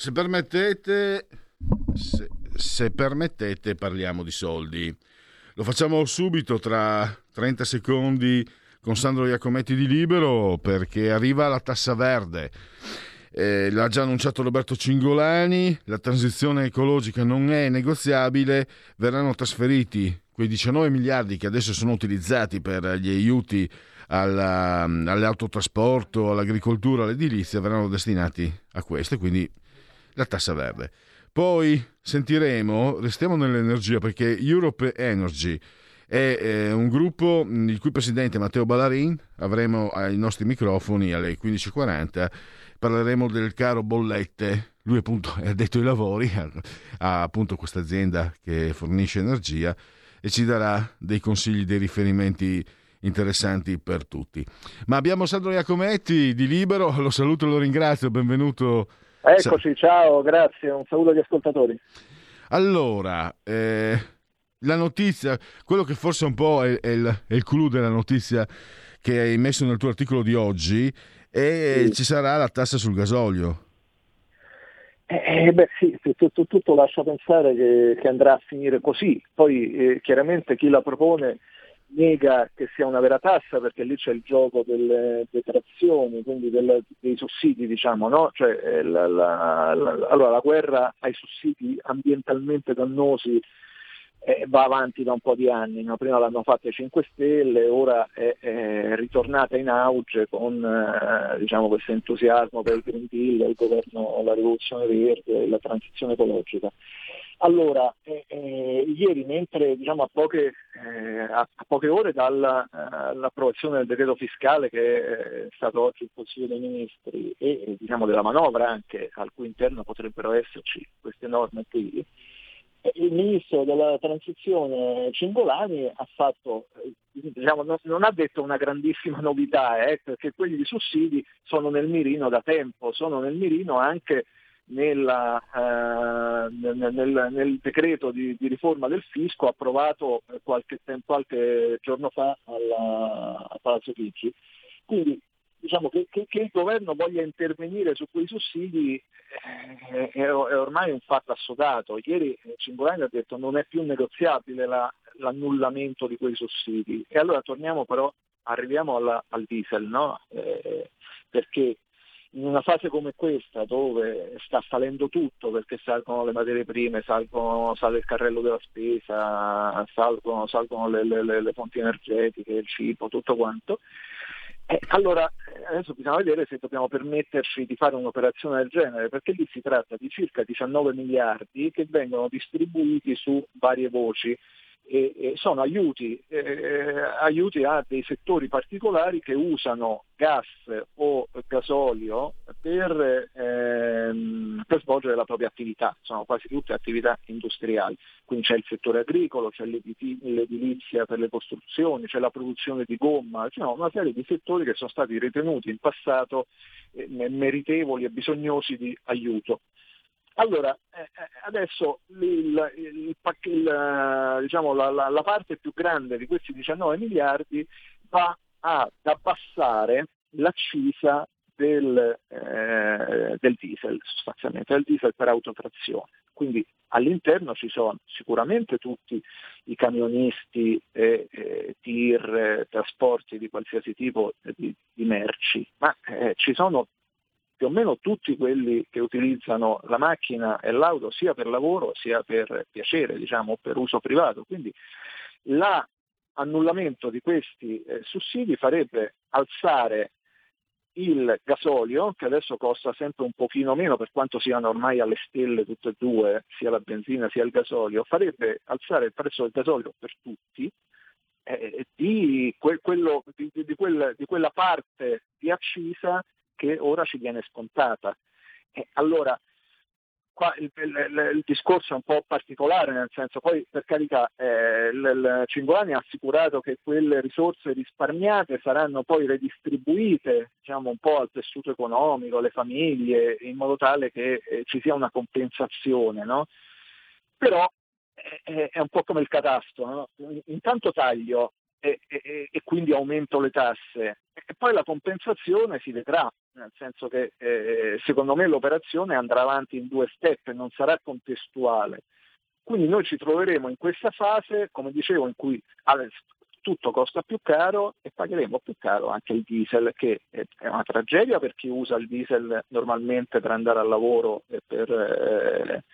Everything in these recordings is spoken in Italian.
Se permettete, se, se, permettete, parliamo di soldi. Lo facciamo subito tra 30 secondi con Sandro Iacometti di Libero perché arriva la tassa verde. Eh, l'ha già annunciato Roberto Cingolani, la transizione ecologica non è negoziabile, verranno trasferiti quei 19 miliardi che adesso sono utilizzati per gli aiuti alla, all'autotrasporto, all'agricoltura, all'edilizia, verranno destinati a questo, quindi la tassa verde. Poi sentiremo, restiamo nell'energia perché Europe Energy è eh, un gruppo il cui presidente Matteo Ballarin avremo ai nostri microfoni alle 15.40 parleremo del caro bollette lui appunto è addetto ai lavori ha appunto questa azienda che fornisce energia e ci darà dei consigli dei riferimenti interessanti per tutti ma abbiamo Sandro Iacometti di Libero lo saluto e lo ringrazio benvenuto Eccoci, ciao, grazie, un saluto agli ascoltatori. Allora, eh, la notizia, quello che forse un po' è, è, il, è il clou della notizia che hai messo nel tuo articolo di oggi, è sì. ci sarà la tassa sul gasolio. Eh, eh beh sì, tutto, tutto, lascia pensare che, che, andrà a finire così, poi eh, chiaramente chi la propone nega che sia una vera tassa perché lì c'è il gioco delle detrazioni, quindi del, dei sussidi, diciamo, no? Cioè, eh, la, la, la, allora, la guerra ai sussidi ambientalmente dannosi eh, va avanti da un po' di anni, no? prima l'hanno fatta i 5 Stelle, ora è, è ritornata in auge con eh, diciamo, questo entusiasmo per il Green Deal, il governo, la rivoluzione verde, la transizione ecologica. Allora, eh, eh, ieri mentre diciamo, a, poche, eh, a, poche, ore dall'approvazione del decreto fiscale che è stato oggi il Consiglio dei Ministri e diciamo, della manovra anche al cui interno potrebbero esserci queste norme qui, eh, il ministro della transizione Cingolani ha fatto, eh, diciamo, non, ha detto una grandissima novità, eh, perché quelli di sussidi sono nel mirino da tempo, sono nel mirino anche nella, eh, nel, nel, decreto di, di, riforma del fisco approvato qualche, tempo, qualche giorno fa alla, a Palazzo Chigi. Quindi diciamo che, che, che, il governo voglia intervenire su quei sussidi eh, è, è, ormai un fatto assodato. Ieri Cingolani ha detto che non è più negoziabile la, l'annullamento di quei sussidi. E allora torniamo però, arriviamo alla, al diesel, no? eh, perché in una fase come questa dove sta salendo tutto perché salgono le materie prime, salgono, sale il carrello della spesa, salgono, salgono le, le, le, fonti energetiche, il cibo, tutto quanto, eh, allora adesso bisogna vedere se dobbiamo permetterci di fare un'operazione del genere, perché lì si tratta di circa 19 miliardi che vengono distribuiti su varie voci e, e sono aiuti, eh, aiuti, a dei settori particolari che usano gas o gasolio per, ehm, per, svolgere la propria attività, sono quasi tutte attività industriali, quindi c'è il settore agricolo, c'è l'edilizia per le costruzioni, c'è la produzione di gomma, c'è una serie di settori che sono stati ritenuti in passato eh, meritevoli e bisognosi di aiuto. Allora, eh, eh, adesso il, il, il, diciamo, la, la, la, parte più grande di questi 19 miliardi va ad abbassare l'accisa del, eh, del diesel, sostanzialmente, del diesel per autotrazione. Quindi all'interno ci sono sicuramente tutti i camionisti, eh, eh, tir, trasporti di qualsiasi tipo di, di merci, ma eh, ci sono più o meno tutti quelli che utilizzano la macchina e l'auto sia per lavoro sia per piacere, diciamo, per uso privato. Quindi la annullamento di questi eh, sussidi farebbe alzare il gasolio, che adesso costa sempre un pochino meno per quanto siano ormai alle stelle tutte e due, sia la benzina sia il gasolio, farebbe alzare il prezzo del gasolio per tutti eh, di, que- quello, di, di, quel, di, quella parte di accisa che ora ci viene scontata. Eh, allora, qua il, il, il, discorso è un po' particolare, nel senso poi per carità eh, il, il Cingolani ha assicurato che quelle risorse risparmiate saranno poi redistribuite diciamo, un po' al tessuto economico, alle famiglie, in modo tale che eh, ci sia una compensazione. No? Però è, è, un po' come il catasto, no? intanto taglio e, e, e, quindi aumento le tasse e poi la compensazione si vedrà, nel senso che eh, secondo me l'operazione andrà avanti in due step non sarà contestuale. Quindi noi ci troveremo in questa fase, come dicevo, in cui tutto costa più caro e pagheremo più caro anche il diesel, che è una tragedia per chi usa il diesel normalmente per andare al lavoro e per, eh,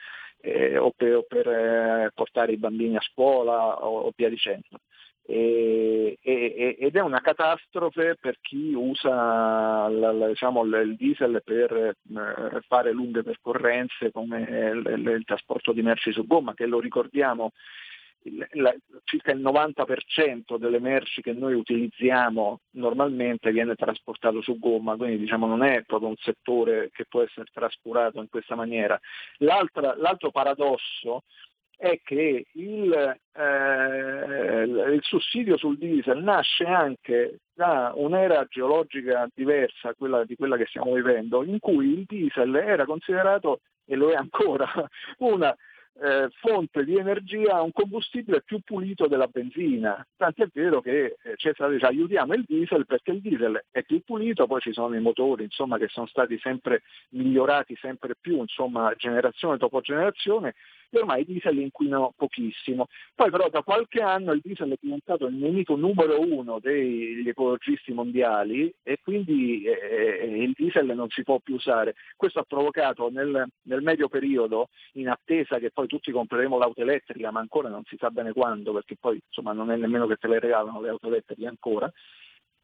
eh, o per, o per eh, portare i bambini a scuola o, o via dicendo e, e, ed è una catastrofe per chi usa la, diciamo, il diesel per eh, fare lunghe percorrenze come il, il, trasporto di merci su gomma, che lo ricordiamo la, circa il 90% delle merci che noi utilizziamo normalmente viene trasportato su gomma, quindi diciamo, non è proprio un settore che può essere trascurato in questa maniera. l'altro paradosso è che il, eh, il, sussidio sul diesel nasce anche da un'era geologica diversa quella di quella che stiamo vivendo, in cui il diesel era considerato, e lo è ancora, una eh, fonte di energia, un combustibile più pulito della benzina. Tant'è vero che eh, Cesare dice aiutiamo il diesel perché il diesel è più pulito, poi ci sono i motori insomma, che sono stati sempre migliorati sempre più, insomma, generazione dopo generazione, e ormai i diesel inquinano pochissimo. Poi però da qualche anno il diesel è diventato il nemico numero uno degli ecologisti mondiali e quindi eh, eh, il diesel non si può più usare. Questo ha provocato nel, nel medio periodo, in attesa che poi tutti compreremo l'auto elettrica, ma ancora non si sa bene quando, perché poi insomma non è nemmeno che te le regalano le auto elettriche ancora,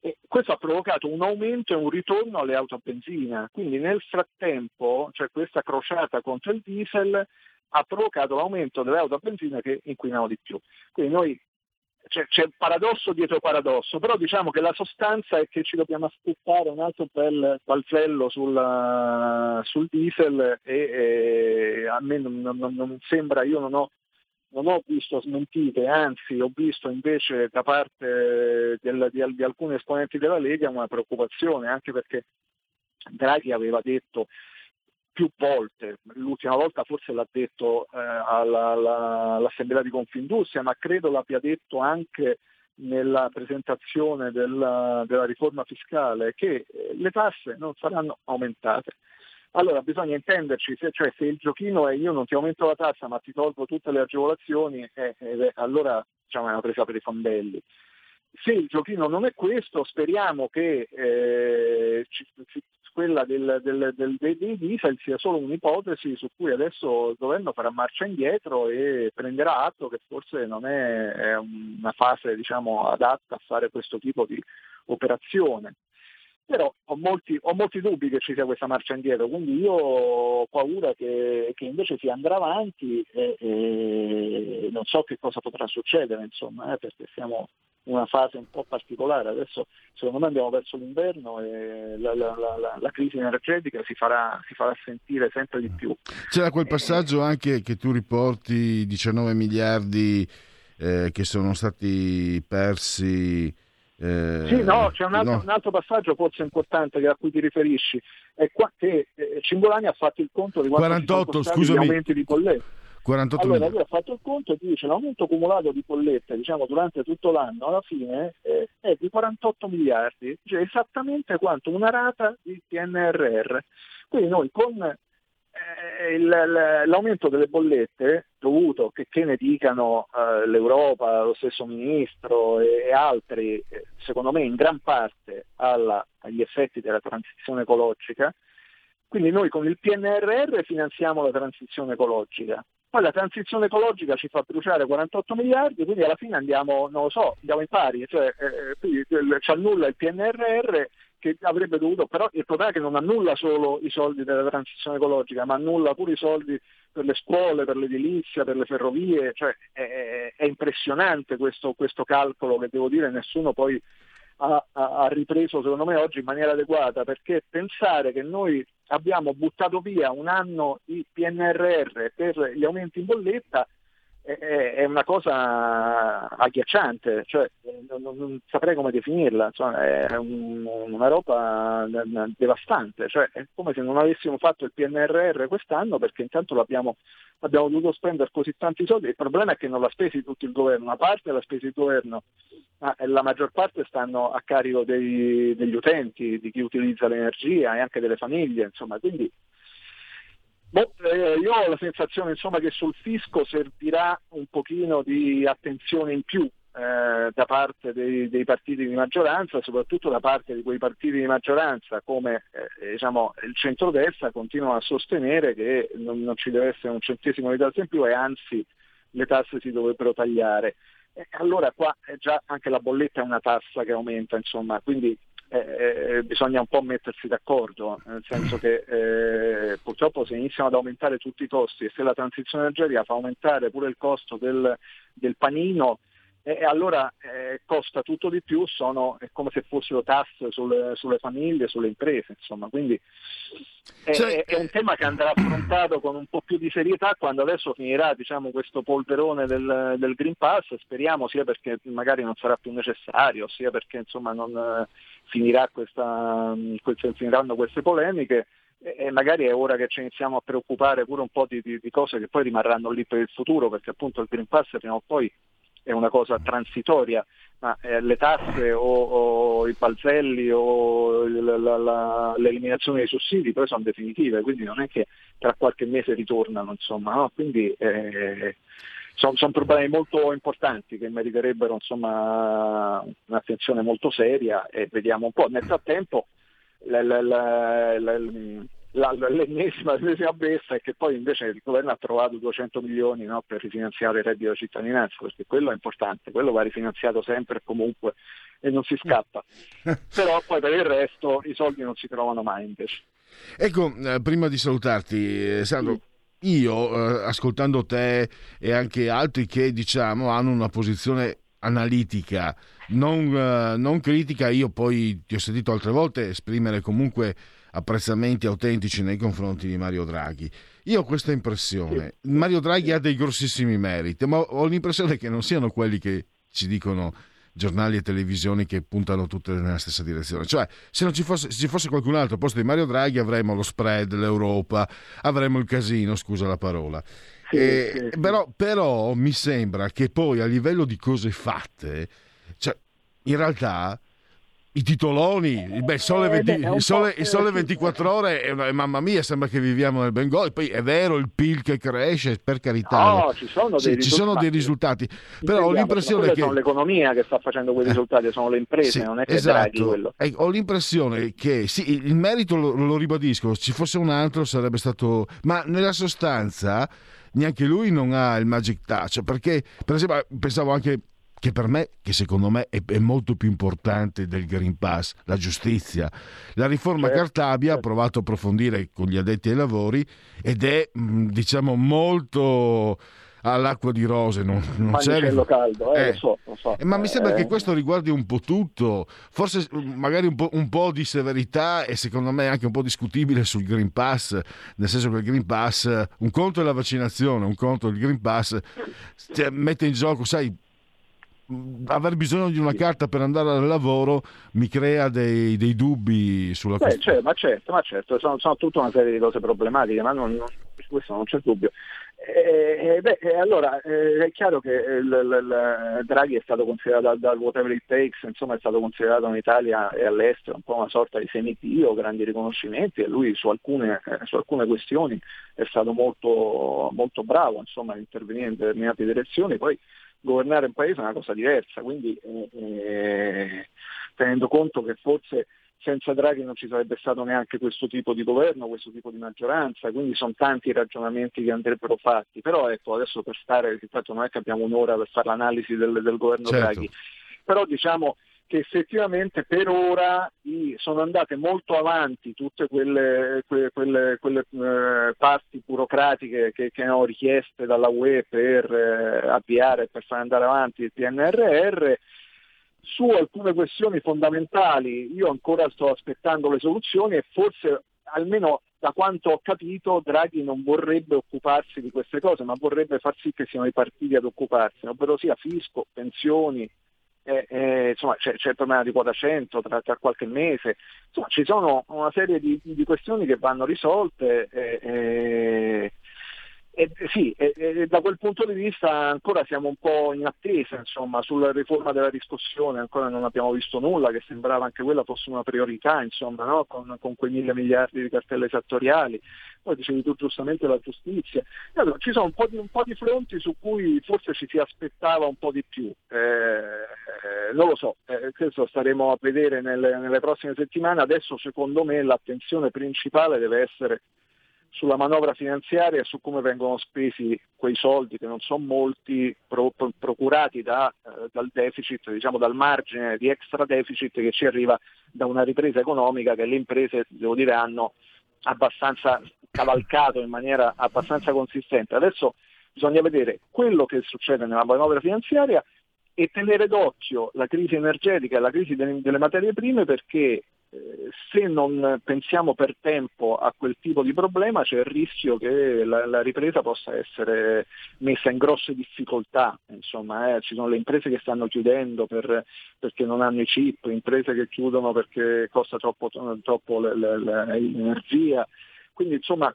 e questo ha provocato un aumento e un ritorno alle auto a benzina, quindi nel frattempo, cioè questa crociata contro il diesel ha provocato l'aumento delle auto a benzina che inquinano di più. Quindi noi c'è, c'è paradosso dietro paradosso, però diciamo che la sostanza è che ci dobbiamo aspettare un altro bel palzello sul, sul diesel e, e, a me non, non, non sembra, io non ho, non ho, visto smentite, anzi ho visto invece da parte del, di, di alcuni esponenti della Lega una preoccupazione, anche perché Draghi aveva detto più volte, l'ultima volta forse l'ha detto eh, alla, alla, all'Assemblea di Confindustria, ma credo l'abbia detto anche nella presentazione della, della riforma fiscale, che eh, le tasse non saranno aumentate. Allora bisogna intenderci, se, cioè se il giochino è io non ti aumento la tassa ma ti tolgo tutte le agevolazioni, eh, eh, allora diciamo, è una presa per i fondelli. Se il giochino non è questo, speriamo che eh, ci, quella del, del, del, dei diesel sia solo un'ipotesi su cui adesso il governo farà marcia indietro e prenderà atto che forse non è, è una fase diciamo, adatta a fare questo tipo di operazione. Però ho molti, ho molti, dubbi che ci sia questa marcia indietro, quindi io ho paura che, che invece si andrà avanti e, e, non so che cosa potrà succedere, insomma, eh, perché siamo una fase un po' particolare. Adesso secondo me andiamo verso l'inverno e la, la, la, la crisi energetica si farà, si farà, sentire sempre di più. C'era quel passaggio anche che tu riporti 19 miliardi eh, che sono stati persi. Eh, sì, no, c'è un altro, no. un altro, passaggio forse importante a cui ti riferisci, è qua che eh, Cingolani ha fatto il conto di quanto 48, scusami. aumenti di bollette. 48 allora lui ha fatto il conto e dice l'aumento cumulato di bollette diciamo, durante tutto l'anno alla fine eh, è di 48 miliardi, cioè esattamente quanto una rata di PNRR. Quindi noi con eh, il, l'aumento delle bollette dovuto, che, che ne dicano eh, l'Europa, lo stesso Ministro e, e altri, eh, secondo me in gran parte alla, agli effetti della transizione ecologica, quindi noi con il PNRR finanziamo la transizione ecologica, poi la transizione ecologica ci fa bruciare 48 miliardi, quindi alla fine andiamo, non lo so, andiamo in pari, cioè, eh, ci annulla il PNRR che avrebbe dovuto, però il problema è che non annulla solo i soldi della transizione ecologica, ma annulla pure i soldi per le scuole, per l'edilizia, per le ferrovie, cioè è, è impressionante questo, questo, calcolo che devo dire nessuno poi ha, ha, ripreso secondo me oggi in maniera adeguata, perché pensare che noi abbiamo buttato via un anno di PNRR per gli aumenti in bolletta è, una cosa agghiacciante, cioè, non, non, saprei come definirla, insomma, è un, una roba devastante, cioè, è come se non avessimo fatto il PNRR quest'anno perché intanto l'abbiamo, abbiamo dovuto spendere così tanti soldi, il problema è che non l'ha spesi tutto il governo, una parte l'ha spesi il governo, ma la maggior parte stanno a carico dei, degli utenti, di chi utilizza l'energia e anche delle famiglie, insomma, quindi Boh, eh, io ho la sensazione insomma, che sul fisco servirà un pochino di attenzione in più eh, da parte dei, dei, partiti di maggioranza, soprattutto da parte di quei partiti di maggioranza come eh, diciamo, il centrodestra continuano a sostenere che non, non, ci deve essere un centesimo di tasse in più e anzi le tasse si dovrebbero tagliare. Allora qua già anche la bolletta è una tassa che aumenta, insomma, quindi eh, eh, bisogna un po' mettersi d'accordo, nel senso che eh, purtroppo se iniziano ad aumentare tutti i costi e se la transizione energetica fa aumentare pure il costo del, del panino, e allora eh, costa tutto di più, sono, è come se fossero tasse sulle, sulle famiglie, sulle imprese, insomma. Quindi è, cioè, è, un tema che andrà affrontato con un po' più di serietà quando adesso finirà diciamo, questo polverone del, del, Green Pass, speriamo sia perché magari non sarà più necessario, sia perché insomma, non eh, questa, finiranno queste polemiche e magari è ora che ci iniziamo a preoccupare pure un po' di, di, di cose che poi rimarranno lì per il futuro, perché appunto il Green Pass prima o poi è una cosa transitoria, ma eh, le tasse o, o, i balzelli o la, la, la, l'eliminazione dei sussidi poi sono definitive, quindi non è che tra qualche mese ritornano, insomma, no? quindi eh, sono, sono, problemi molto importanti che meriterebbero insomma, un'attenzione molto seria e vediamo un po'. Nel frattempo la, la, l'ennesima, l'ennesima beffa è che poi invece il governo ha trovato 200 milioni no, per rifinanziare il reddito di cittadinanza, perché quello è importante, quello va rifinanziato sempre e comunque e non si scappa. Però poi per il resto i soldi non si trovano mai invece. Ecco, eh, prima di salutarti, eh, Sandro, io eh, ascoltando te e anche altri che diciamo hanno una posizione analitica, non, eh, non critica, io poi ti ho sentito altre volte esprimere comunque apprezzamenti autentici nei confronti di Mario Draghi. Io ho questa impressione. Mario Draghi ha dei grossissimi meriti, ma ho l'impressione che non siano quelli che ci dicono giornali e televisioni che puntano tutte nella stessa direzione. Cioè, se non ci fosse, se ci fosse qualcun altro al posto di Mario Draghi avremmo lo spread, l'Europa, avremmo il casino, scusa la parola. Sì, eh, sì. Però, però mi sembra che poi a livello di cose fatte, cioè, in realtà i titoloni, beh, sole 20, eh, il, sole, il sole 24 ore, è una, mamma mia, sembra che viviamo nel Bengodi. Poi è vero il PIL che cresce, per carità. No, ci sono dei, sì, risultati. Ci sono dei risultati. Però ho l'impressione che. Sono l'economia che sta facendo quei risultati, sono le imprese, sì, non è che esatto. quello. Eh, ho l'impressione che sì, il merito lo, lo ribadisco, ci fosse un altro sarebbe stato. Ma nella sostanza neanche lui non ha il magic touch perché per esempio pensavo anche che per me, che secondo me è, è, molto più importante del Green Pass, la giustizia. La riforma certo, Cartabia ha certo. provato a approfondire con gli addetti ai lavori ed è, mm, diciamo, molto all'acqua di rose. Non, non c'è caldo, eh, eh. Lo so, lo so. Eh, ma mi sembra eh. che questo riguardi un po' tutto, forse mm, magari un po', un po', di severità e secondo me anche un po' discutibile sul Green Pass, nel senso che il Green Pass, un conto è la vaccinazione, un conto è il Green Pass, cioè, mette in gioco, sai, aver bisogno di una carta per andare al lavoro mi crea dei, dei dubbi sulla Beh, questione. Certo, ma certo, ma certo, sono, sono, tutta una serie di cose problematiche, ma non, non, questo non c'è dubbio. Eh, beh, allora eh, è chiaro che il, il, il Draghi è stato considerato dal, dal, whatever it takes, insomma è stato considerato in Italia e all'estero un po' una sorta di semitio, grandi riconoscimenti e lui su alcune, eh, su alcune questioni è stato molto, molto bravo insomma, a intervenire in determinate direzioni, poi governare un paese è una cosa diversa, quindi eh, eh tenendo conto che forse senza Draghi non ci sarebbe stato neanche questo tipo di governo, questo tipo di maggioranza, quindi sono tanti i ragionamenti che andrebbero fatti, però ecco adesso per stare, ripeto, non è che abbiamo un'ora per fare l'analisi del, del governo certo. Draghi, però diciamo che effettivamente per ora sono andate molto avanti tutte quelle, quelle, quelle, quelle eh, parti burocratiche che, che, erano richieste dalla UE per eh, avviare, per far andare avanti il PNRR. Su alcune questioni fondamentali io ancora sto aspettando le soluzioni e forse almeno da quanto ho capito Draghi non vorrebbe occuparsi di queste cose, ma vorrebbe far sì che siano i partiti ad occuparsene, ovvero sia fisco, pensioni, eh, eh, insomma, c'è, c'è, il problema di quota 100 tra, tra, qualche mese, insomma, ci sono una serie di, di questioni che vanno risolte. Eh, eh e, sì, e, e da quel punto di vista ancora siamo un po' in attesa insomma, sulla riforma della riscossione, ancora non abbiamo visto nulla, che sembrava anche quella fosse una priorità insomma, no? con, con, quei mille miliardi di cartelle esattoriali. Poi dicevi tu giustamente la giustizia. Allora, ci sono un po, di, un po' di fronti su cui forse ci si aspettava un po' di più. Eh, eh, non lo so, eh, questo staremo a vedere nelle, nelle prossime settimane. Adesso secondo me l'attenzione principale deve essere sulla manovra finanziaria e su come vengono spesi quei soldi che non sono molti pro, pro, procurati da, eh, dal deficit, diciamo dal margine di extra deficit che ci arriva da una ripresa economica che le imprese, devo dire, hanno abbastanza cavalcato in maniera abbastanza consistente. Adesso bisogna vedere quello che succede nella manovra finanziaria e tenere d'occhio la crisi energetica e la crisi delle, delle materie prime perché se non pensiamo per tempo a quel tipo di problema c'è il rischio che la, la ripresa possa essere messa in grosse difficoltà, insomma, eh, ci sono le imprese che stanno chiudendo per, perché non hanno i chip, imprese che chiudono perché costa troppo, troppo l'energia, quindi insomma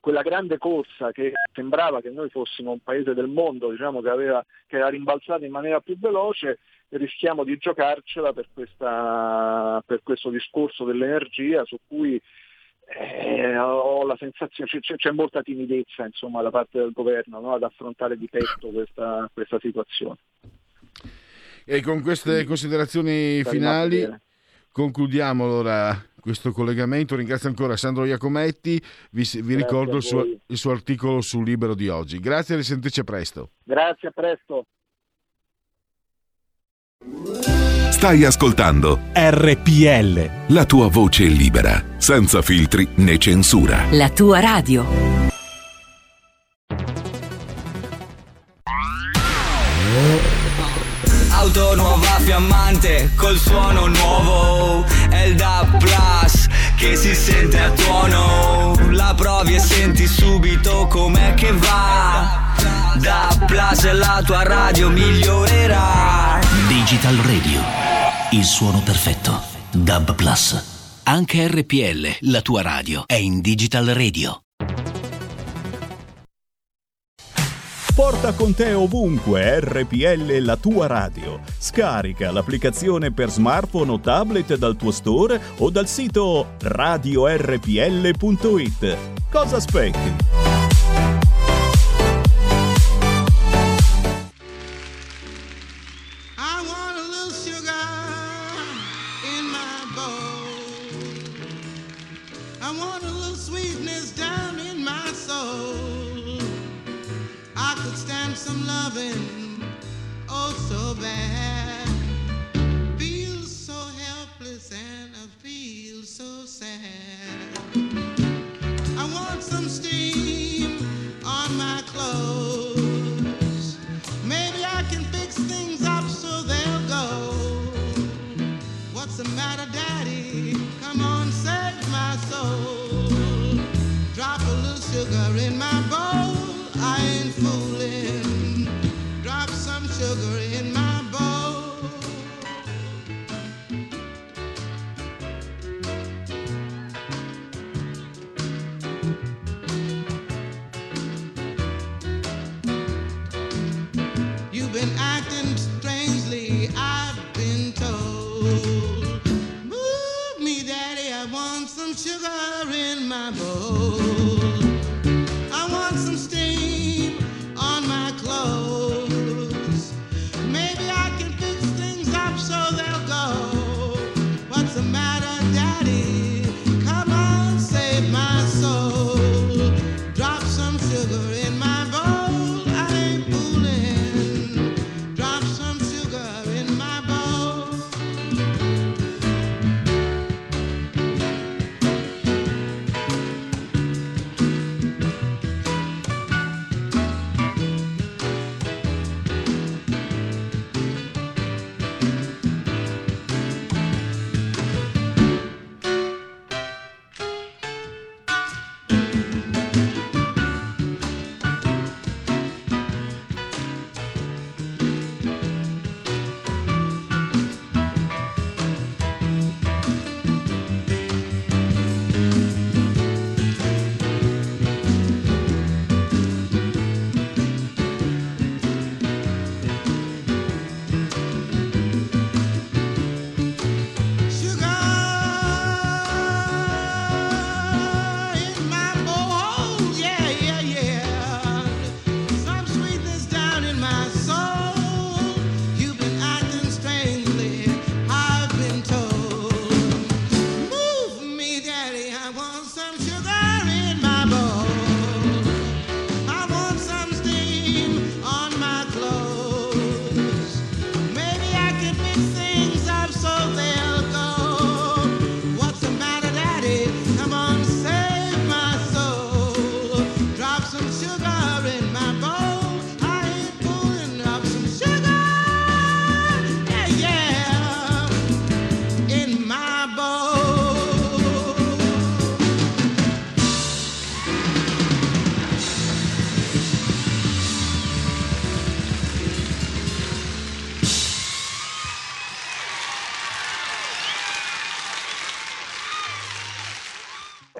quella grande corsa che sembrava che noi fossimo un paese del mondo diciamo, che, aveva, che era rimbalzata in maniera più veloce, rischiamo di giocarcela per, questa, per questo discorso dell'energia su cui eh, ho la sensazione, c'è, c'è, molta timidezza insomma, da parte del governo no? ad affrontare di petto questa, questa situazione. E con queste considerazioni finali concludiamo allora questo collegamento. Ringrazio ancora Sandro Iacometti, vi, vi ricordo il suo, il suo, articolo sul Libero di oggi. Grazie e risentirci a presto. Grazie, a presto. Stai ascoltando RPL. La tua voce libera, senza filtri né censura. La tua radio. Auto nuova fiammante col suono nuovo. È il DAB Plus che si sente a tuono. La provi e senti subito com'è che va. Da Plus la tua radio migliorerà. Digital Radio, il suono perfetto. Dub Plus. Anche RPL, la tua radio, è in Digital Radio. Porta con te ovunque RPL la tua radio. Scarica l'applicazione per smartphone o tablet dal tuo store o dal sito radiorpl.it. Cosa aspetti?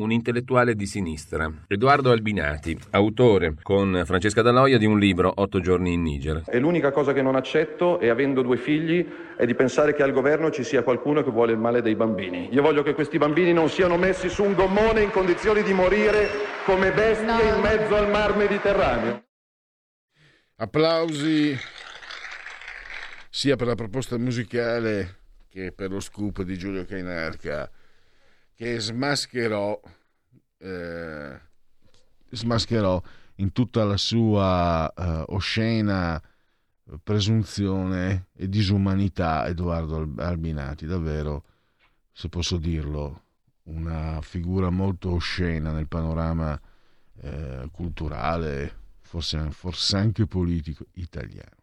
un intellettuale di sinistra, Edoardo Albinati, autore con Francesca Daloia di un libro Otto giorni in Niger. E l'unica cosa che non accetto, e avendo due figli, è di pensare che al governo ci sia qualcuno che vuole il male dei bambini. Io voglio che questi bambini non siano messi su un gommone in condizioni di morire come bestie no. in mezzo al mar Mediterraneo. Applausi sia per la proposta musicale che per lo scoop di Giulio Cainarca che smascherò, eh, smascherò in tutta la sua eh, oscena presunzione e disumanità Edoardo Albinati, davvero, se posso dirlo, una figura molto oscena nel panorama eh, culturale, forse, forse anche politico italiano.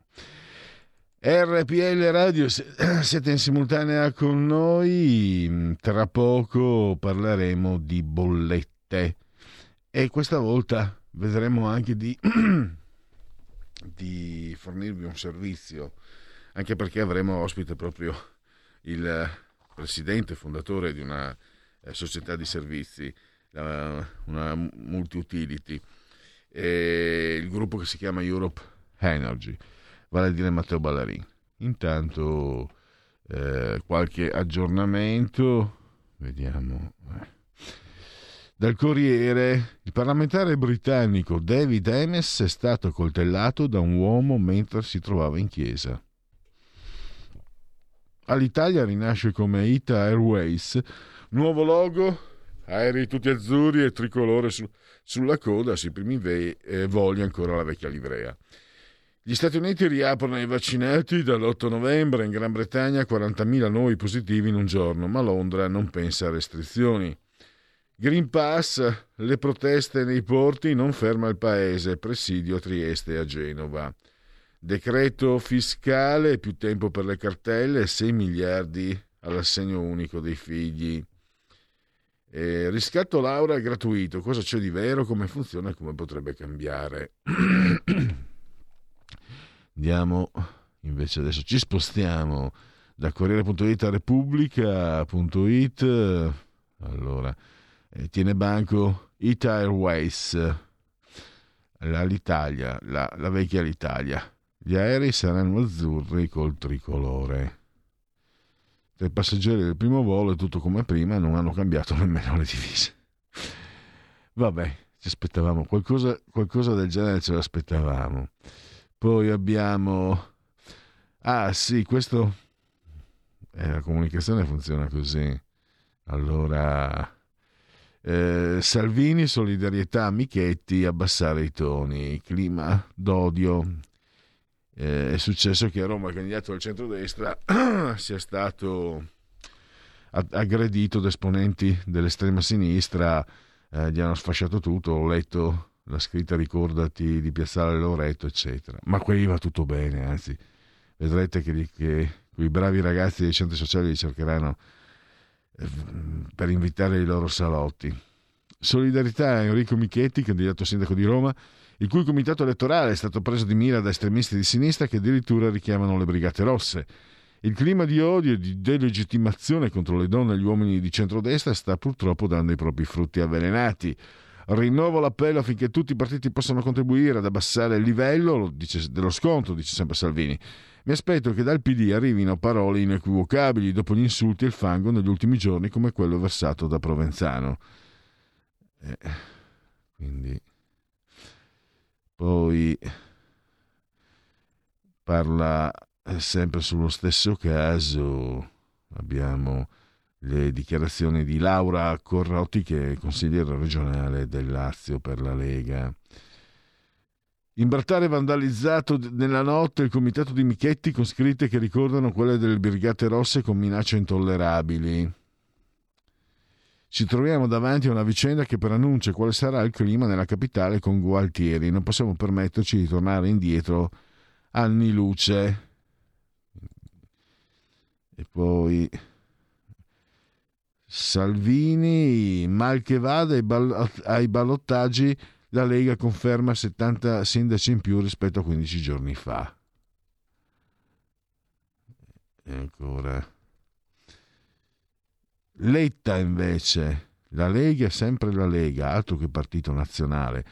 RPL Radio, siete in simultanea con noi, tra poco parleremo di bollette. E questa volta vedremo anche di, di fornirvi un servizio, anche perché avremo ospite proprio il presidente fondatore di una eh, società di servizi una multi-utility, il gruppo che si chiama Europe Energy, vale a dire Matteo Ballarin. Intanto eh, qualche aggiornamento, vediamo. Eh. Dal Corriere, il parlamentare britannico David Ames è stato coltellato da un uomo mentre si trovava in chiesa. All'Italia rinasce come Ita Airways, nuovo logo, aerei tutti azzurri e tricolore su, sulla coda, sui primi ve- eh, voli ancora la vecchia livrea. Gli Stati Uniti riaprono i vaccinati dall'8 novembre, in Gran Bretagna 40.000 nuovi positivi in un giorno, ma Londra non pensa a restrizioni. Green Pass, le proteste nei porti non ferma il paese, presidio a Trieste e a Genova. Decreto fiscale, più tempo per le cartelle, 6 miliardi all'assegno unico dei figli. E riscatto Laura gratuito, cosa c'è di vero, come funziona e come potrebbe cambiare. Andiamo invece adesso, ci spostiamo da Corriere.it a Repubblica.it. Allora, eh, tiene banco Ita Airways, l'Italia, la, la vecchia l'Italia. Gli aerei saranno azzurri col tricolore. Tra i passeggeri del primo volo è tutto come prima, non hanno cambiato nemmeno le divise. Vabbè, ci aspettavamo qualcosa, qualcosa del genere, ce l'aspettavamo. Poi abbiamo... Ah sì, questo... Eh, la comunicazione funziona così. Allora, eh, Salvini, solidarietà, Michetti, abbassare i toni, clima d'odio. Eh, è successo che a Roma il candidato del centrodestra sia stato aggredito da esponenti dell'estrema sinistra, eh, gli hanno sfasciato tutto, ho letto la scritta ricordati di Piazzale Loreto, eccetera. Ma qui va tutto bene, anzi, vedrete che, che quei bravi ragazzi dei centri sociali li cercheranno per invitare i loro salotti. Solidarietà a Enrico Michetti, candidato sindaco di Roma, il cui comitato elettorale è stato preso di mira da estremisti di sinistra che addirittura richiamano le Brigate Rosse. Il clima di odio e di delegittimazione contro le donne e gli uomini di centrodestra sta purtroppo dando i propri frutti avvelenati. Rinnovo l'appello affinché tutti i partiti possano contribuire ad abbassare il livello dice, dello scontro, dice sempre Salvini. Mi aspetto che dal PD arrivino parole inequivocabili dopo gli insulti e il fango negli ultimi giorni come quello versato da Provenzano. Eh, quindi poi parla eh, sempre sullo stesso caso abbiamo le dichiarazioni di Laura Corrotti che è consigliere regionale del Lazio per la Lega Imbrattare vandalizzato nella notte il comitato di Michetti con scritte che ricordano quelle delle Brigate Rosse con minacce intollerabili. Ci troviamo davanti a una vicenda che preannuncia quale sarà il clima nella capitale con Gualtieri. Non possiamo permetterci di tornare indietro anni luce. E poi Salvini, mal che vada ai ballottaggi la Lega conferma 70 sindaci in più rispetto a 15 giorni fa. E ancora. Letta invece, la Lega è sempre la Lega, altro che partito nazionale.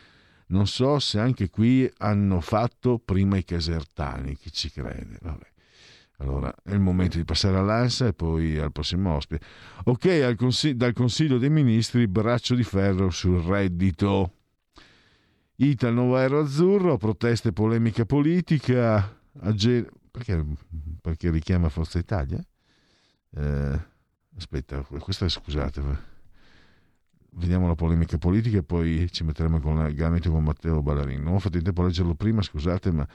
Non so se anche qui hanno fatto prima i casertani, chi ci crede. Vabbè. Allora, è il momento di passare all'ANSA e poi al prossimo ospite. Ok, consig- dal Consiglio dei Ministri, braccio di ferro sul reddito. Ita, nuovo aereo azzurro, proteste polemica politica. Ge- perché, perché, richiama Forza Italia? Eh, aspetta, questa scusate. Vediamo la polemica politica e poi ci metteremo con collegamento con Matteo Ballarin. Non ho fatto in tempo a leggerlo prima, scusate, ma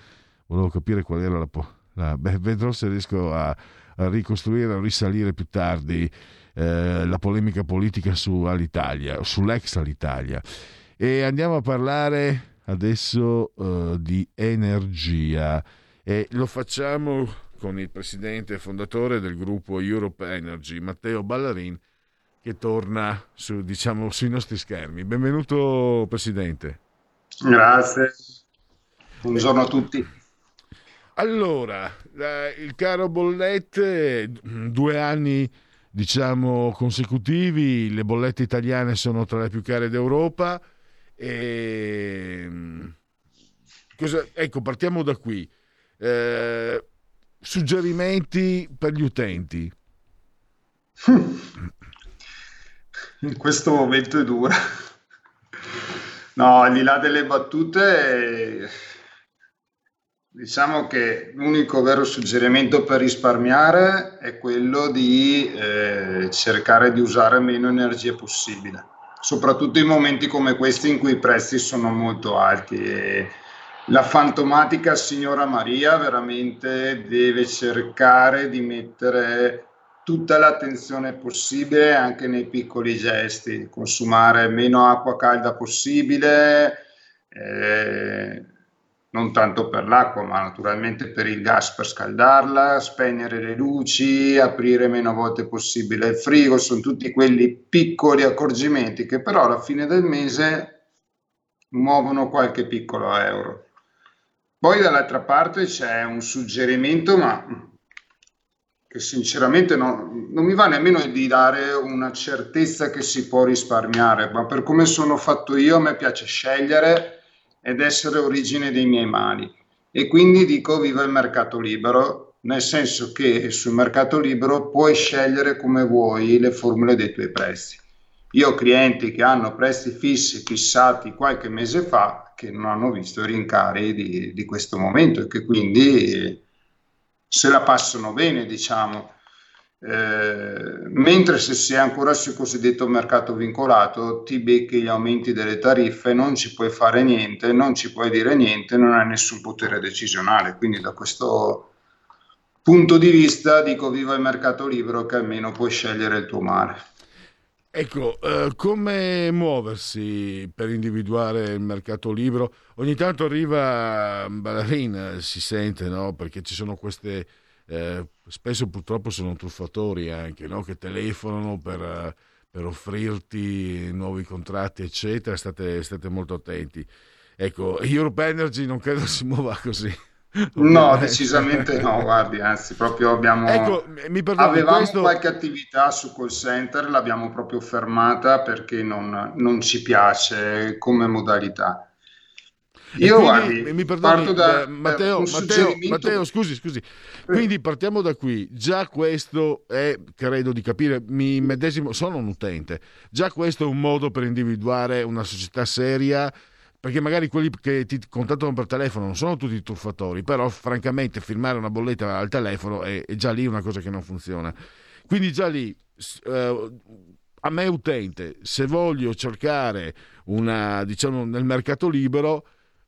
volevo capire qual era la... Po- la beh, vedrò se riesco a, a ricostruire, a risalire più tardi eh, la polemica politica su Alitalia, sull'ex Alitalia. E andiamo a parlare adesso uh, di energia e lo facciamo con il presidente e fondatore del gruppo Europe Energy, Matteo Ballarin, che torna su, diciamo, sui nostri schermi. Benvenuto Presidente. Grazie. Buongiorno a tutti. Allora, il caro bollette, due anni diciamo consecutivi, le bollette italiane sono tra le più care d'Europa. E... Cosa... Ecco, partiamo da qui. Eh, suggerimenti per gli utenti. In questo momento è dura. No, al di là delle battute, diciamo che l'unico vero suggerimento per risparmiare è quello di eh, cercare di usare meno energia possibile, soprattutto in momenti come questi in cui i prezzi sono molto alti. E la fantomatica signora Maria veramente deve cercare di mettere tutta l'attenzione possibile anche nei piccoli gesti, consumare meno acqua calda possibile, eh, non tanto per l'acqua, ma naturalmente per il gas per scaldarla, spegnere le luci, aprire meno volte possibile il frigo, sono tutti quelli piccoli accorgimenti che però alla fine del mese muovono qualche piccolo euro. Poi dall'altra parte c'è un suggerimento, ma che sinceramente no, non mi va nemmeno di dare una certezza che si può risparmiare, ma per come sono fatto io a me piace scegliere ed essere origine dei miei mali. E quindi dico viva il mercato libero, nel senso che sul mercato libero puoi scegliere come vuoi le formule dei tuoi prezzi. Io ho clienti che hanno prezzi fissi fissati qualche mese fa che non hanno visto i rincari di, di questo momento e che quindi se la passano bene, diciamo. Eh, mentre se si è ancora sul cosiddetto mercato vincolato, ti becchi gli aumenti delle tariffe, non ci puoi fare niente, non ci puoi dire niente, non hai nessun potere decisionale. Quindi da questo punto di vista dico viva il mercato libero che almeno puoi scegliere il tuo mare. Ecco, eh, come muoversi per individuare il mercato libero? Ogni tanto arriva ballerina, si sente, no? Perché ci sono queste... Eh, spesso purtroppo sono truffatori anche, no? Che telefonano per, per, offrirti nuovi contratti, eccetera. State, state molto attenti. Ecco, Europe Energy non credo si muova così. No, decisamente no, guardi, anzi, proprio abbiamo... Ecco, mi perdoni, Avevamo questo... qualche attività su call center, l'abbiamo proprio fermata perché non, non ci piace come modalità. Io quindi, guardi, mi perdoni, da, Matteo, Matteo, Matteo, scusi, scusi. Quindi partiamo da qui. Già questo è, credo di capire, mi medesimo, sono un utente. Già questo è un modo per individuare una società seria perché magari quelli che ti contattano per telefono non sono tutti truffatori, però francamente firmare una bolletta al telefono è, è già lì una cosa che non funziona. Quindi già lì, eh, a me utente, se voglio cercare una, diciamo, nel mercato libero,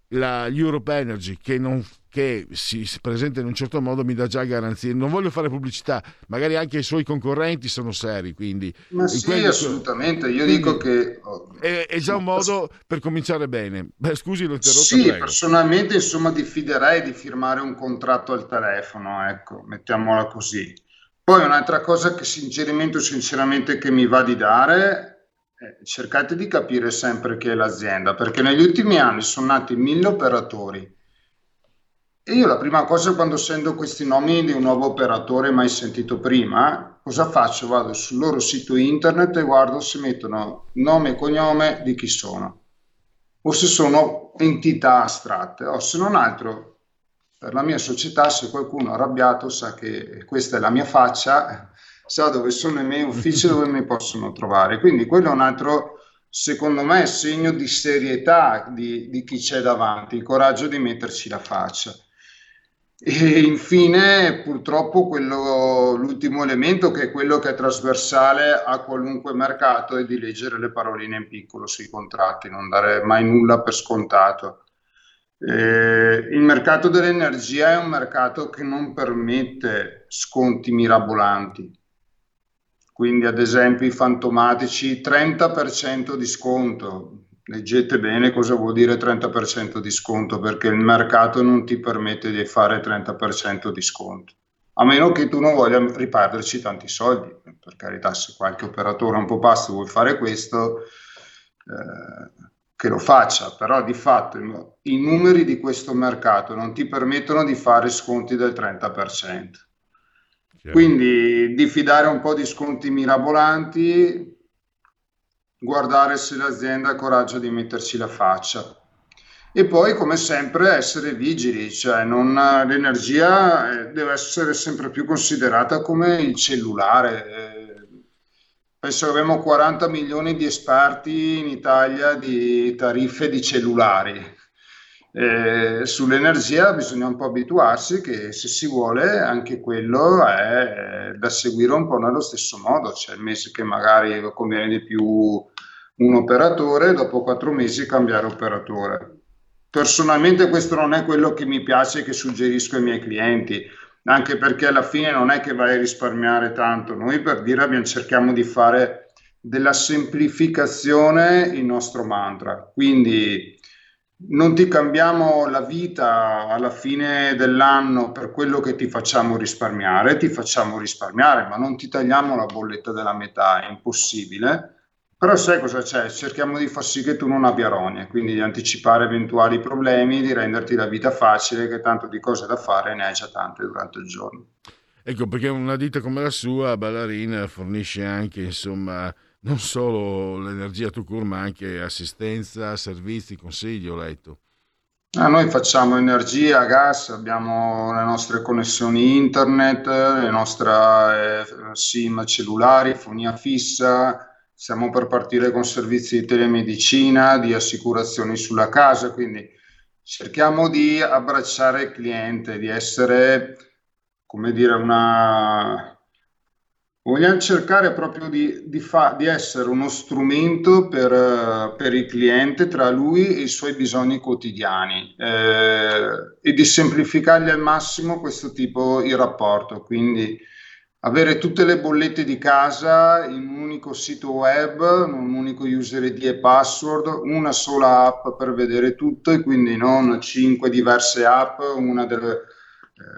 la Europe Energy che, non, che si, presenta in un certo modo mi dà già garanzie. Non voglio fare pubblicità, magari anche i suoi concorrenti sono seri. Quindi, Ma sì, quelli, assolutamente. Io dico che è, è, già un modo per cominciare bene. Beh, scusi, l'ho interrotto. Sì, prego. personalmente insomma diffiderei di firmare un contratto al telefono, ecco, mettiamola così. Poi un'altra cosa che suggerimento sinceramente che mi va di dare eh, cercate di capire sempre chi è l'azienda, perché negli ultimi anni sono nati mille operatori. E io la prima cosa quando sento questi nomi di un nuovo operatore mai sentito prima, cosa faccio? Vado sul loro sito internet e guardo se mettono nome e cognome di chi sono, o se sono entità astratte, o se non altro per la mia società, se qualcuno è arrabbiato sa che questa è la mia faccia sa dove sono i miei uffici, dove mi possono trovare. Quindi quello è un altro, secondo me, segno di serietà di, di chi c'è davanti, il coraggio di metterci la faccia. E infine, purtroppo, quello, l'ultimo elemento, che è quello che è trasversale a qualunque mercato, è di leggere le paroline in piccolo sui contratti, non dare mai nulla per scontato. Eh, il mercato dell'energia è un mercato che non permette sconti mirabolanti quindi ad esempio i fantomatici 30% di sconto. Leggete bene cosa vuol dire 30% di sconto perché il mercato non ti permette di fare 30% di sconto. A meno che tu non voglia riperderci tanti soldi, per carità, se qualche operatore un po' pasto vuole fare questo, eh, che lo faccia, però di fatto i numeri di questo mercato non ti permettono di fare sconti del 30%. Quindi diffidare un po' di sconti mirabolanti, guardare se l'azienda ha coraggio di metterci la faccia. E poi, come sempre, essere vigili, cioè non, l'energia eh, deve essere sempre più considerata come il cellulare. Eh, penso che abbiamo 40 milioni di esperti in Italia di tariffe di cellulari. Eh, sull'energia bisogna un po' abituarsi che se si vuole anche quello è da seguire un po' nello stesso modo. C'è il mese che magari conviene di più un operatore, dopo quattro mesi cambiare operatore Personalmente questo non è quello che mi piace e che suggerisco ai miei clienti, anche perché alla fine non è che vai a risparmiare tanto. Noi per dire abbiamo, cerchiamo di fare della semplificazione il nostro mantra. Quindi non ti cambiamo la vita alla fine dell'anno per quello che ti facciamo risparmiare, ti facciamo risparmiare, ma non ti tagliamo la bolletta della metà, è impossibile però sai cosa c'è? Cerchiamo di far sì che tu non abbia rogne, quindi di anticipare eventuali problemi, di renderti la vita facile, che tanto di cose da fare ne hai già tante durante il giorno. Ecco, perché una ditta come la sua, Ballerina, fornisce anche, insomma, non solo l'energia to cure, ma anche assistenza, servizi, consigli, ho letto. Ah, noi facciamo energia, gas, abbiamo le nostre connessioni internet, le nostre eh, SIM cellulari, fonia fissa, Stiamo per partire con servizi di telemedicina, di assicurazioni sulla casa, quindi cerchiamo di abbracciare il cliente, di essere, come dire, una... Vogliamo cercare proprio di, di, fa... di essere uno strumento per, per, il cliente tra lui e i suoi bisogni quotidiani eh, e di semplificargli al massimo questo tipo di rapporto. Quindi avere tutte le bollette di casa in un unico sito web, un unico user ID e password, una sola app per vedere tutto e quindi non cinque diverse app, una delle,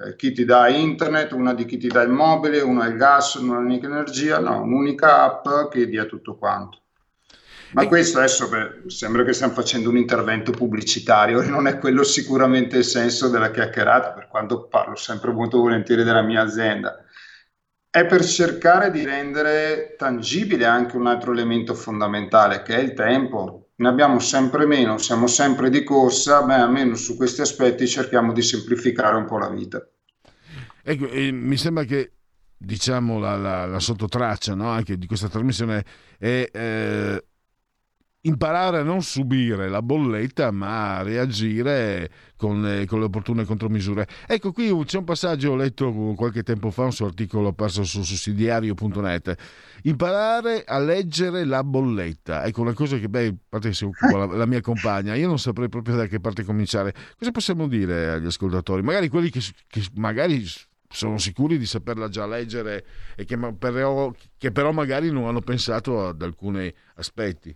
eh, chi ti dà internet, una di chi ti dà il mobile, una il gas, un'unica energia, no, un'unica app che dia tutto quanto. Ma questo adesso beh, sembra che stiamo facendo un intervento pubblicitario e non è quello sicuramente il senso della chiacchierata, per quanto parlo sempre molto volentieri della mia azienda è per cercare di rendere tangibile anche un altro elemento fondamentale che è il tempo. Ne abbiamo sempre meno, siamo sempre di corsa, beh, almeno su questi aspetti cerchiamo di semplificare un po' la vita. Ecco, mi sembra che diciamo la, la, la sottotraccia no? anche di questa trasmissione è eh, imparare a non subire la bolletta ma a reagire con, eh, con, le opportune contromisure. Ecco qui c'è un passaggio, ho letto qualche tempo fa un suo articolo perso su sussidiario.net, imparare a leggere la bolletta. Ecco una cosa che, beh, parte che si occupa la, la, mia compagna, io non saprei proprio da che parte cominciare. Cosa possiamo dire agli ascoltatori? Magari quelli che, che magari sono sicuri di saperla già leggere e che però, che però magari non hanno pensato ad alcuni aspetti.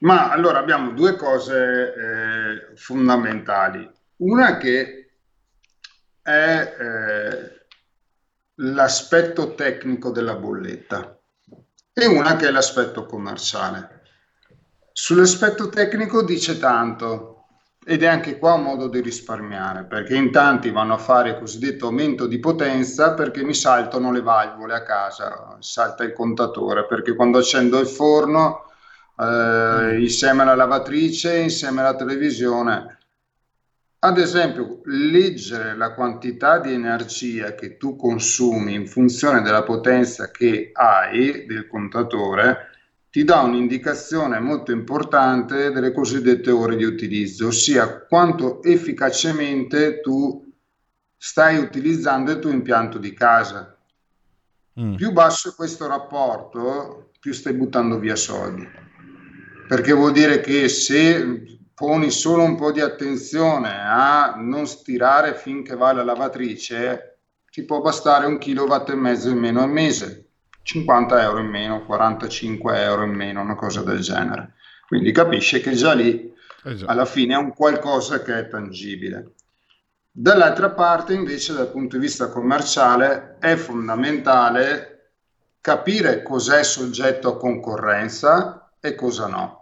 Ma allora abbiamo due cose eh, fondamentali. Una che è eh, l'aspetto tecnico della bolletta e una che è l'aspetto commerciale. Sull'aspetto tecnico dice tanto ed è anche qua un modo di risparmiare perché in tanti vanno a fare il cosiddetto aumento di potenza perché mi saltano le valvole a casa, salta il contatore perché quando accendo il forno eh, insieme alla lavatrice, insieme alla televisione. Ad esempio, leggere la quantità di energia che tu consumi in funzione della potenza che hai del contatore ti dà un'indicazione molto importante delle cosiddette ore di utilizzo, ossia quanto efficacemente tu stai utilizzando il tuo impianto di casa. Mm. Più basso è questo rapporto, più stai buttando via soldi perché vuol dire che se poni solo un po' di attenzione a non stirare finché va la lavatrice, ti può bastare un kilowatt e mezzo in meno al mese, 50 euro in meno, 45 euro in meno, una cosa del genere. Quindi capisce che già lì esatto. alla fine è un qualcosa che è tangibile. Dall'altra parte, invece, dal punto di vista commerciale, è fondamentale capire cos'è soggetto a concorrenza e cosa no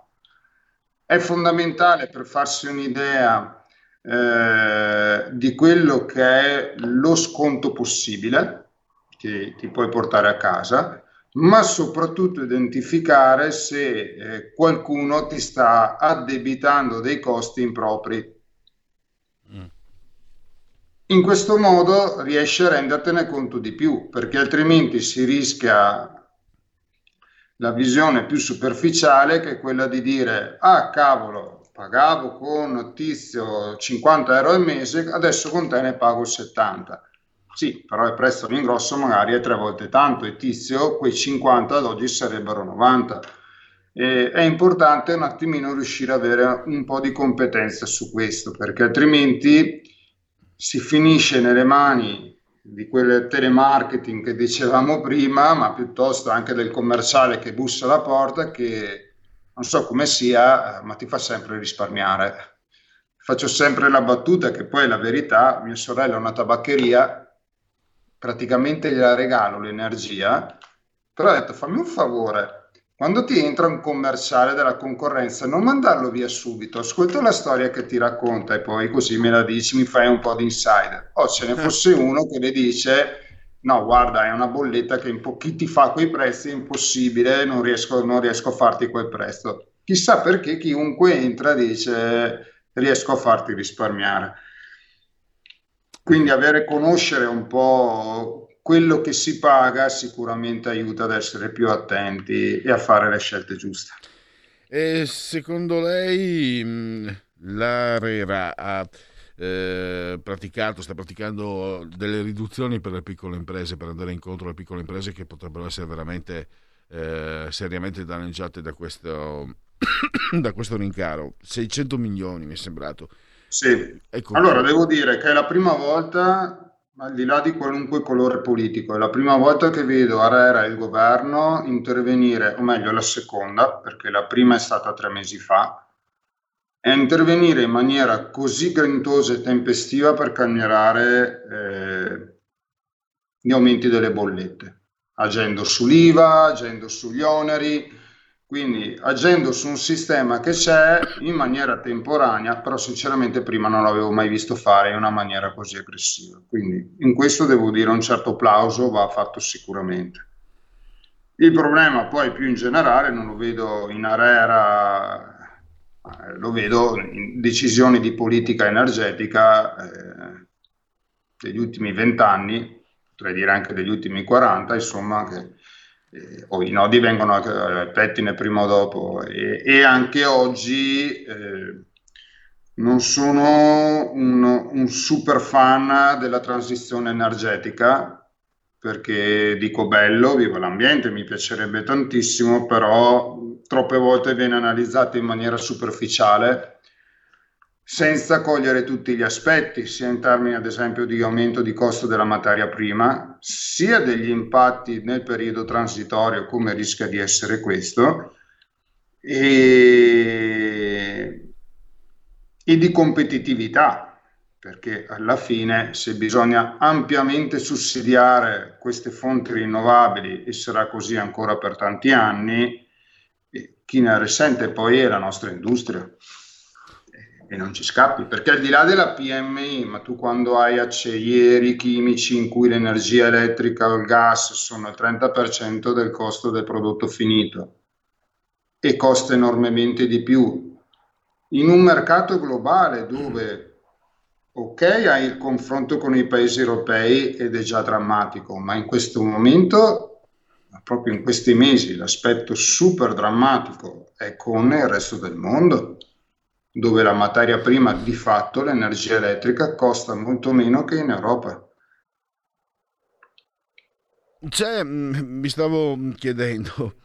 è fondamentale per farsi un'idea eh, di quello che è lo sconto possibile, che ti puoi portare a casa, ma soprattutto identificare se eh, qualcuno ti sta addebitando dei costi impropri. Mm. In questo modo riesci a rendertene conto di più, perché altrimenti si rischia la visione più superficiale che è quella di dire ah cavolo pagavo con tizio 50 euro al mese adesso con te ne pago 70 sì però il prezzo all'ingrosso magari è tre volte tanto e tizio quei 50 ad oggi sarebbero 90 e è importante un attimino riuscire ad avere un po' di competenza su questo perché altrimenti si finisce nelle mani di quel telemarketing che dicevamo prima, ma piuttosto anche del commerciale che bussa alla porta che non so come sia, ma ti fa sempre risparmiare. Faccio sempre la battuta che poi è la verità, mia sorella ha una tabaccheria, praticamente gliela regalo l'energia, però ha detto fammi un favore, quando ti entra un commerciale della concorrenza, non mandarlo via subito, ascolta la storia che ti racconta e poi così me la dici, mi fai un po' di insider. O ce ne eh. fosse uno che le dice, no guarda è una bolletta che po- chi ti fa quei prezzi è impossibile, non riesco, non riesco a farti quel prezzo. Chissà perché chiunque entra dice riesco a farti risparmiare. Quindi avere conoscere un po' quello che si paga sicuramente aiuta ad essere più attenti e a fare le scelte giuste. E secondo lei mm, l'ARERA ha eh, praticato, sta praticando delle riduzioni per le piccole imprese, per andare incontro alle piccole imprese che potrebbero essere veramente eh, seriamente danneggiate da questo, da questo rincaro? 600 milioni mi è sembrato. Sì, ecco. allora devo dire che è la prima volta al di là di qualunque colore politico, è la prima volta che vedo Arera e il governo intervenire, o meglio la seconda, perché la prima è stata tre mesi fa, e intervenire in maniera così grintosa e tempestiva per cambiare eh, gli aumenti delle bollette, agendo sull'IVA, agendo sugli oneri, quindi agendo su un sistema che c'è in maniera temporanea, però sinceramente prima non l'avevo mai visto fare in una maniera così aggressiva. Quindi in questo devo dire un certo plauso va fatto sicuramente. Il problema poi più in generale non lo vedo in Arera, eh, lo vedo in decisioni di politica energetica eh, degli ultimi vent'anni, potrei dire anche degli ultimi 40, insomma, che eh, o i nodi vengono al pettine prima o dopo. E, e anche oggi eh, non sono un, un, super fan della transizione energetica perché dico bello, viva l'ambiente, mi piacerebbe tantissimo, però troppe volte viene analizzato in maniera superficiale senza cogliere tutti gli aspetti, sia in termini ad esempio di aumento di costo della materia prima, sia degli impatti nel periodo transitorio, come rischia di essere questo, e, e di competitività, perché alla fine se bisogna ampiamente sussidiare queste fonti rinnovabili e sarà così ancora per tanti anni, chi ne risente poi è la nostra industria e non ci scappi, perché al di là della PMI, ma tu quando hai acciaieri chimici in cui l'energia elettrica o il gas sono il 30% del costo del prodotto finito e costa enormemente di più, in un mercato globale dove, ok, hai il confronto con i paesi europei ed è già drammatico, ma in questo momento, proprio in questi mesi, l'aspetto super drammatico è con il resto del mondo dove la materia prima di fatto, l'energia elettrica, costa molto meno che in Europa. C'è, mm, mi stavo chiedendo,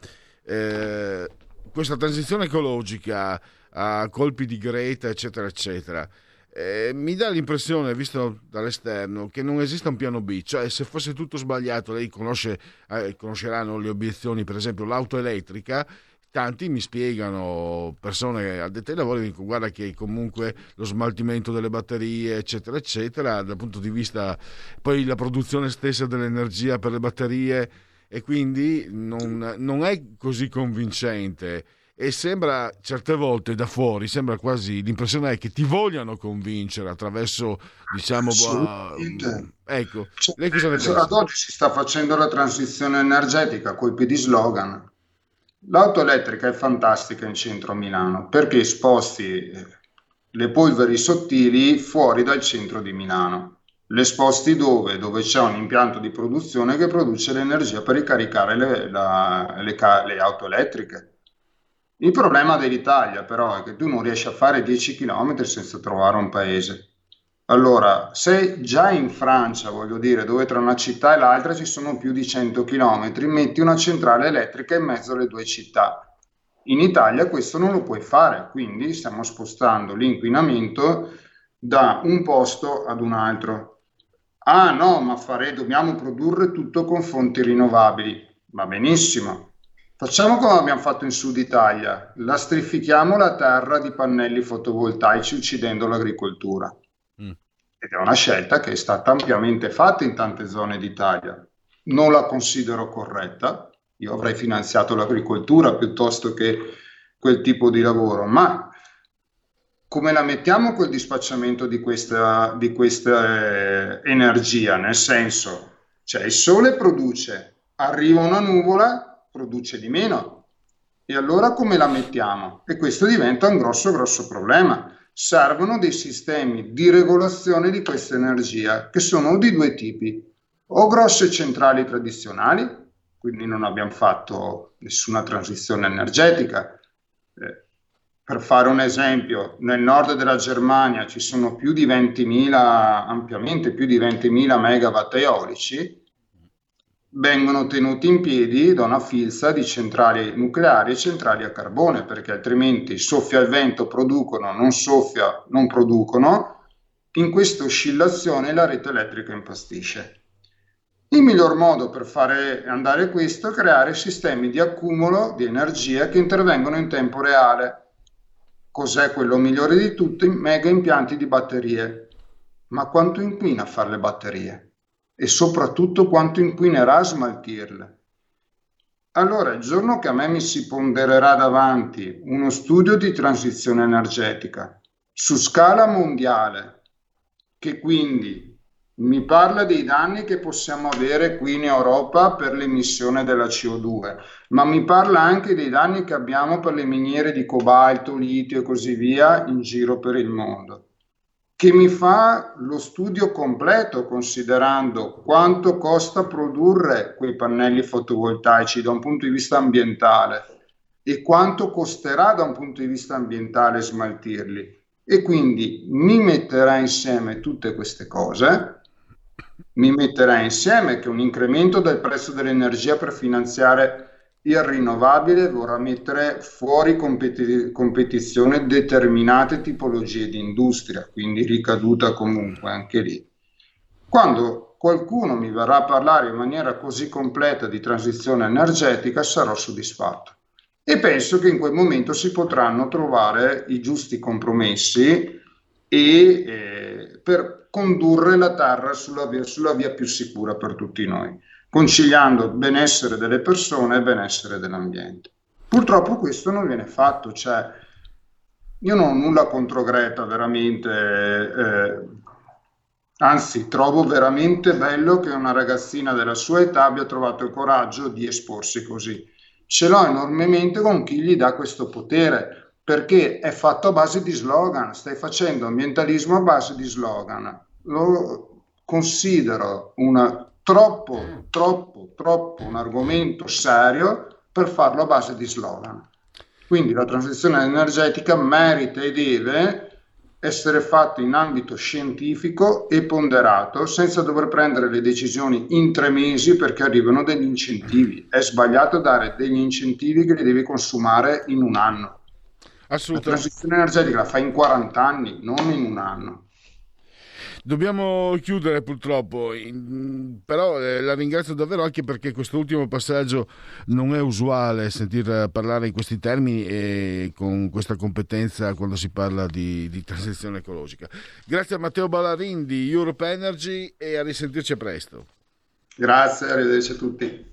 eh, questa transizione ecologica a colpi di Greta, eccetera, eccetera, eh, mi dà l'impressione, visto dall'esterno, che non esista un piano B, cioè se fosse tutto sbagliato, lei conosce, eh, conosceranno le obiezioni, per esempio l'auto elettrica, tanti mi spiegano, persone addette ai lavori, dico guarda che comunque lo smaltimento delle batterie, eccetera, eccetera, dal punto di vista poi la produzione stessa dell'energia per le batterie e quindi non, non è così convincente. e sembra certe volte da fuori, sembra quasi l'impressione è che ti vogliano convincere attraverso, diciamo, uh, ecco, cioè, lei cosa ne pensa? Ad oggi si sta facendo la transizione energetica colpi di slogan. L'auto elettrica è fantastica in centro a Milano perché sposti eh, le polveri sottili fuori dal centro di Milano. Le sposti dove? Dove c'è un impianto di produzione che produce l'energia per ricaricare le, la, le, le auto elettriche il problema dell'Italia però è che tu non riesci a fare 10 km senza trovare un paese. Allora, se già in Francia, voglio dire, dove tra una città e l'altra ci sono più di 100 km, metti una centrale elettrica in mezzo alle due città. In Italia questo non lo puoi fare, quindi stiamo spostando l'inquinamento da un posto ad un altro. Ah no, ma fare, dobbiamo produrre tutto con fonti rinnovabili. Va benissimo, Facciamo come abbiamo fatto in Sud Italia, lastrifichiamo la terra di pannelli fotovoltaici uccidendo l'agricoltura. Ed è una scelta che è stata ampiamente fatta in tante zone d'Italia. Non la considero corretta, io avrei finanziato l'agricoltura piuttosto che quel tipo di lavoro, ma come la mettiamo quel dispacciamento di questa, di questa eh, energia? Nel senso, cioè il sole produce, arriva una nuvola, produce di meno. E allora come la mettiamo? E questo diventa un grosso, grosso problema. Servono dei sistemi di regolazione di questa energia che sono di due tipi. O grosse centrali tradizionali, quindi non abbiamo fatto nessuna transizione energetica. Eh, per fare un esempio, nel nord della Germania ci sono più di 20.000, ampiamente più di 20.000 megawatt eolici, vengono tenuti in piedi da una filza di centrali nucleari e centrali a carbone, perché altrimenti soffia il vento, producono, non soffia, non producono. In questa oscillazione la rete elettrica impastisce. Il miglior modo per fare andare questo è creare sistemi di accumulo di energia che intervengono in tempo reale. Cos'è quello migliore di tutti? Mega impianti di batterie. Ma quanto inquina fare le batterie? E soprattutto quanto inquinerà a smaltirle. Allora, il giorno che a me mi si pondererà davanti uno studio di transizione energetica su scala mondiale, che quindi mi parla dei danni che possiamo avere qui in Europa per l'emissione della CO2, ma mi parla anche dei danni che abbiamo per le miniere di cobalto, litio e così via in giro per il mondo che mi fa lo studio completo considerando quanto costa produrre quei pannelli fotovoltaici da un punto di vista ambientale e quanto costerà da un punto di vista ambientale smaltirli. E quindi mi metterà insieme tutte queste cose, mi metterà insieme che un incremento del prezzo dell'energia per finanziare il rinnovabile vorrà mettere fuori competi- competizione determinate tipologie di industria, quindi ricaduta comunque anche lì. Quando qualcuno mi verrà a parlare in maniera così completa di transizione energetica sarò soddisfatto e penso che in quel momento si potranno trovare i giusti compromessi e, eh, per condurre la Terra sulla via, sulla via più sicura per tutti noi conciliando benessere delle persone e benessere dell'ambiente. Purtroppo questo non viene fatto, cioè io non ho nulla contro Greta, veramente, eh, anzi trovo veramente bello che una ragazzina della sua età abbia trovato il coraggio di esporsi così. Ce l'ho enormemente con chi gli dà questo potere, perché è fatto a base di slogan, stai facendo ambientalismo a base di slogan. Lo considero una troppo, troppo, troppo un argomento serio per farlo a base di slogan. Quindi la transizione energetica merita e deve essere fatta in ambito scientifico e ponderato senza dover prendere le decisioni in tre mesi perché arrivano degli incentivi. È sbagliato dare degli incentivi che li devi consumare in un anno. La transizione energetica la fai in 40 anni, non in un anno. Dobbiamo chiudere purtroppo, però eh, la ringrazio davvero anche perché quest'ultimo passaggio non è usuale sentir parlare in questi termini e con questa competenza quando si parla di, di transizione ecologica. Grazie a Matteo Ballarin di Europe Energy e a risentirci presto. Grazie, arrivederci a tutti.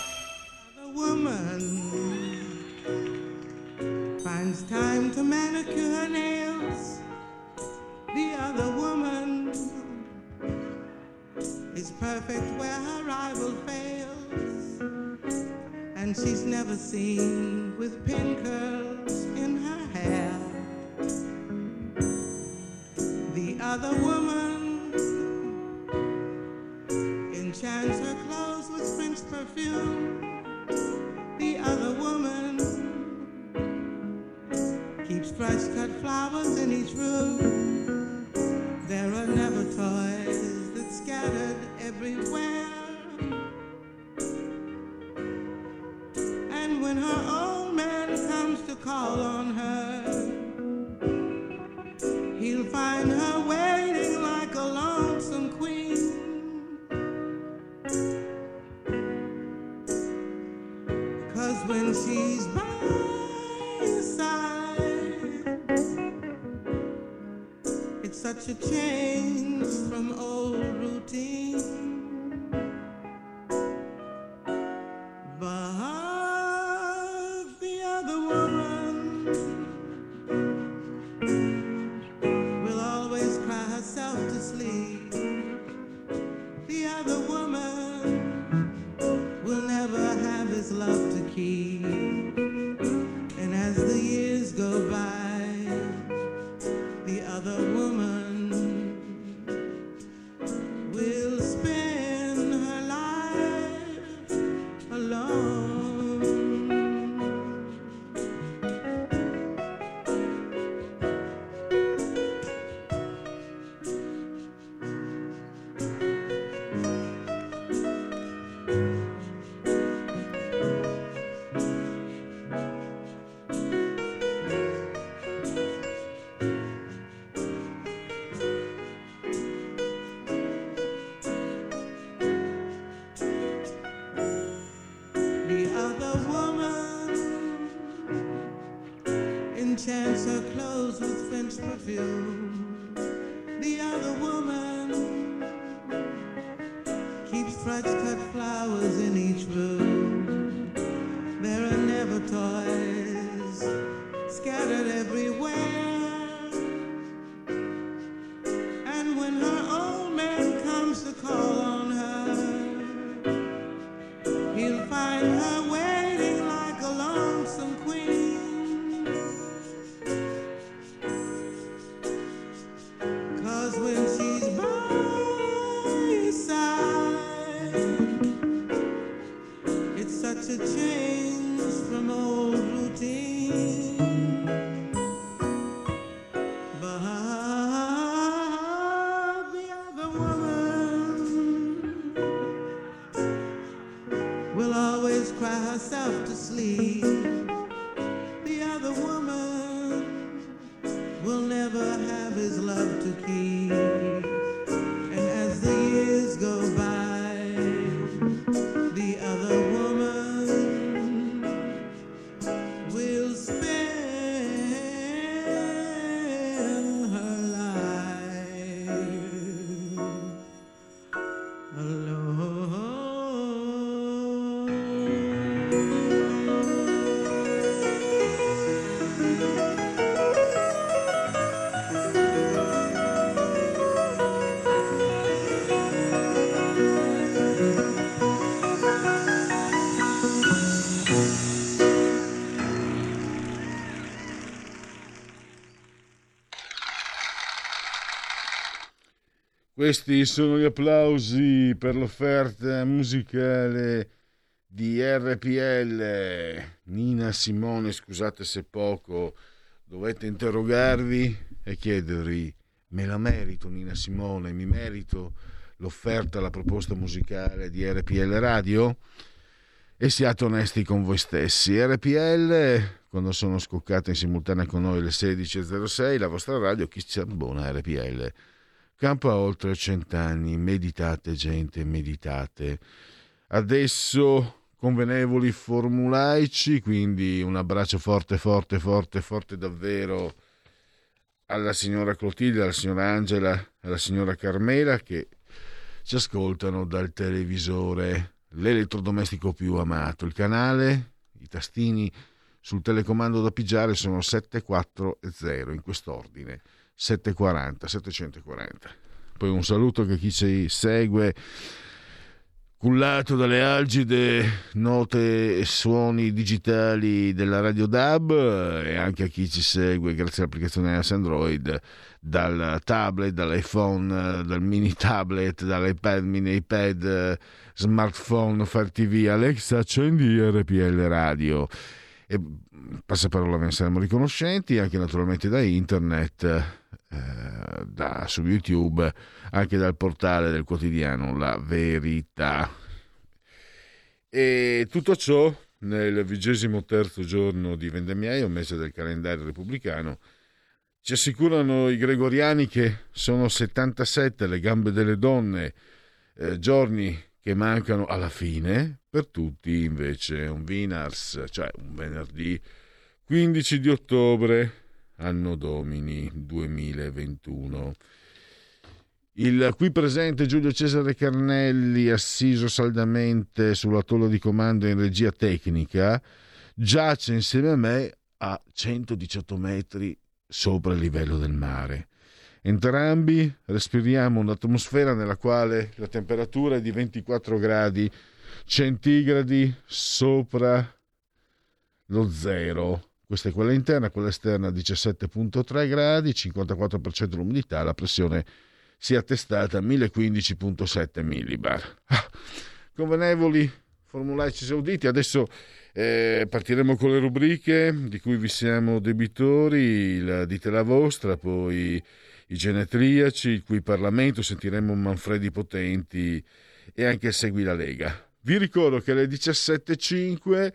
With pin curls in her hair. The other woman enchants her clothes with French perfume. The other woman keeps fresh cut flowers in each room. There are never toys that scattered everywhere. When her old man comes to call on her, he'll find her waiting like a lonesome queen. Cause when she's by his side, it's such a change from old routine. But love to keep. Questi sono gli applausi per l'offerta musicale di RPL. Nina Simone, scusate se poco, dovete interrogarvi e chiedervi, me la merito Nina Simone, mi merito l'offerta, la proposta musicale di RPL Radio? E siate onesti con voi stessi. RPL, quando sono scoccate in simultanea con noi le 16.06, la vostra radio, chi ci abbona RPL? Campa oltre cent'anni, meditate gente, meditate. Adesso convenevoli formulaici, quindi un abbraccio forte, forte, forte, forte davvero alla signora Clotilde, alla signora Angela, alla signora Carmela che ci ascoltano dal televisore, l'elettrodomestico più amato. Il canale, i tastini sul telecomando da pigiare sono 740 in quest'ordine. 740, 740. Poi un saluto a chi ci segue, cullato dalle algide note e suoni digitali della Radio DAB e anche a chi ci segue grazie all'applicazione iOS Android dal tablet, dall'iPhone, dal mini tablet, dall'iPad, mini iPad, smartphone, Fire TV, Alexa, accendi RPL Radio. E passaparola ve ne saremo riconoscenti, anche naturalmente da internet eh, da, su YouTube, anche dal portale del quotidiano La Verità. E tutto ciò nel vigesimo terzo giorno di vendemmiaio, mese del calendario repubblicano, ci assicurano i gregoriani che sono 77 le gambe delle donne, eh, giorni che mancano alla fine, per tutti invece un Vinars, cioè un venerdì 15 di ottobre anno domini 2021. Il qui presente Giulio Cesare Carnelli, assiso saldamente sulla tolla di comando in regia tecnica, giace insieme a me a 118 metri sopra il livello del mare. Entrambi respiriamo un'atmosfera nella quale la temperatura è di 24 gradi centigradi sopra lo zero questa è quella interna, quella esterna 17.3 gradi, 54% l'umidità, la pressione si è attestata a 1015.7 millibar. Ah, convenevoli formulaici sauditi, adesso eh, partiremo con le rubriche di cui vi siamo debitori, il dite la vostra, poi i genetriaci, il cui Parlamento, sentiremo Manfredi Potenti e anche Segui la Lega. Vi ricordo che alle 17.05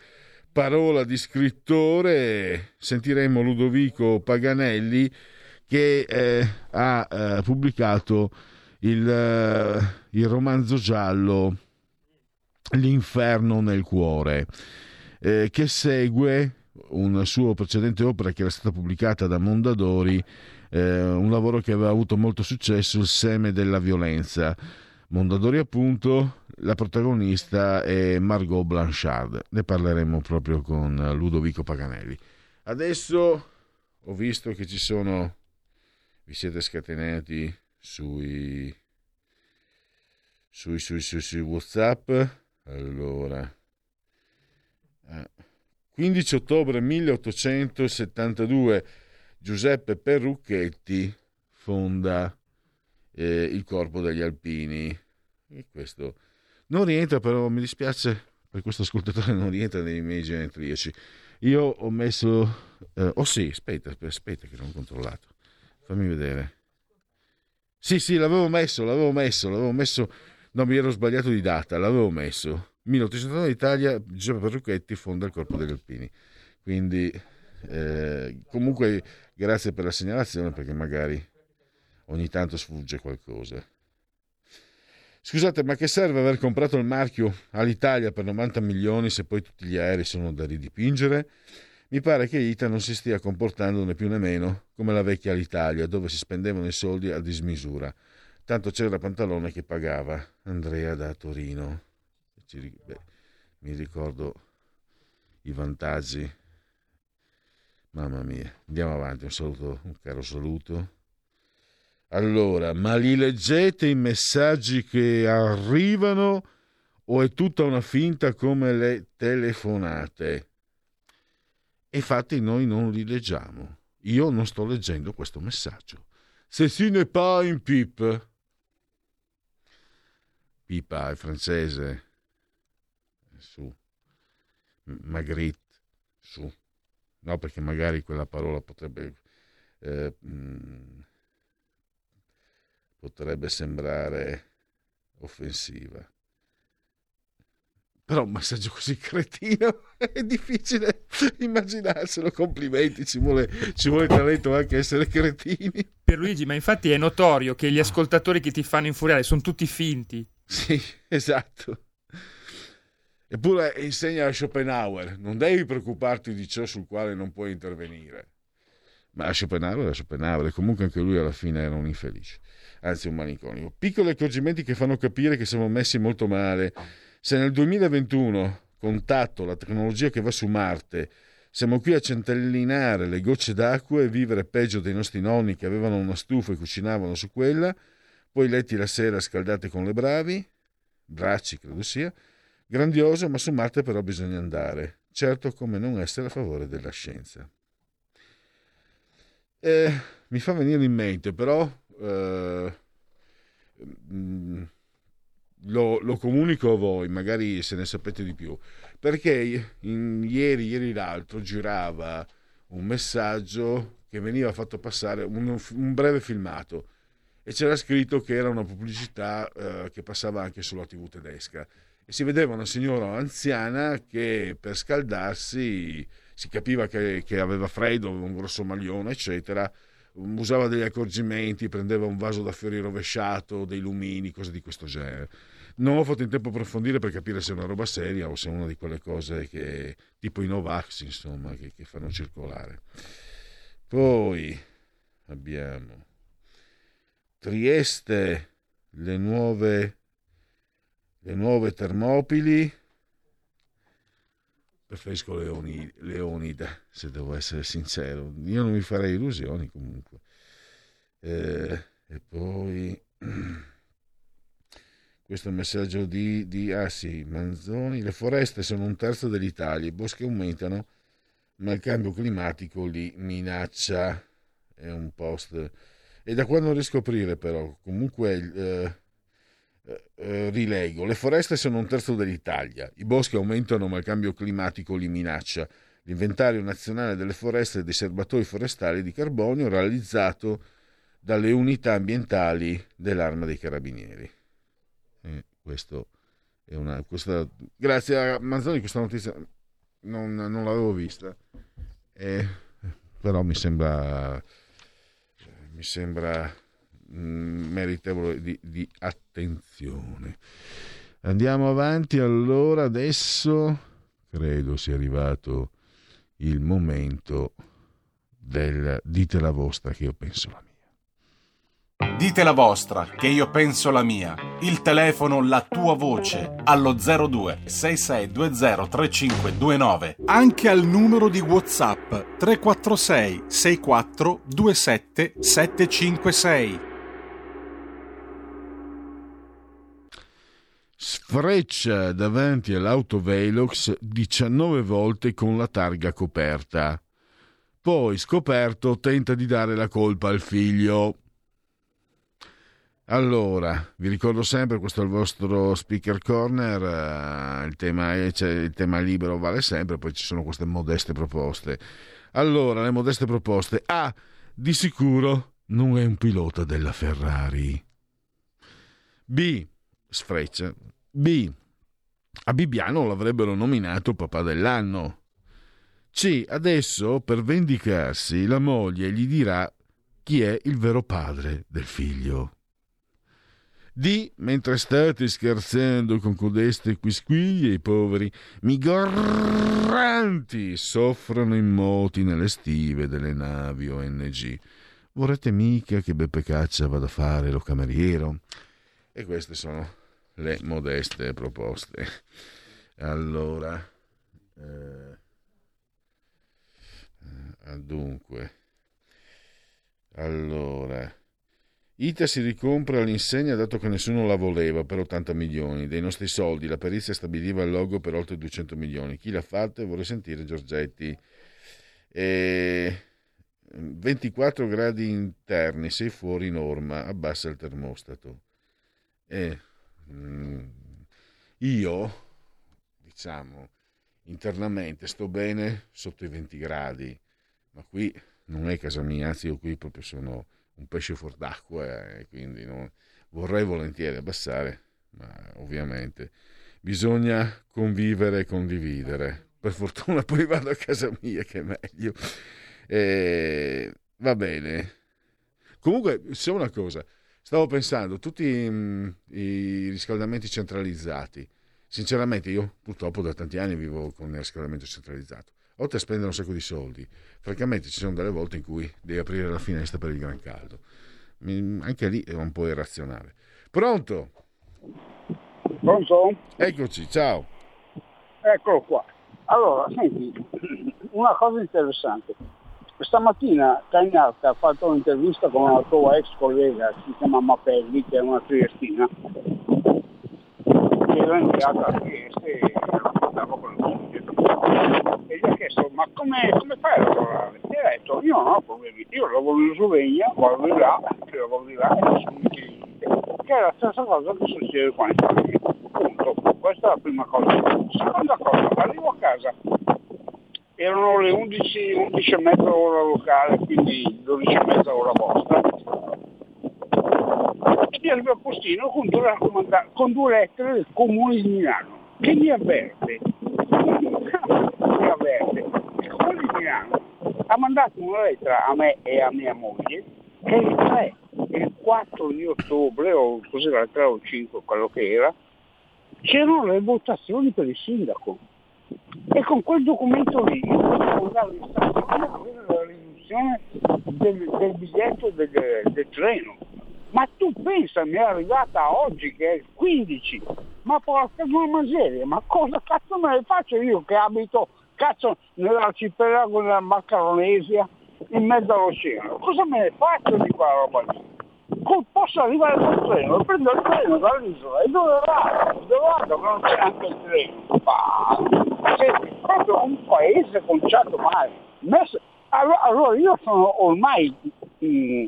parola di scrittore sentiremo Ludovico Paganelli che eh, ha eh, pubblicato il, eh, il, romanzo giallo L'inferno nel cuore, eh, che segue una sua precedente opera che era stata pubblicata da Mondadori, eh, un lavoro che aveva avuto molto successo, Il seme della violenza. Mondadori appunto, la protagonista è Margot Blanchard, ne parleremo proprio con Ludovico Paganelli. Adesso ho visto che ci sono, vi siete scatenati sui, sui, sui, sui, sui Whatsapp, allora... 15 eh, ottobre 1872 Giuseppe Perrucchetti fonda eh, il corpo degli alpini. E questo non rientra, però mi dispiace per questo ascoltatore, non rientra nei miei genetriaci. Io ho messo. Eh, oh sì, aspetta, aspetta che non controllato. Fammi vedere. Sì, sì, l'avevo messo, l'avevo messo, l'avevo messo. No, mi ero sbagliato di data, l'avevo messo. 1809 Italia, Giuseppe Perrucchetti fonda il corpo degli alpini. Quindi, eh, comunque, grazie per la segnalazione perché magari ogni tanto sfugge qualcosa. Scusate, ma che serve aver comprato il marchio all'Italia per 90 milioni se poi tutti gli aerei sono da ridipingere? Mi pare che Ita non si stia comportando né più né meno come la vecchia Alitalia, dove si spendevano i soldi a dismisura. Tanto c'era Pantalone che pagava. Andrea da Torino. Beh, mi ricordo i vantaggi. Mamma mia. Andiamo avanti. Un saluto, un caro saluto allora, ma li leggete i messaggi che arrivano o è tutta una finta come le telefonate? Infatti noi non li leggiamo. Io non sto leggendo questo messaggio. Se si ne pas in pipe. Pipa è francese, su, Magritte, su, no perché magari quella parola potrebbe, eh, mh, potrebbe sembrare offensiva. Però un messaggio così cretino è difficile immaginarselo. Complimenti, ci vuole, ci vuole talento anche essere cretini. Pierluigi, ma infatti è notorio che gli ascoltatori che ti fanno infuriare sono tutti finti. Sì, esatto. Eppure insegna a Schopenhauer, non devi preoccuparti di ciò sul quale non puoi intervenire. Ma a Schopenhauer, a Schopenhauer, comunque anche lui alla fine era un infelice, anzi un maniconico. Piccoli accorgimenti che fanno capire che siamo messi molto male. Se nel 2021, contatto la tecnologia che va su Marte, siamo qui a centellinare le gocce d'acqua e vivere peggio dei nostri nonni che avevano una stufa e cucinavano su quella, poi letti la sera scaldati con le bravi, bracci credo sia, grandioso, ma su Marte però bisogna andare. Certo come non essere a favore della scienza. Eh, mi fa venire in mente però... Eh, mm, lo, lo, comunico a voi, magari se ne sapete di più, perché in, ieri, ieri l'altro girava un messaggio che veniva fatto passare, un, un breve filmato, e c'era scritto che era una pubblicità eh, che passava anche sulla tv tedesca. E si vedeva una signora anziana che per scaldarsi si capiva che, che aveva freddo, aveva un grosso maglione, eccetera, usava degli accorgimenti, prendeva un vaso da fiori rovesciato, dei lumini, cose di questo genere. Non ho fatto in tempo a approfondire per capire se è una roba seria o se è una di quelle cose che, tipo i Novax, insomma, che, che fanno circolare. Poi abbiamo Trieste, le nuove, le nuove Termopili. Preferisco Leoni, Leonida, se devo essere sincero. Io non mi farei illusioni comunque. Eh, e poi questo messaggio di, di ah sì, Manzoni. Le foreste sono un terzo dell'Italia, i boschi aumentano, ma il cambio climatico li minaccia. È un post. E da qua non aprire, però, comunque eh, eh, rilego. Le foreste sono un terzo dell'Italia, i boschi aumentano, ma il cambio climatico li minaccia. L'inventario nazionale delle foreste e dei serbatoi forestali di carbonio realizzato dalle unità ambientali dell'Arma dei Carabinieri. Eh, questo è una, questa, grazie a Manzoni questa notizia non, non l'avevo vista, eh, però mi sembra, mi sembra meritevole di, di attenzione. Andiamo avanti allora, adesso credo sia arrivato il momento del dite la vostra che io penso la mia. Dite la vostra, che io penso la mia. Il telefono, la tua voce, allo 02 6620 3529. Anche al numero di WhatsApp 346 64 27 756. Sfreccia davanti all'auto Velox 19 volte con la targa coperta. Poi, scoperto, tenta di dare la colpa al figlio. Allora, vi ricordo sempre, questo è il vostro speaker corner, uh, il, tema cioè, il tema libero vale sempre, poi ci sono queste modeste proposte. Allora, le modeste proposte. A, di sicuro non è un pilota della Ferrari. B, sfreccia. B, a Bibbiano l'avrebbero nominato papà dell'anno. C, adesso per vendicarsi la moglie gli dirà chi è il vero padre del figlio. D. Mentre state scherzando con codeste quisquiglie, i poveri migranti soffrono immoti nelle stive delle navi ONG. Vorrete mica che Beppe Caccia vada a fare lo cameriero? E queste sono le modeste proposte. Allora, eh, dunque, allora. Ita si ricompra l'insegna dato che nessuno la voleva per 80 milioni. Dei nostri soldi la perizia stabiliva il logo per oltre 200 milioni. Chi l'ha fatta vorrei sentire Giorgetti. E... 24 gradi interni, sei fuori norma, abbassa il termostato. E mm, io, diciamo, internamente sto bene sotto i 20 gradi, ma qui non è casa mia, anzi io qui proprio sono un pesce fuor d'acqua e quindi non, vorrei volentieri abbassare, ma ovviamente bisogna convivere e condividere. Per fortuna poi vado a casa mia che è meglio. E, va bene. Comunque, se una cosa, stavo pensando, tutti mm, i riscaldamenti centralizzati, sinceramente io purtroppo da tanti anni vivo con il riscaldamento centralizzato. Oltre a spendere un sacco di soldi, francamente ci sono delle volte in cui devi aprire la finestra per il gran caldo. Anche lì è un po' irrazionale. Pronto? Pronto? Eccoci, ciao. Eccolo qua. Allora, senti, una cosa interessante. Stamattina Cagnarca ha fatto un'intervista con una tua ex collega, si chiama Mapelli, che è una triestina, che era inviata a Trieste e raccontava con il e gli ha chiesto ma come, come fai a lavorare? E ha detto io non ho problemi, io lavoro in Slovenia, vado di là, che lavoro di là e non sono un cliente, che è la stessa cosa che succede qua in Italia. Punto. Questa è la prima cosa. Seconda cosa, arrivo a casa, erano le 11, 11 e mezza ora locale, quindi 12 e mezza ora vostra. E mi arriva postino con due, con due lettere del comune di Milano che mi avverte, mi avverte, il comune di Milano ha mandato una lettera a me e a mia moglie che il 3 e il 4 di ottobre, o cos'era il 3 o il 5, quello che era, c'erano le votazioni per il sindaco. E con quel documento lì io potevo andare in stazione avere la riduzione del, del biglietto del, del treno. Ma tu pensa, mi è arrivata oggi che è il 15, ma porca una miseria, ma cosa cazzo me ne faccio io che abito cazzo nell'arcipelago della Macaronesia in mezzo all'oceano? Cosa me ne faccio di quella roba lì? Posso arrivare col treno, prendo il treno dall'isola e dove vado? Dove vado? Non c'è anche il treno. Ma senti, proprio un paese conciato male. Messo... Allora io sono ormai mh, mm,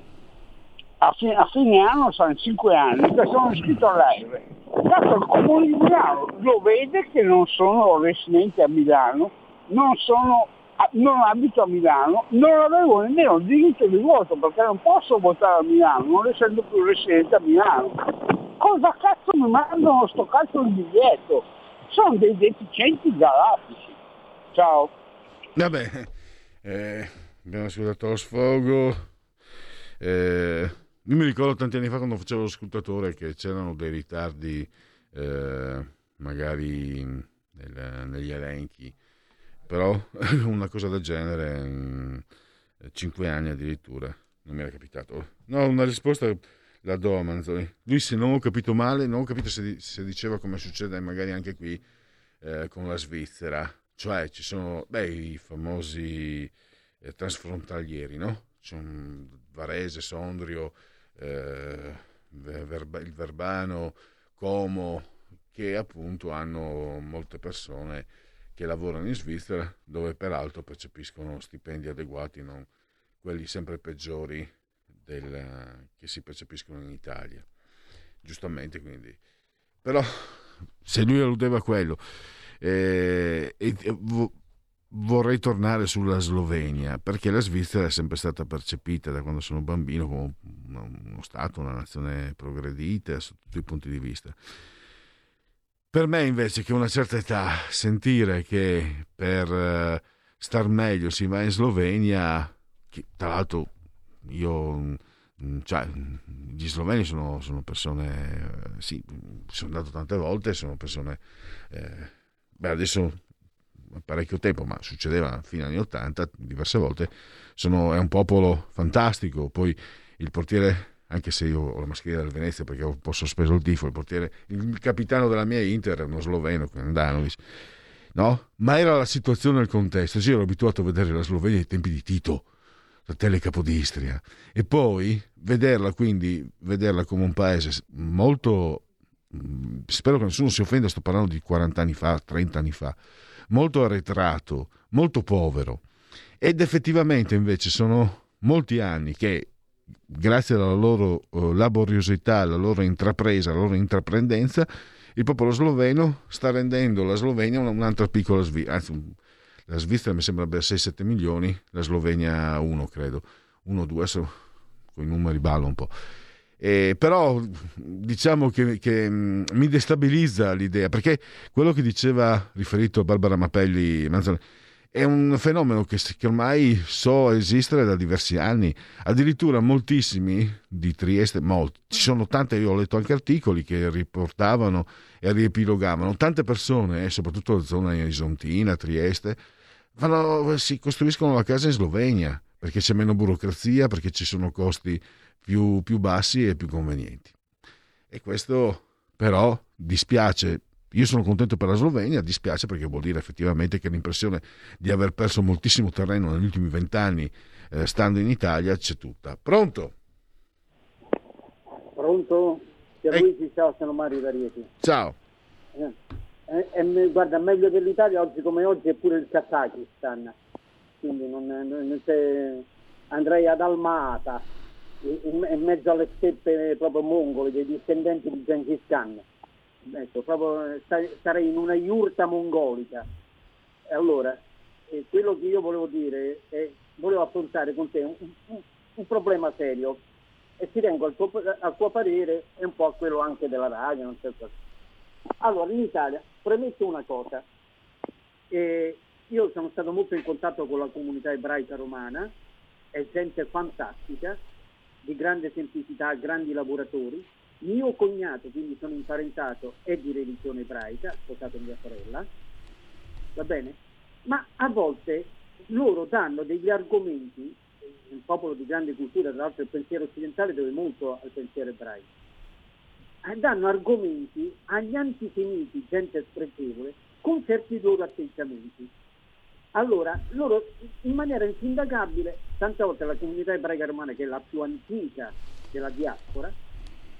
a, fine, a, fine, anno, sono 5 anni, che sono iscritto all'AIRE. Tanto il comune di Milano lo vede che non sono residente a Milano, non sono non abito a Milano, non avevo nemmeno il diritto di voto perché non posso votare a Milano, non essendo più residente a Milano. Cosa cazzo mi mandano sto cazzo di biglietto? Sono dei deficienti galattici. Ciao. Vabbè, eh, abbiamo ascoltato lo sfogo. Eh, io mi ricordo tanti anni fa quando facevo lo scrutatore che c'erano dei ritardi eh, magari nel, negli elenchi però una cosa del genere, in cinque anni addirittura, non mi era capitato. No, una risposta la do a Manzoni. Lui se non ho capito male, non ho capito se, se diceva come succede magari anche qui eh, con la Svizzera, cioè ci sono beh, i famosi eh, transfrontalieri, no? Varese, Sondrio, eh, Verba, il Verbano, Como, che appunto hanno molte persone che lavorano in Svizzera, dove peraltro percepiscono stipendi adeguati, non quelli sempre peggiori del, che si percepiscono in Italia. Giustamente, quindi. Però se lui alludeva a quello, eh, e, vo, vorrei tornare sulla Slovenia, perché la Svizzera è sempre stata percepita da quando sono bambino come uno Stato, una nazione progredita sotto tutti i punti di vista per me invece che una certa età sentire che per uh, star meglio si va in Slovenia, che, tra l'altro io, mm, cioè, gli sloveni sono, sono persone, uh, sì, sono andato tante volte, sono persone, eh, beh adesso parecchio tempo, ma succedeva fino agli anni 80, diverse volte, sono, è un popolo fantastico, poi il portiere anche se io ho la mascherina del Venezia perché ho un po' sospeso il tifo, il portiere, il capitano della mia Inter uno sloveno, Andanovic, no? Ma era la situazione nel contesto, io ero abituato a vedere la Slovenia ai tempi di Tito, la tele Capodistria, e poi vederla quindi, vederla come un paese molto, spero che nessuno si offenda, sto parlando di 40 anni fa, 30 anni fa, molto arretrato, molto povero, ed effettivamente invece sono molti anni che grazie alla loro eh, laboriosità, alla loro intrapresa, alla loro intraprendenza, il popolo sloveno sta rendendo la Slovenia un'altra piccola Svizzera, anzi la Svizzera mi sembra abbia 6-7 milioni, la Slovenia 1 credo, 1-2, adesso con i numeri ballo un po'. Eh, però diciamo che, che mh, mi destabilizza l'idea, perché quello che diceva riferito a Barbara Mappelli Manzoni, è un fenomeno che, che, ormai so esistere da diversi anni, addirittura moltissimi di Trieste, molti, ci sono tante, io ho letto anche articoli che riportavano e riepilogavano, tante persone, eh, soprattutto nella zona isontina, Trieste, vanno, si costruiscono la casa in Slovenia perché c'è meno burocrazia, perché ci sono costi più, più bassi e più convenienti. E questo però dispiace io sono contento per la Slovenia, dispiace perché vuol dire effettivamente che l'impressione di aver perso moltissimo terreno negli ultimi vent'anni eh, stando in Italia c'è tutta. Pronto? Pronto? Luigi, ciao, sono Mario da Rieti. Ciao. Eh, eh, eh, guarda, meglio dell'Italia oggi come oggi è pure il Kazakistan, quindi non, non andrei ad Almata, in, in, mezzo alle steppe proprio mongole, dei discendenti di Gengis Khan ecco, proprio sarei in una iurta mongolica. Allora, eh, quello che io volevo dire è, volevo affrontare con te un, un, un problema serio. E ti tengo al tuo, al tuo, parere e un po' a quello anche della radio, non so Allora, in Italia, premetto una cosa, eh, io sono stato molto in contatto con la comunità ebraica romana, è gente fantastica, di grande semplicità, grandi lavoratori, mio cognato, quindi sono imparentato, è di religione ebraica, sposato mia sorella, va bene? Ma a volte loro danno degli argomenti, un popolo di grande cultura, tra l'altro il pensiero occidentale deve molto al pensiero ebraico, eh, danno argomenti agli antisemiti, gente spregevole, con certi loro atteggiamenti. Allora, loro in maniera insindacabile, tante volte la comunità ebraica romana, che è la più antica della diaspora,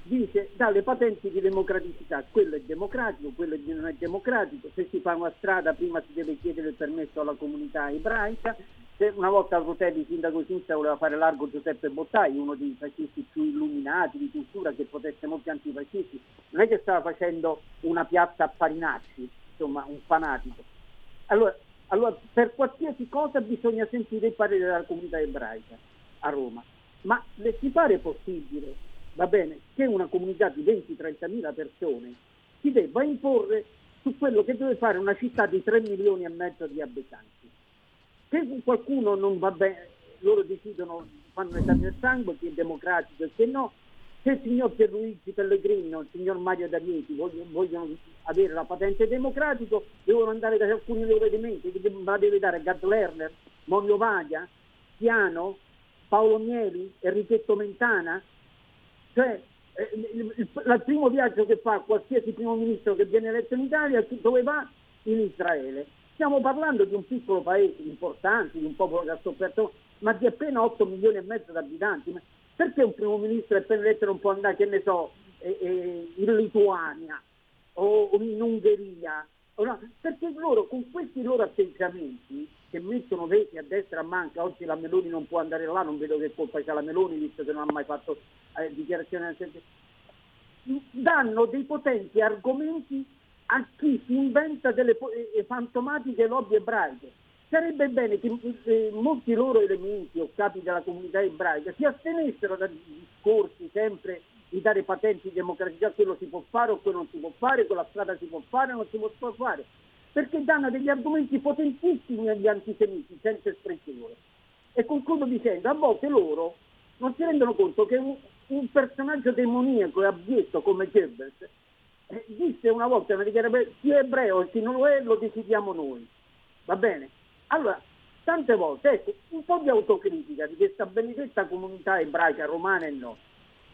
dice dalle patenti di democraticità, quello è democratico, quello non è democratico, se si fa una strada prima si deve chiedere il permesso alla comunità ebraica, se una volta a Rotelli, sindaco di sinistra, voleva fare largo Giuseppe Bottai, uno dei fascisti più illuminati di cultura che potesse molti antifascisti, non è che stava facendo una piazza a Farinacci, insomma un fanatico. Allora, allora per qualsiasi cosa bisogna sentire il parere della comunità ebraica a Roma, ma le si pare possibile va bene, che una comunità di 20-30 mila persone si debba imporre su quello che deve fare una città di 3 milioni e mezzo di abitanti. Se qualcuno non va bene, loro decidono, fanno un esame del sangue, chi è democratico e chi no, se il signor Pierluigi Pellegrino, il signor Mario D'Amieti vogliono, vogliono, avere la patente democratico, devono andare da alcuni loro elementi, che la deve dare Gad Lerner, Monio Vaglia, Piano, Paolo Mieli, Enrichetto Mentana, cioè, eh, il, il, il, primo viaggio che fa qualsiasi primo ministro che viene eletto in Italia, dove va? In Israele. Stiamo parlando di un piccolo paese importante, di un popolo che ha sofferto, ma di appena 8 milioni e mezzo di abitanti. Ma perché un primo ministro appena eletto non può andare, che ne so, eh, eh, in Lituania o in Ungheria? No? Perché loro con questi loro atteggiamenti che mettono veti a destra a manca, oggi la Meloni non può andare là, non vedo che colpa c'ha la Meloni visto che non ha mai fatto eh, dichiarazione danno dei potenti argomenti a chi si inventa delle eh, fantomatiche lobby ebraiche. Sarebbe bene che eh, molti loro elementi o capi della comunità ebraica si astenessero da discorsi sempre di dare patenti democratici a quello si può fare o quello non si può fare, quella strada si può fare o non si può fare perché danno degli argomenti potentissimi agli antisemiti, senza espressione. E concludo dicendo, a volte loro non si rendono conto che un, un personaggio demoniaco e abietto come Goebbels eh, disse una volta una dichiarazione, chi è ebreo e chi non lo è lo decidiamo noi. Va bene? Allora, tante volte, ecco, un po' di autocritica di questa benedetta comunità ebraica, romana e no.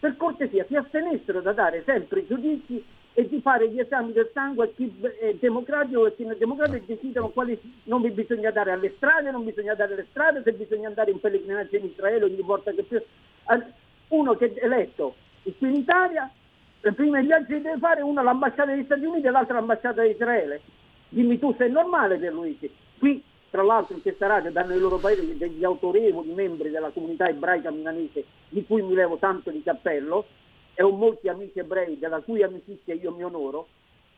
Per cortesia, si astenessero da dare sempre giudizi e di fare gli esami del sangue a chi è democratico e chi non è democratico e decidono quali non bisogna dare alle strade, non bisogna dare alle strade, se bisogna andare in pellegrinaggio in Israele ogni volta che più... Uno che è eletto qui in Italia, prima i viaggi deve fare uno all'ambasciata degli Stati Uniti e l'altro all'ambasciata di Israele. Dimmi tu se è normale per Luigi. Qui tra l'altro in questa radio danno i loro pareri degli autorevoli membri della comunità ebraica milanese di cui mi levo tanto di cappello e ho molti amici ebrei della cui amicizia io mi onoro,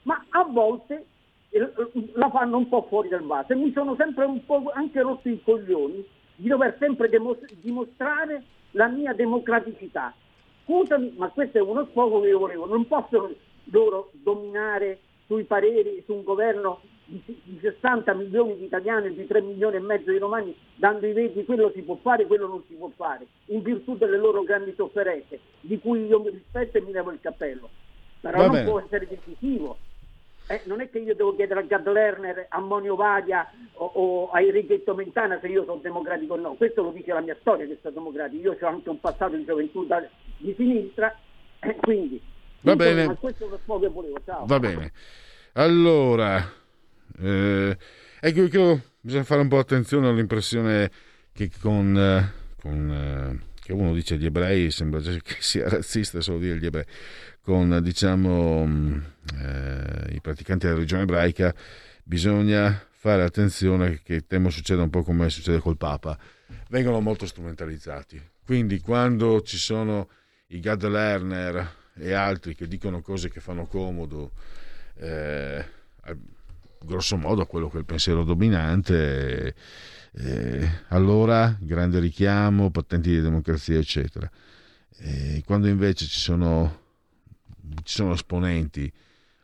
ma a volte eh, la fanno un po' fuori dal vaso e mi sono sempre un po' anche rotto i coglioni di dover sempre dimostrare la mia democraticità. Scusami, ma questo è uno sfogo che io volevo, non possono loro dominare sui pareri, su un governo di, di 60 milioni di italiani e di 3 milioni e mezzo di romani dando i veti quello si può fare, quello non si può fare, in virtù delle loro grandi sofferenze, di cui io mi rispetto e mi levo il cappello. Però Va non bene. può essere decisivo. Eh, non è che io devo chiedere a Gad Lerner, a Monio Vadia o, o a Enrichetto Mentana se io sono democratico o no. Questo lo dice la mia storia che sono democratico. Io ho anche un passato di gioventù da- di sinistra, eh, quindi... Va insomma, bene. questo è lo che volevo. Ciao. Va bene. Allora, eh, ecco, credo bisogna fare un po' attenzione all'impressione che con, eh, con, eh, che uno dice gli ebrei, sembra che sia razzista solo dire gli ebrei, con diciamo mh, eh, i praticanti della religione ebraica bisogna fare attenzione che temo succeda un po' come succede col Papa, vengono molto strumentalizzati. Quindi quando ci sono i Gad Lerner e altri che dicono cose che fanno comodo, eh, grosso modo quello che è il pensiero dominante, eh, allora grande richiamo, patenti di democrazia, eccetera. E quando invece ci sono, ci sono esponenti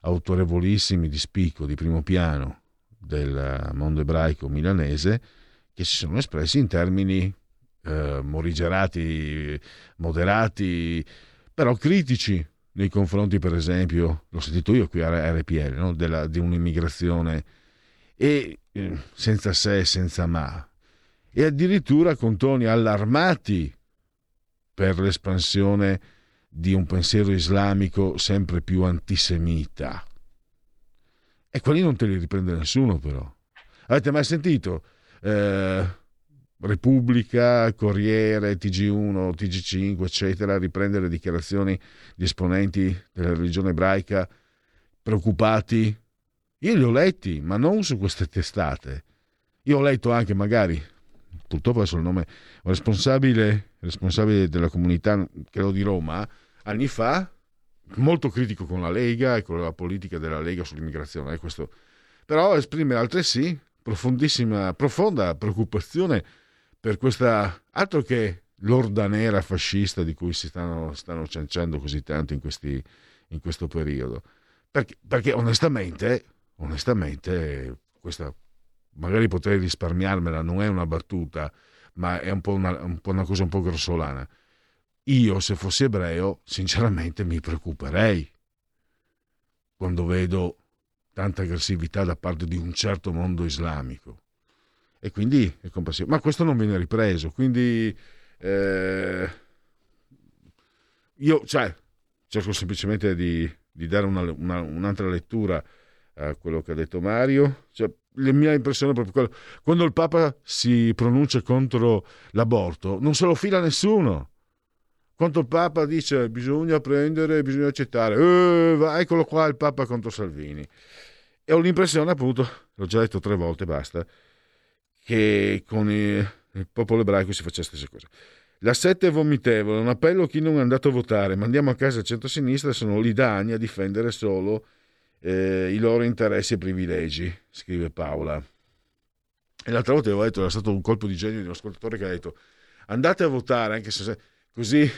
autorevolissimi di spicco, di primo piano del mondo ebraico milanese, che si sono espressi in termini eh, morigerati, moderati, però critici nei confronti, per esempio, l'ho sentito io qui a RPL, no? Della- di un'immigrazione e eh, senza se e senza ma, e addirittura con toni allarmati per l'espansione di un pensiero islamico sempre più antisemita. E quelli non te li riprende nessuno, però. Avete mai sentito? Eh, Repubblica, Corriere, TG1, TG5, eccetera, riprendere dichiarazioni di esponenti della religione ebraica preoccupati? Io li ho letti, ma non su queste testate. Io ho letto anche, magari, purtroppo adesso il nome, responsabile, responsabile della comunità, credo di Roma, anni fa, molto critico con la Lega e con la politica della Lega sull'immigrazione. eh, questo. Però esprime altresì profondissima, profonda preoccupazione per questa altro che l'orda nera fascista di cui si stanno, stanno cianciando così tanto in, questi, in questo periodo. Perché, perché onestamente, onestamente, questa magari potrei risparmiarmela, non è una battuta, ma è un po' una, un po' una cosa un po' grossolana. Io, se fossi ebreo, sinceramente mi preoccuperei quando vedo tanta aggressività da parte di un certo mondo islamico. E quindi è compassivo. Ma questo non viene ripreso, quindi eh, io cioè, cerco semplicemente di, di dare una- una- un'altra lettura a quello che ha detto Mario. Cioè, la mia impressione è proprio quella. Quando il Papa si pronuncia contro l'aborto, non se lo fila nessuno. Quando il Papa dice bisogna prendere, bisogna accettare, eh, eccolo qua il Papa contro Salvini. E ho l'impressione, appunto, l'ho già detto tre volte, basta, che con il popolo ebraico si faccia la stessa cosa. La sette è vomitevole, un appello a chi non è andato a votare, mandiamo a casa il centro-sinistra, sono lì da a difendere solo eh, i loro interessi e privilegi, scrive Paola. E l'altra volta avevo detto, era stato un colpo di genio di un ascoltatore che ha detto andate a votare, anche se così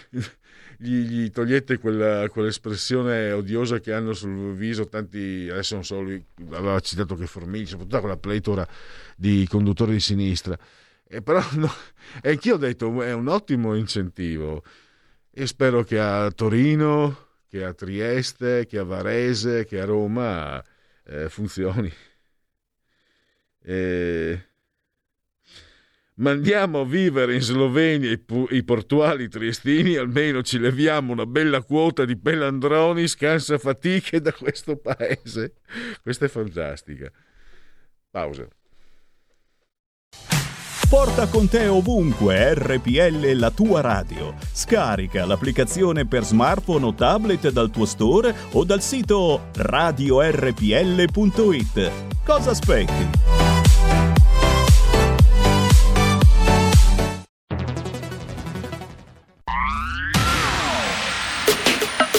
gli, gli togliete quella, quell'espressione odiosa che hanno sul viso tanti, adesso non so, lui aveva citato che Formigli, soprattutto quella pletora di conduttori di sinistra. E però no, e anch'io ho detto è un ottimo incentivo e spero che a Torino, che a Trieste, che a Varese, che a Roma eh, funzioni. E... Mandiamo a vivere in Slovenia i, pu- i portuali triestini, almeno ci leviamo una bella quota di pelandroni scansa fatiche da questo paese. Questa è fantastica. Pausa. Porta con te ovunque RPL la tua radio. Scarica l'applicazione per smartphone o tablet dal tuo store o dal sito radiorpl.it. Cosa aspetti?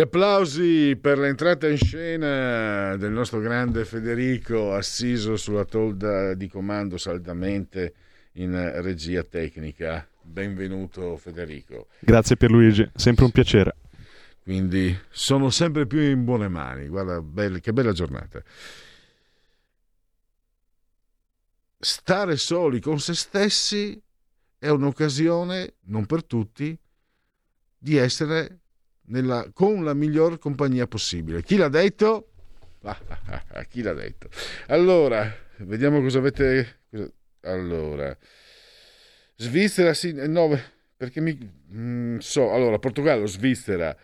Gli applausi per l'entrata in scena del nostro grande Federico, assiso sulla tolda di comando saldamente in regia tecnica. Benvenuto Federico. Grazie Pierluigi, sempre un piacere. Quindi sono sempre più in buone mani. Guarda, che bella giornata. Stare soli con se stessi è un'occasione, non per tutti, di essere nella, con la miglior compagnia possibile. Chi l'ha detto? Ah, ah, ah, chi l'ha detto? Allora, vediamo cosa avete. Allora, Svizzera, sì, no, perché mi mm, so. Allora, Portogallo, Svizzera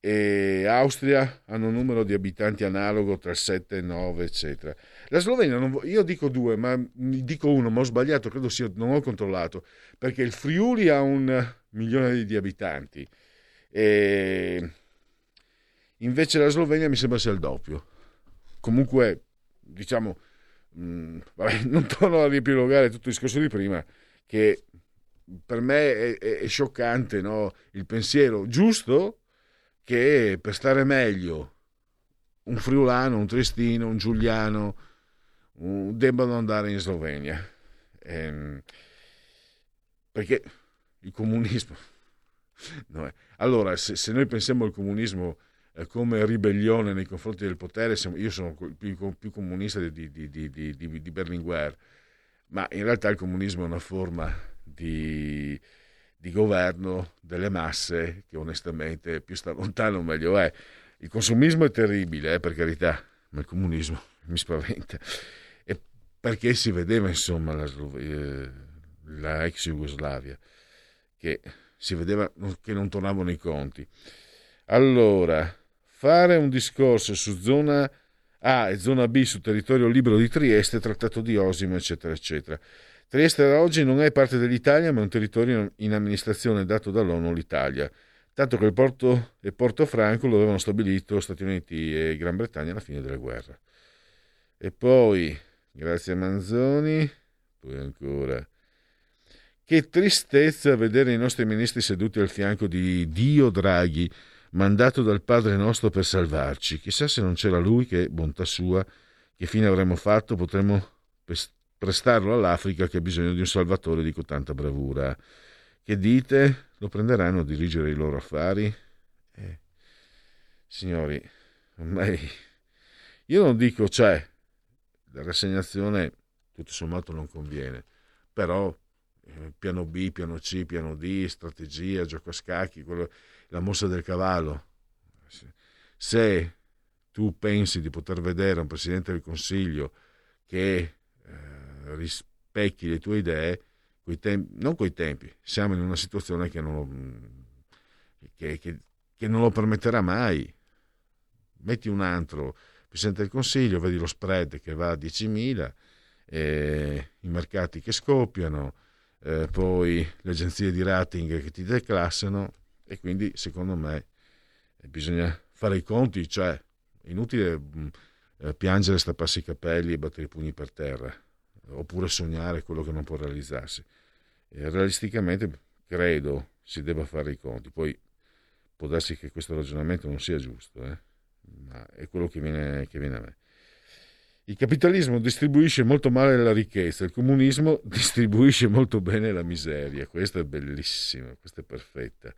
e Austria hanno un numero di abitanti analogo tra 7 e 9, eccetera. La Slovenia, non, io dico due, ma dico uno, ma ho sbagliato, credo sia, non ho controllato, perché il Friuli ha un milione di abitanti e invece la Slovenia mi sembra sia il doppio. Comunque, diciamo, mh, vabbè, non torno a riepilogare tutto il discorso di prima, che per me è, è, è scioccante no? il pensiero giusto che per stare meglio un friulano, un tristino, un giuliano un, debbano andare in Slovenia. Ehm, perché il comunismo No, allora, se, se, noi pensiamo al comunismo eh, come ribellione nei confronti del potere, io sono più, più comunista di, di, di, di, Berlinguer, ma in realtà il comunismo è una forma di, governo delle masse che onestamente più sta lontano meglio è. Il consumismo è terribile, eh, per carità, ma il comunismo mi spaventa. E perché si vedeva insomma la, eh, la ex Jugoslavia, che si vedeva che non tornavano i conti. Allora, fare un discorso su zona A e zona B su territorio libero di Trieste, trattato di Osimo, eccetera, eccetera. Trieste oggi non è parte dell'Italia, ma è un territorio in amministrazione dato dall'ONU all'Italia, tanto che il porto e Porto Franco lo avevano stabilito Stati Uniti e Gran Bretagna alla fine della guerra. E poi, grazie a Manzoni, poi ancora che tristezza vedere i nostri ministri seduti al fianco di Dio Draghi, mandato dal Padre nostro per salvarci. Chissà se non c'era lui che, bontà sua, che fine avremmo fatto, potremmo prestarlo all'Africa che ha bisogno di un salvatore di tanta bravura. Che dite? Lo prenderanno a dirigere i loro affari? Eh, signori, ormai io non dico, cioè, la rassegnazione tutto sommato non conviene, però eh, piano B, piano C, piano D, strategia, gioco a scacchi, quello, la mossa del cavallo. Se tu pensi di poter vedere un Presidente del Consiglio che eh, rispecchi le tue idee, coi tempi, non coi tempi, siamo in una situazione che non, lo, che, che, che non lo permetterà mai. Metti un altro Presidente del Consiglio, vedi lo spread che va a 10.000, eh, i mercati che scoppiano, eh, poi le agenzie di rating che ti declassano e quindi secondo me bisogna fare i conti, cioè inutile mm, eh, piangere, strapparsi i capelli e battere i pugni per terra, oppure sognare quello che non può realizzarsi. E realisticamente credo si debba fare i conti, poi può darsi che questo ragionamento non sia giusto, eh? ma è quello che viene, che viene a me. Il capitalismo distribuisce molto male la ricchezza, il comunismo distribuisce molto bene la miseria. Questo è bellissimo, questo è perfetta.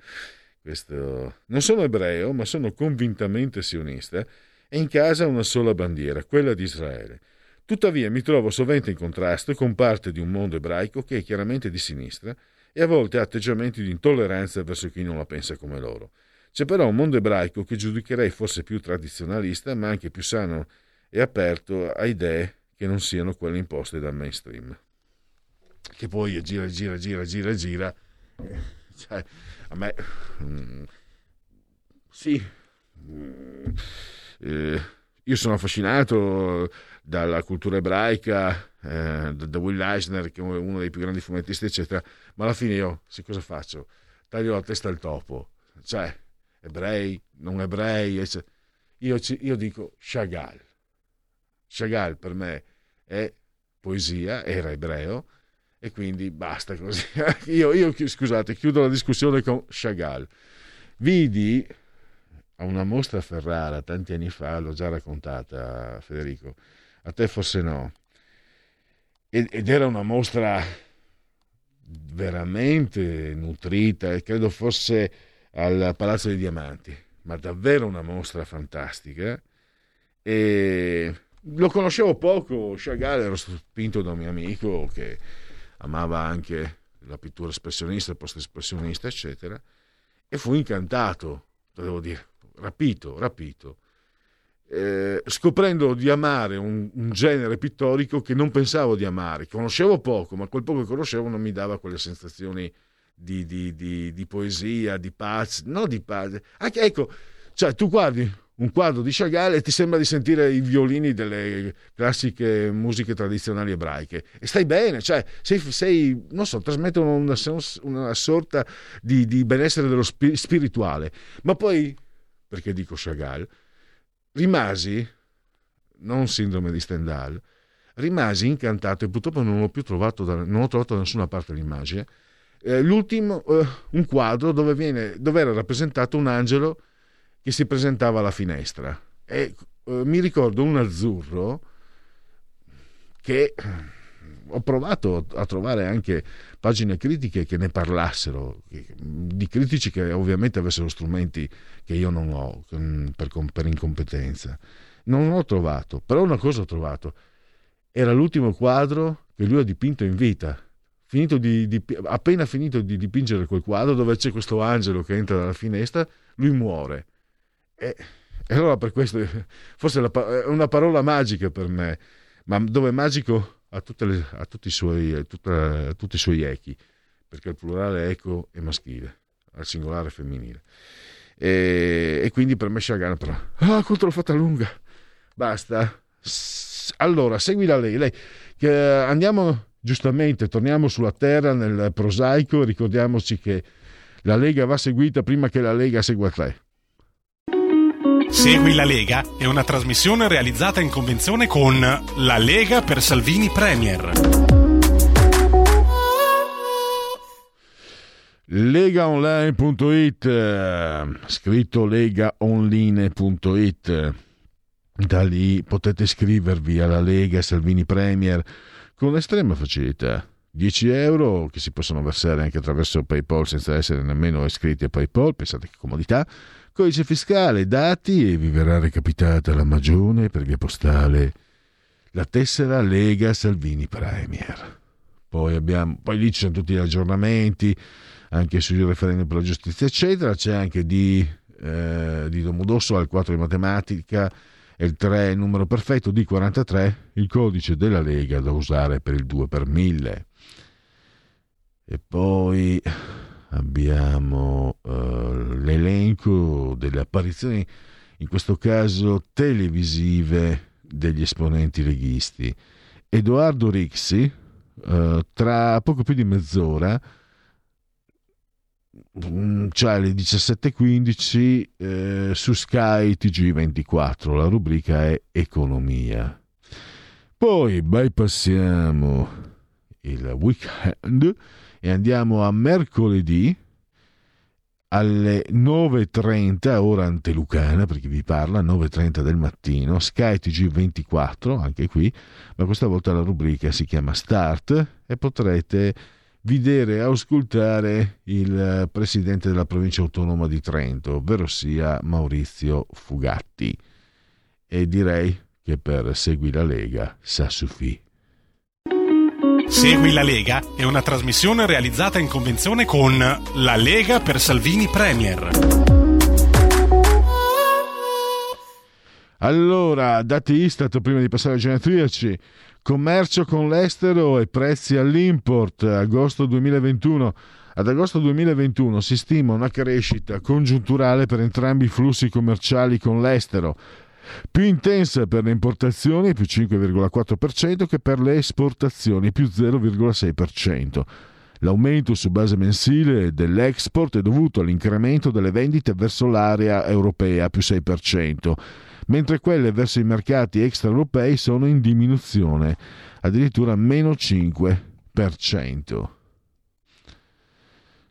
Questo... Non sono ebreo, ma sono convintamente sionista e in casa una sola bandiera, quella di Israele. Tuttavia mi trovo sovente in contrasto con parte di un mondo ebraico che è chiaramente di sinistra e a volte ha atteggiamenti di intolleranza verso chi non la pensa come loro. C'è però un mondo ebraico che giudicherei forse più tradizionalista, ma anche più sano e aperto a idee che non siano quelle imposte dal mainstream. Che poi gira, gira, gira, gira, gira. Cioè, a me... Mm, sì. Mm, eh, io sono affascinato dalla cultura ebraica, eh, da Will Eisner, che è uno dei più grandi fumettisti, eccetera, ma alla fine io, se cosa faccio? Taglio la testa al topo. Cioè, ebrei, non ebrei, eccetera. Io, io dico Chagall Chagall per me è poesia, era ebreo, E quindi basta così. Io, io, scusate, chiudo la discussione con Chagall. Vidi a una mostra a Ferrara tanti anni fa, l'ho già raccontata Federico, a te forse no, ed, ed era una mostra veramente nutrita e credo fosse al Palazzo dei Diamanti, ma davvero una mostra fantastica. E lo conoscevo poco, Chagall ero spinto da un mio amico che amava anche la pittura espressionista, post-espressionista, eccetera, e fu incantato, devo dire, rapito, rapito, eh, scoprendo di amare un, un, genere pittorico che non pensavo di amare, conoscevo poco, ma quel poco che conoscevo non mi dava quelle sensazioni di, di, di, di poesia, di pace, no di pace, anche ecco, cioè tu guardi un quadro di Chagall e ti sembra di sentire i violini delle classiche musiche tradizionali ebraiche. E stai bene, cioè sei, sei non so, trasmettono una, una sorta di, di, benessere dello spirituale, ma poi, perché dico Chagall, rimasi, non sindrome di Stendhal, rimasi incantato e purtroppo non ho più trovato, da, non ho trovato da nessuna parte l'immagine, eh, l'ultimo, eh, un quadro dove, viene, dove era rappresentato un angelo che si presentava alla finestra. E eh, mi ricordo un azzurro che ho provato a trovare anche pagine critiche che ne parlassero, di critici che ovviamente avessero strumenti che io non ho per, per incompetenza. Non ho trovato, però una cosa ho trovato. Era l'ultimo quadro che lui ha dipinto in vita. Finito di, di, appena finito di dipingere quel quadro dove c'è questo angelo che entra dalla finestra, lui muore e, e allora per questo, forse è una parola magica per me, ma dove è magico ha tutti, i suoi, tutta, tutti i suoi echi, perché il plurale eco è maschile, al singolare femminile. E, e, quindi per me Sciagana però, ah, quanto l'ho fatta lunga, basta. Allora, segui la lei, lei che andiamo giustamente, torniamo sulla terra nel prosaico, ricordiamoci che la Lega va seguita prima che la Lega segua te. Segui la Lega è una trasmissione realizzata in convenzione con La Lega per Salvini Premier. Legaonline.it scritto legaonline.it da lì potete iscrivervi alla Lega Salvini Premier con estrema facilità. 10 euro che si possono versare anche attraverso PayPal senza essere nemmeno iscritti a PayPal pensate che comodità codice fiscale, dati e vi verrà recapitata la magione per via postale la tessera Lega Salvini Premier. Poi, abbiamo, poi lì ci sono tutti gli aggiornamenti anche sui referendum per la giustizia, eccetera. C'è anche di, eh, di Domodosso al 4 di matematica e il 3 numero perfetto, di 43 il codice della Lega da usare per il 2 per 1000. E poi abbiamo uh, l'elenco delle apparizioni, in questo caso televisive, degli esponenti leghisti. Edoardo Rixi, uh, tra poco più di mezz'ora, mm, cioè alle 17.15 eh, su Sky TG24, la rubrica è Economia. Poi bypassiamo il weekend e andiamo a mercoledì alle 9.30, ora antelucana, perché vi parla, 9.30 del mattino, Sky TG24, anche qui, ma questa volta la rubrica si chiama Start e potrete vedere e ascoltare il presidente della provincia autonoma di Trento, ovvero sia Maurizio Fugatti. E direi che per Segui la Lega sa suffì. Segui la Lega è una trasmissione realizzata in convenzione con La Lega per Salvini Premier. Allora, dati Istat prima di passare ai genetriaci. Commercio con l'estero e prezzi all'import agosto 2021. Ad agosto 2021 si stima una crescita congiunturale per entrambi i flussi commerciali con l'estero più intensa per le importazioni, più 5,4%, che per le esportazioni, più 0,6%. L'aumento su base mensile dell'export è dovuto all'incremento delle vendite verso l'area europea, più 6%, mentre quelle verso i mercati extraeuropei sono in diminuzione, addirittura meno 5%.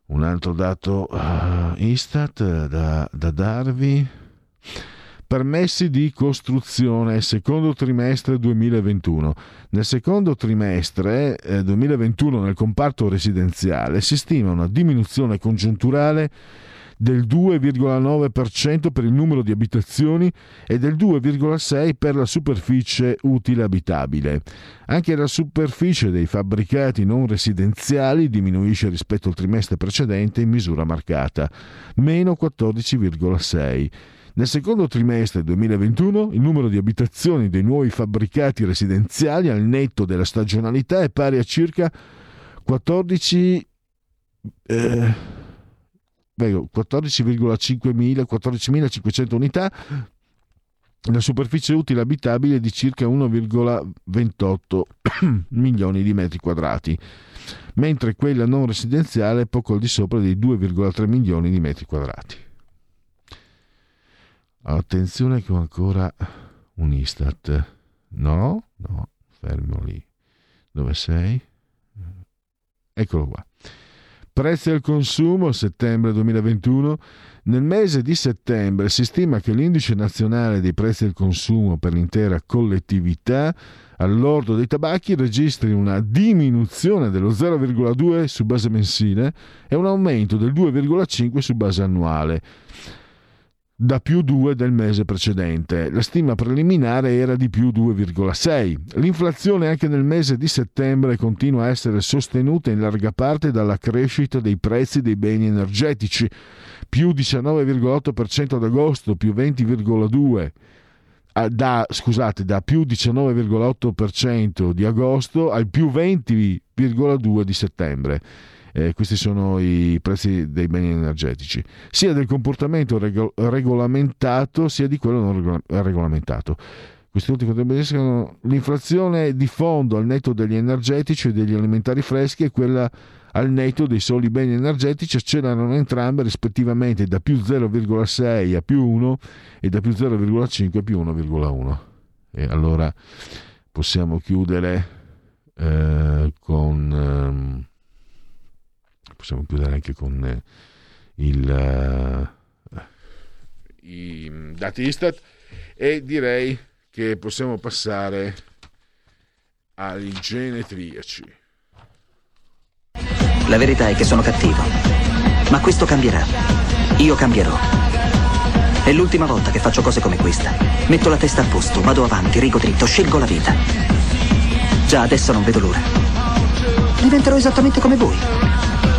Un altro dato uh, Istat da, da darvi. Permessi di costruzione secondo trimestre 2021. Nel secondo trimestre eh, 2021 nel comparto residenziale si stima una diminuzione congiunturale del 2,9% per il numero di abitazioni e del 2,6% per la superficie utile abitabile. Anche la superficie dei fabbricati non residenziali diminuisce rispetto al trimestre precedente in misura marcata, meno 14,6%. Nel secondo trimestre 2021 il numero di abitazioni dei nuovi fabbricati residenziali al netto della stagionalità è pari a circa 14 eh, 14,500 unità, la superficie utile abitabile è di circa 1,28 milioni di metri quadrati, mentre quella non residenziale è poco al di sopra dei 2,3 milioni di metri quadrati. Attenzione che ho ancora un Istat. No, no, fermo lì. Dove sei? Eccolo qua. Prezzi al consumo settembre 2021. Nel mese di settembre si stima che l'indice nazionale dei prezzi al consumo per l'intera collettività all'ordo dei tabacchi registri una diminuzione dello 0,2 su base mensile e un aumento del 2,5 su base annuale da più 2 del mese precedente. La stima preliminare era di più 2,6. L'inflazione anche nel mese di settembre continua a essere sostenuta in larga parte dalla crescita dei prezzi dei beni energetici, più 19,8% ad agosto, più 20,2% da, scusate, da più 19,8% di agosto al più 20,2% di settembre. Eh, questi sono i prezzi dei beni energetici, sia del comportamento rego- regolamentato sia di quello non regola- regolamentato. Questi ultimi contribuiscono l'inflazione di fondo al netto degli energetici e degli alimentari freschi e quella al netto dei soli beni energetici accelerano entrambe rispettivamente da più 0,6 a più 1 e da più 0,5 a più 1,1. E allora possiamo chiudere eh, con... Ehm, possiamo chiudere anche con eh, il, uh, i dati Istat e direi che possiamo passare ai genetriaci. La verità è che sono cattivo, ma questo cambierà. Io cambierò. È l'ultima volta che faccio cose come questa. Metto la testa a posto, vado avanti, rigo dritto, scelgo la vita. Già adesso non vedo l'ora. Diventerò esattamente come voi.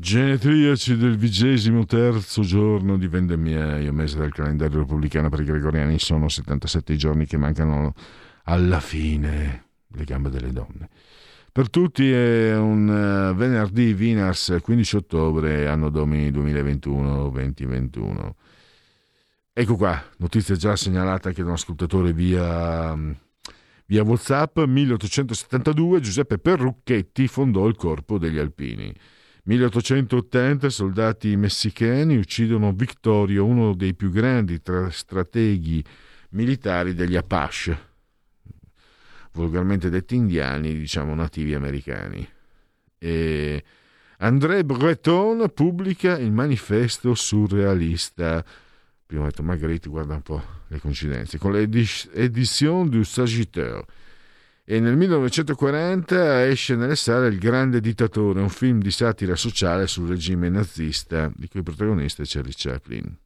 Genetriaci del vigesimo terzo giorno di vendemmiaio, mese del calendario repubblicano per i gregoriani, sono 77 i giorni che mancano alla fine, le gambe delle donne. Per tutti è un uh, venerdì Vinars 15 ottobre, anno domini 2021-2021. Ecco qua, notizia già segnalata anche da un ascoltatore via, via WhatsApp, 1872 Giuseppe Perrucchetti fondò il corpo degli alpini. 1880 soldati messicani uccidono Victorio, uno dei più grandi strateghi militari degli Apache, volgarmente detti indiani, diciamo nativi americani. E André Breton pubblica il manifesto surrealista. Prima ho detto Marguerite, guarda un po' le coincidenze, con l'edizione du Sagittaire e nel 1940 esce nelle sale Il Grande Dittatore, un film di satira sociale sul regime nazista, di cui protagonista è Charlie Chaplin.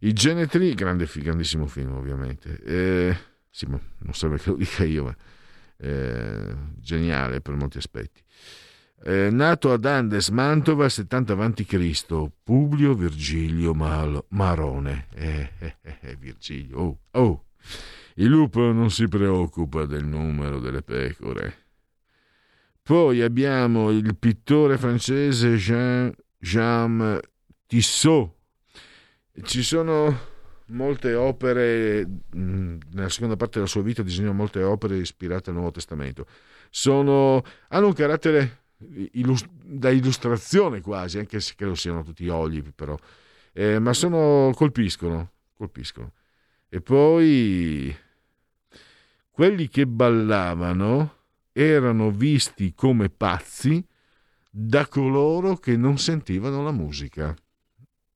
I Genetri, grande, grandissimo film ovviamente, eh, sì, non serve che lo dica io, ma eh, geniale per molti aspetti. Eh, nato ad Andes, Mantova, 70 a.C., Publio Virgilio Mal- Marone. Eh, eh, eh, eh Virgilio, oh, oh. Il lupo non si preoccupa del numero delle pecore. Poi abbiamo il pittore francese Jean, Jean Tissot. Ci sono molte opere, nella seconda parte della sua vita disegnò molte opere ispirate al Nuovo Testamento. Sono, hanno un carattere illus- da illustrazione quasi, anche se credo siano tutti oli però, eh, ma sono, colpiscono, colpiscono. E poi quelli che ballavano erano visti come pazzi da coloro che non sentivano la musica.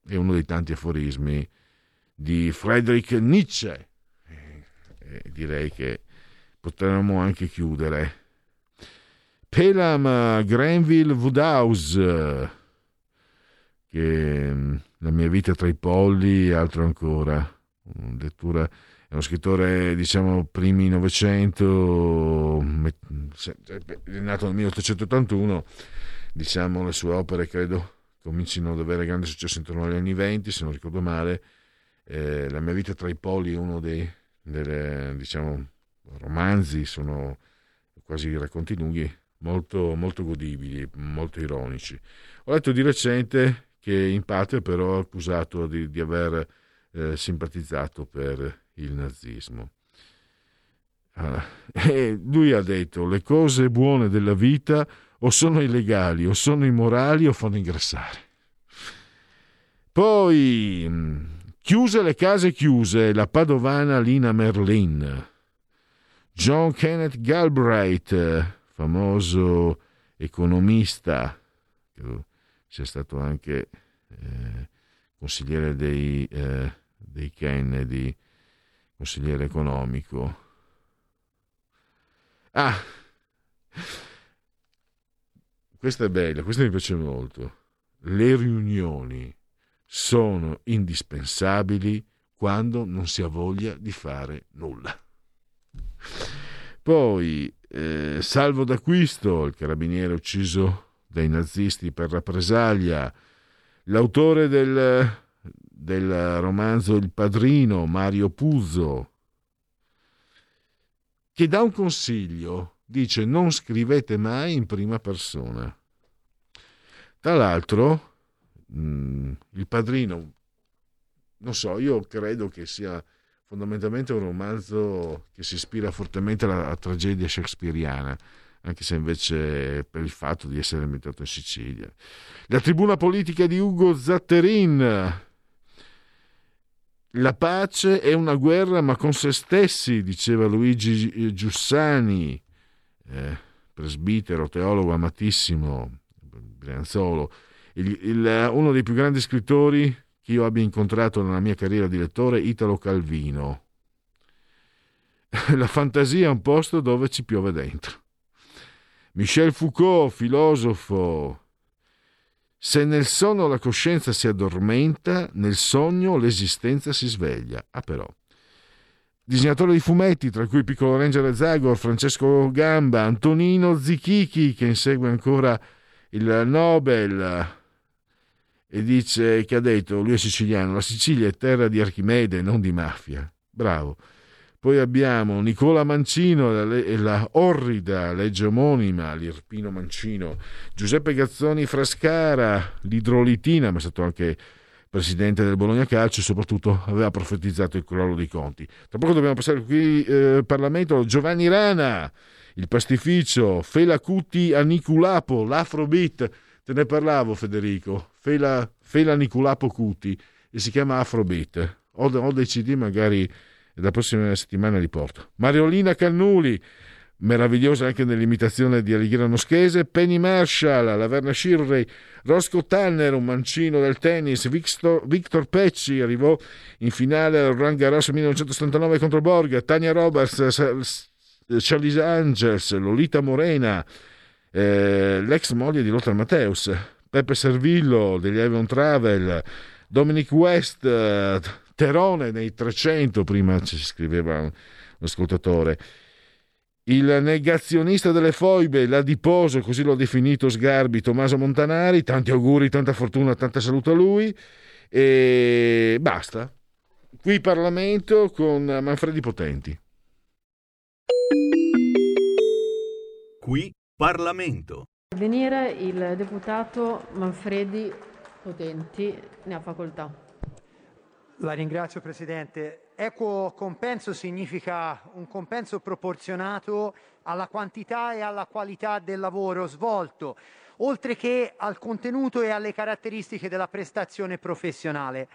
È uno dei tanti aforismi di Friedrich Nietzsche. E direi che potremmo anche chiudere. Pelham Granville Woodhouse, che mm, la mia vita tra i polli e altro ancora. Lettura, è uno scrittore, diciamo, primi Novecento, è nato nel 1881, diciamo, le sue opere credo comincino ad avere grande successo intorno agli anni 20, se non ricordo male. Eh, la mia vita tra i poli è uno dei delle, diciamo, romanzi, sono quasi racconti lunghi, molto, molto godibili, molto ironici. Ho letto di recente che in patria però è accusato di, di aver eh, simpatizzato per il nazismo. Ah, e lui ha detto le cose buone della vita o sono illegali o sono immorali o fanno ingrassare. Poi, chiuse le case chiuse, la padovana Lina Merlin. John Kenneth Galbraith, famoso economista, credo sia stato anche eh, consigliere dei, eh, dei Kennedy, consigliere economico. Ah, questa è bella, questa mi piace molto. Le riunioni sono indispensabili quando non si ha voglia di fare nulla. Poi, eh, salvo d'acquisto, il carabiniere ucciso dai nazisti per rappresaglia, l'autore del, del romanzo Il padrino, Mario Puzzo, che dà un consiglio, dice non scrivete mai in prima persona. Tra l'altro, mh, il padrino, non so, io credo che sia fondamentalmente un romanzo che si ispira fortemente alla, alla tragedia shakespeariana, anche se invece per il fatto di essere ambientato in Sicilia. La tribuna politica di Ugo Zatterin. La pace è una guerra ma con se stessi, diceva Luigi Giussani, eh, presbitero, teologo amatissimo, Brianzolo, il, il, uno dei più grandi scrittori che io abbia incontrato nella mia carriera di lettore, Italo Calvino. La fantasia è un posto dove ci piove dentro. Michel Foucault, filosofo. Se nel sonno la coscienza si addormenta, nel sogno l'esistenza si sveglia. Ah però. Disegnatore di fumetti, tra cui Piccolo Ranger Zagor, Francesco Gamba, Antonino Zichichi, che insegue ancora il Nobel, e dice che ha detto, lui è siciliano, la Sicilia è terra di Archimede, non di mafia. Bravo. Poi abbiamo Nicola Mancino e la orrida legge omonima, l'Irpino Mancino, Giuseppe Gazzoni Frascara, l'idrolitina, ma è stato anche presidente del Bologna Calcio e soprattutto aveva profetizzato il crollo dei conti. Tra poco dobbiamo passare qui eh, Parlamento, Giovanni Rana, il pastificio, Fela Cuti a Niculapo, l'Afrobeat, te ne parlavo Federico, Fela, Fela Niculapo Cuti e si chiama Afrobeat. Ho, ho dei CD magari la prossima settimana li porto. Mariolina Cannuli, meravigliosa anche nell'imitazione di Alighiera Noschese, Penny Marshall, la Verna Shirley, Roscoe Tanner, un mancino del tennis, Victor, Victor Pecci arrivò in finale al Roland Garros 1979 contro Borg, Tania Roberts, Charlie Angels, Lolita Morena, eh, l'ex moglie di Lothar Matteus, Peppe Servillo degli Avon Travel, Dominic West, Terone nei 300, prima ci scriveva un ascoltatore. Il negazionista delle foibe, l'adiposo, così l'ho definito Sgarbi, Tommaso Montanari, tanti auguri, tanta fortuna, tanta salute a lui e basta. Qui Parlamento con Manfredi Potenti. Qui Parlamento. Venire il deputato Manfredi Potenti ne ha facoltà. La ringrazio Presidente. Equo compenso significa un compenso proporzionato alla quantità e alla qualità del lavoro svolto, oltre che al contenuto e alle caratteristiche della prestazione professionale.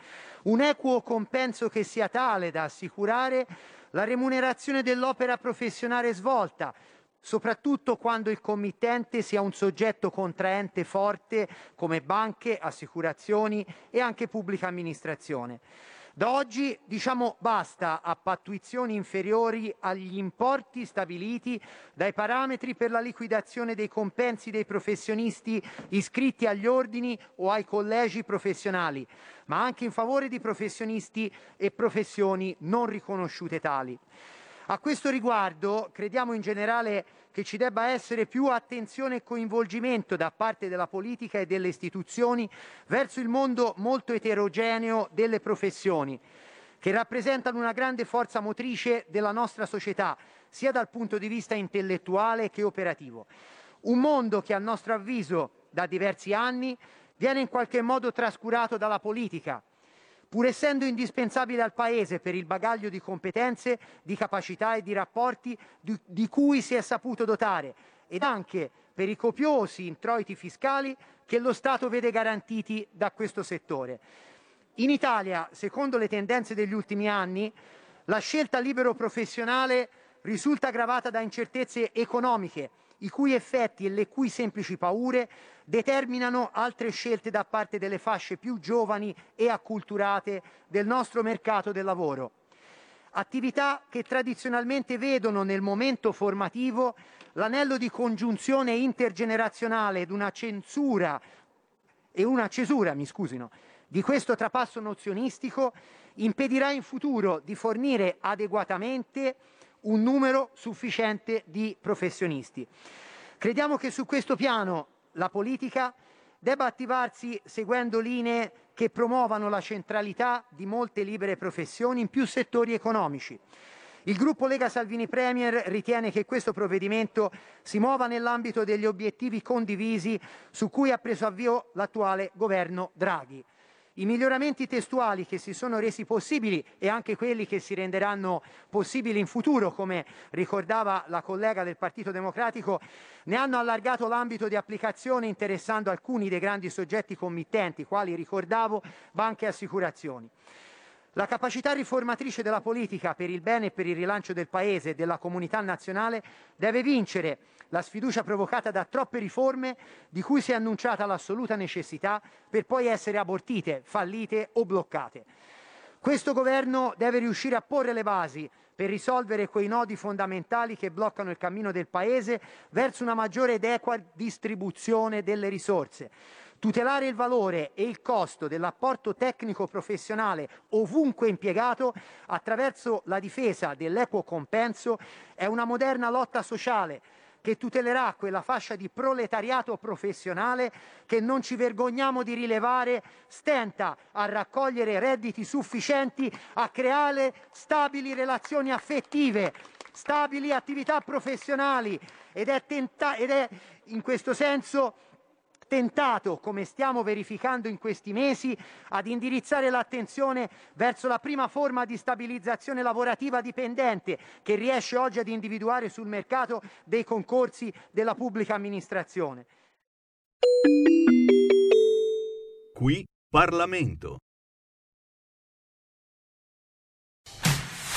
Un equo compenso che sia tale da assicurare la remunerazione dell'opera professionale svolta, soprattutto quando il committente sia un soggetto contraente forte come banche, assicurazioni e anche pubblica amministrazione. Da oggi diciamo basta a pattuizioni inferiori agli importi stabiliti dai parametri per la liquidazione dei compensi dei professionisti iscritti agli ordini o ai collegi professionali, ma anche in favore di professionisti e professioni non riconosciute tali. A questo riguardo crediamo in generale che ci debba essere più attenzione e coinvolgimento da parte della politica e delle istituzioni verso il mondo molto eterogeneo delle professioni, che rappresentano una grande forza motrice della nostra società, sia dal punto di vista intellettuale che operativo. Un mondo che a nostro avviso da diversi anni viene in qualche modo trascurato dalla politica, pur essendo indispensabile al Paese per il bagaglio di competenze, di capacità e di rapporti di, di cui si è saputo dotare ed anche per i copiosi introiti fiscali che lo Stato vede garantiti da questo settore. In Italia, secondo le tendenze degli ultimi anni, la scelta libero professionale risulta aggravata da incertezze economiche, i cui effetti e le cui semplici paure determinano altre scelte da parte delle fasce più giovani e acculturate del nostro mercato del lavoro. Attività che tradizionalmente vedono nel momento formativo l'anello di congiunzione intergenerazionale ed una censura e una cesura, mi scusino, di questo trapasso nozionistico impedirà in futuro di fornire adeguatamente un numero sufficiente di professionisti. Crediamo che su questo piano la politica debba attivarsi seguendo linee che promuovano la centralità di molte libere professioni in più settori economici. Il gruppo Lega Salvini Premier ritiene che questo provvedimento si muova nell'ambito degli obiettivi condivisi su cui ha preso avvio l'attuale governo Draghi. I miglioramenti testuali che si sono resi possibili e anche quelli che si renderanno possibili in futuro, come ricordava la collega del Partito Democratico, ne hanno allargato l'ambito di applicazione interessando alcuni dei grandi soggetti committenti, quali ricordavo banche e assicurazioni. La capacità riformatrice della politica per il bene e per il rilancio del Paese e della comunità nazionale deve vincere la sfiducia provocata da troppe riforme di cui si è annunciata l'assoluta necessità per poi essere abortite, fallite o bloccate. Questo governo deve riuscire a porre le basi per risolvere quei nodi fondamentali che bloccano il cammino del Paese verso una maggiore ed equa distribuzione delle risorse Tutelare il valore e il costo dell'apporto tecnico professionale ovunque impiegato attraverso la difesa dell'equo compenso è una moderna lotta sociale che tutelerà quella fascia di proletariato professionale che non ci vergogniamo di rilevare stenta a raccogliere redditi sufficienti a creare stabili relazioni affettive, stabili attività professionali. Ed è, tenta- ed è in questo senso tentato, come stiamo verificando in questi mesi, ad indirizzare l'attenzione verso la prima forma di stabilizzazione lavorativa dipendente che riesce oggi ad individuare sul mercato dei concorsi della pubblica amministrazione. Qui Parlamento.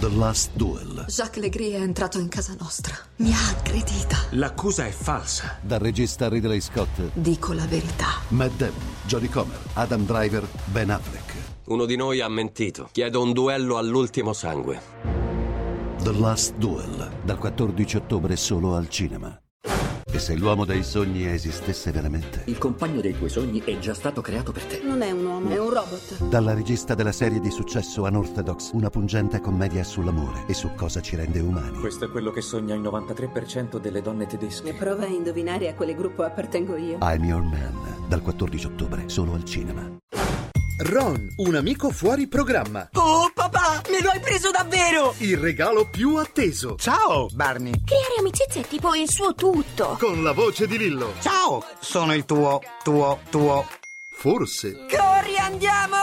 The Last Duel. Jacques Legris è entrato in casa nostra. Mi ha aggredita. L'accusa è falsa. Dal regista Ridley Scott. Dico la verità. Matt Damon, Jodie Comer, Adam Driver, Ben Affleck. Uno di noi ha mentito. Chiedo un duello all'ultimo sangue. The Last Duel. Dal 14 ottobre solo al cinema. E se l'uomo dei sogni esistesse veramente? Il compagno dei tuoi sogni è già stato creato per te. Non è un uomo, è un robot. Dalla regista della serie di successo Unorthodox, una pungente commedia sull'amore e su cosa ci rende umani. Questo è quello che sogna il 93% delle donne tedesche. E prova a indovinare a quale gruppo appartengo io. I'm Your Man, dal 14 ottobre, solo al cinema. Ron, un amico fuori programma. Oh papà, me lo hai preso davvero! Il regalo più atteso. Ciao, Barney. Creare amicizia è tipo il suo tutto. Con la voce di Lillo. Ciao, sono il tuo, tuo, tuo. Forse. Corri, andiamo!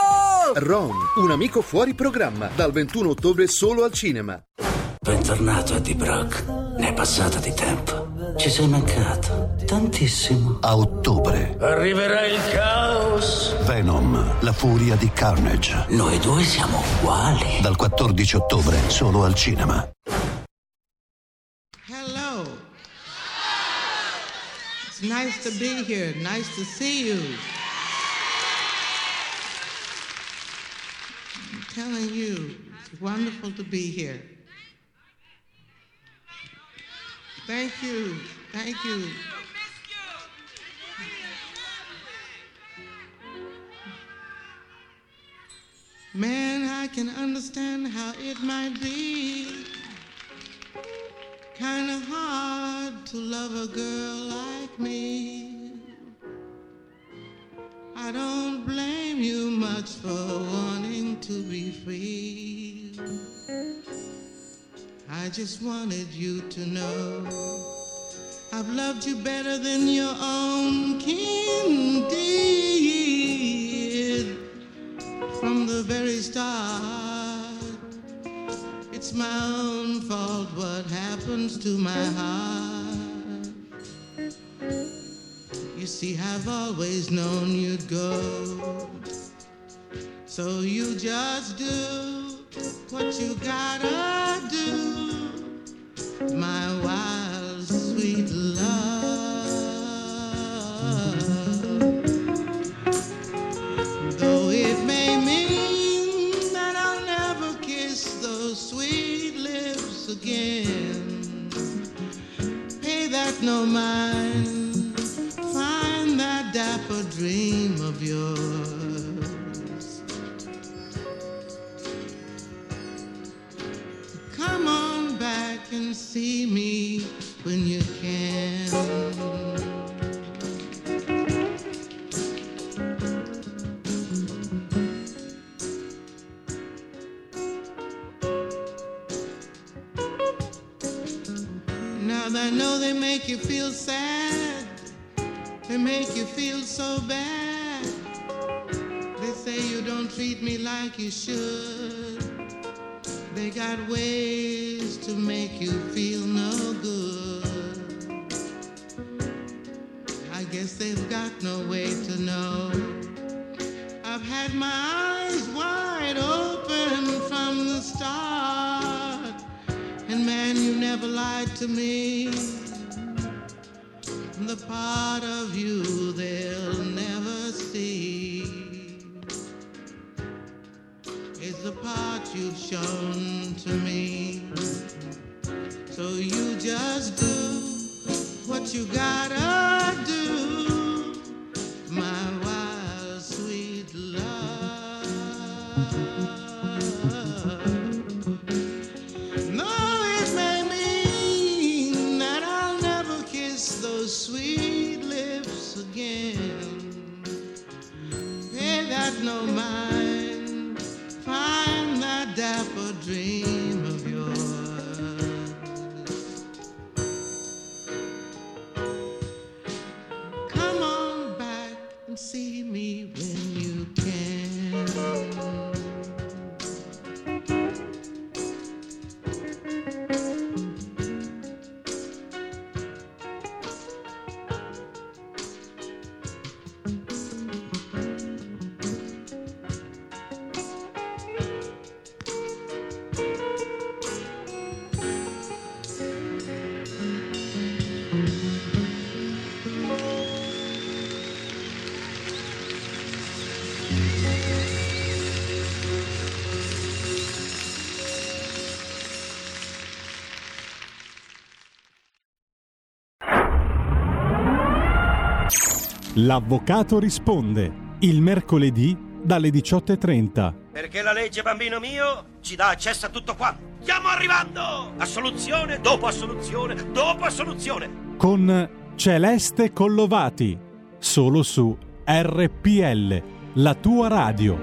Ron, un amico fuori programma, dal 21 ottobre solo al cinema. Bentornato, Eddie Brock. Ne è passato di tempo. Ci sei mancato. Tantissimo. A ottobre, Arriverà il caos. Venom, la furia di Carnage. Noi due siamo uguali. Dal 14 ottobre, solo al cinema. Hello. It's nice to be here. Nice to see you. I'm telling you, it's wonderful to be here. Thank you. Thank you. Man, I can understand how it might be kind of hard to love a girl like me. I don't blame you much for wanting to be free. I just wanted you to know I've loved you better than your own kin did from the very start. It's my own fault what happens to my heart. You see, I've always known you'd go. So you just do what you gotta do, my wild, sweet love. Though it may mean that I'll never kiss those sweet lips again, pay that no mind, find that dapper dream of yours. Come on back and see me when you can. Now that I know they make you feel sad, they make you feel so bad. They say you don't treat me like you should. They got ways to make you feel no good. I guess they've got no way to know. I've had my eyes wide open from the start. And man, you never lied to me. The part of you they'll you've shown to me. So you just do what you gotta L'avvocato risponde il mercoledì dalle 18.30. Perché la legge, bambino mio, ci dà accesso a tutto qua. Stiamo arrivando! Assoluzione dopo assoluzione dopo assoluzione. Con Celeste Collovati, solo su RPL, la tua radio.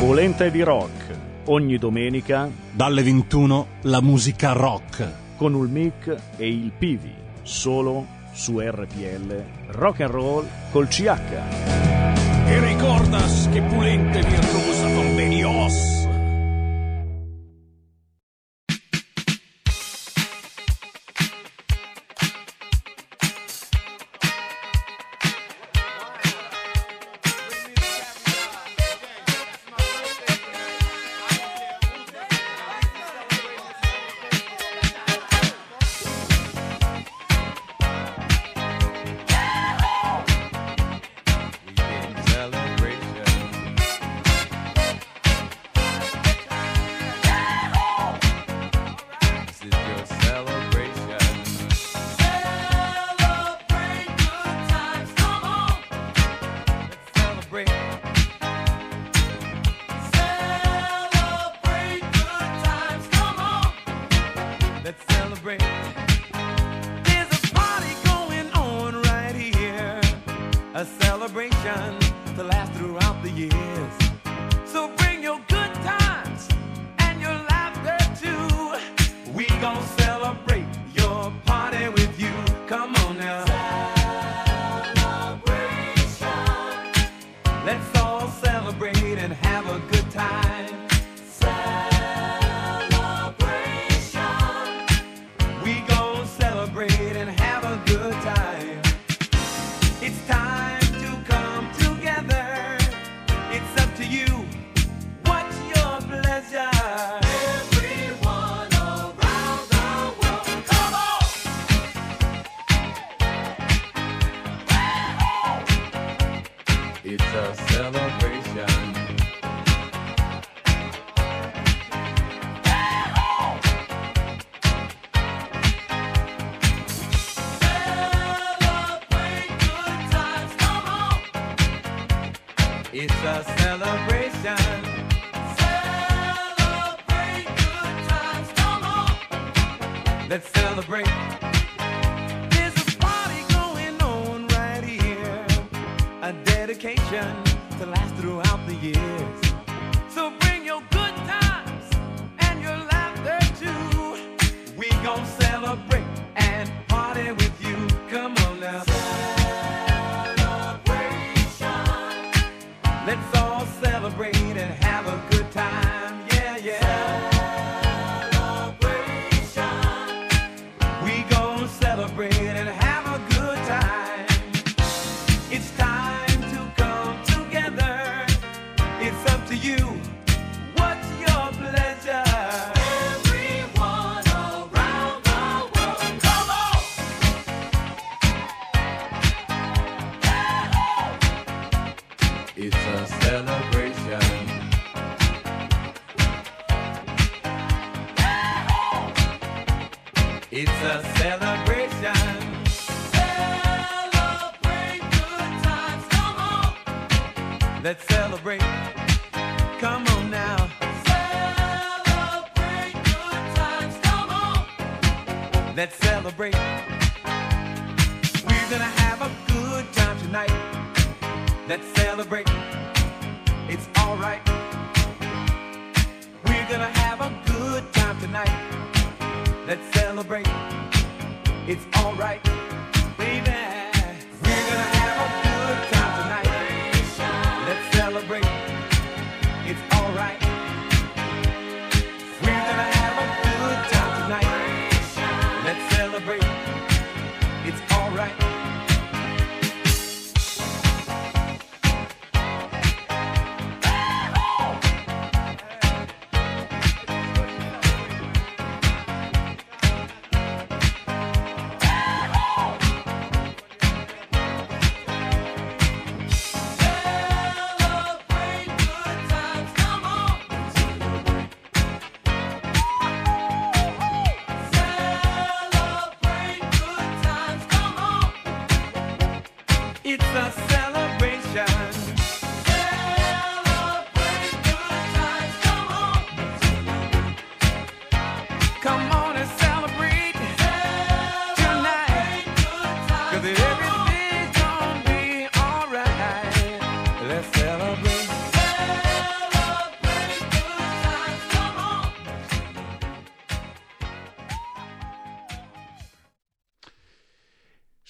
Polenta di rock, ogni domenica dalle 21 la musica rock con il mic e il Pivi, solo su RPL Rock and Roll col CH. E ricordas che Pulente virtuosa convenios.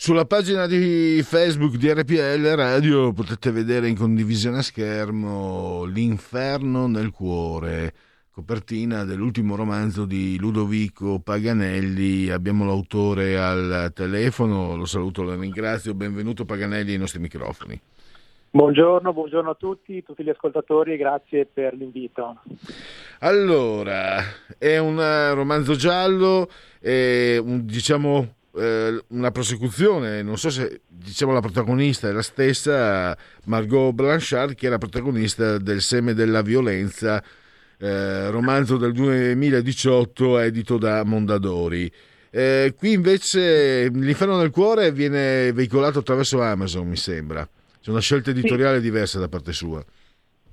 Sulla pagina di Facebook di RPL Radio potete vedere in condivisione a schermo L'inferno nel cuore, copertina dell'ultimo romanzo di Ludovico Paganelli. Abbiamo l'autore al telefono, lo saluto, lo ringrazio. Benvenuto Paganelli ai nostri microfoni. Buongiorno, buongiorno a tutti, tutti gli ascoltatori e grazie per l'invito. Allora, è un romanzo giallo, è un, diciamo eh, una prosecuzione, non so se diciamo la protagonista è la stessa Margot Blanchard che era protagonista del Seme della violenza, eh, romanzo del 2018 edito da Mondadori. Eh, qui invece L'inferno nel cuore viene veicolato attraverso Amazon, mi sembra. C'è una scelta editoriale sì. diversa da parte sua.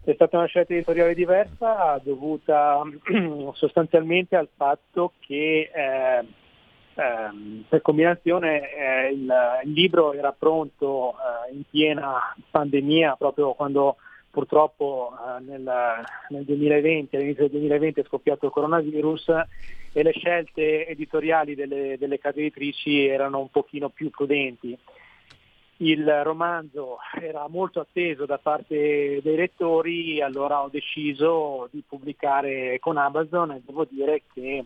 È stata una scelta editoriale diversa dovuta sostanzialmente al fatto che eh, eh, per combinazione eh, il, il, libro era pronto eh, in piena pandemia proprio quando purtroppo eh, nel, nel, 2020, all'inizio del 2020 è scoppiato il coronavirus e le scelte editoriali delle, delle case editrici erano un pochino più prudenti. Il romanzo era molto atteso da parte dei lettori, allora ho deciso di pubblicare con Amazon e devo dire che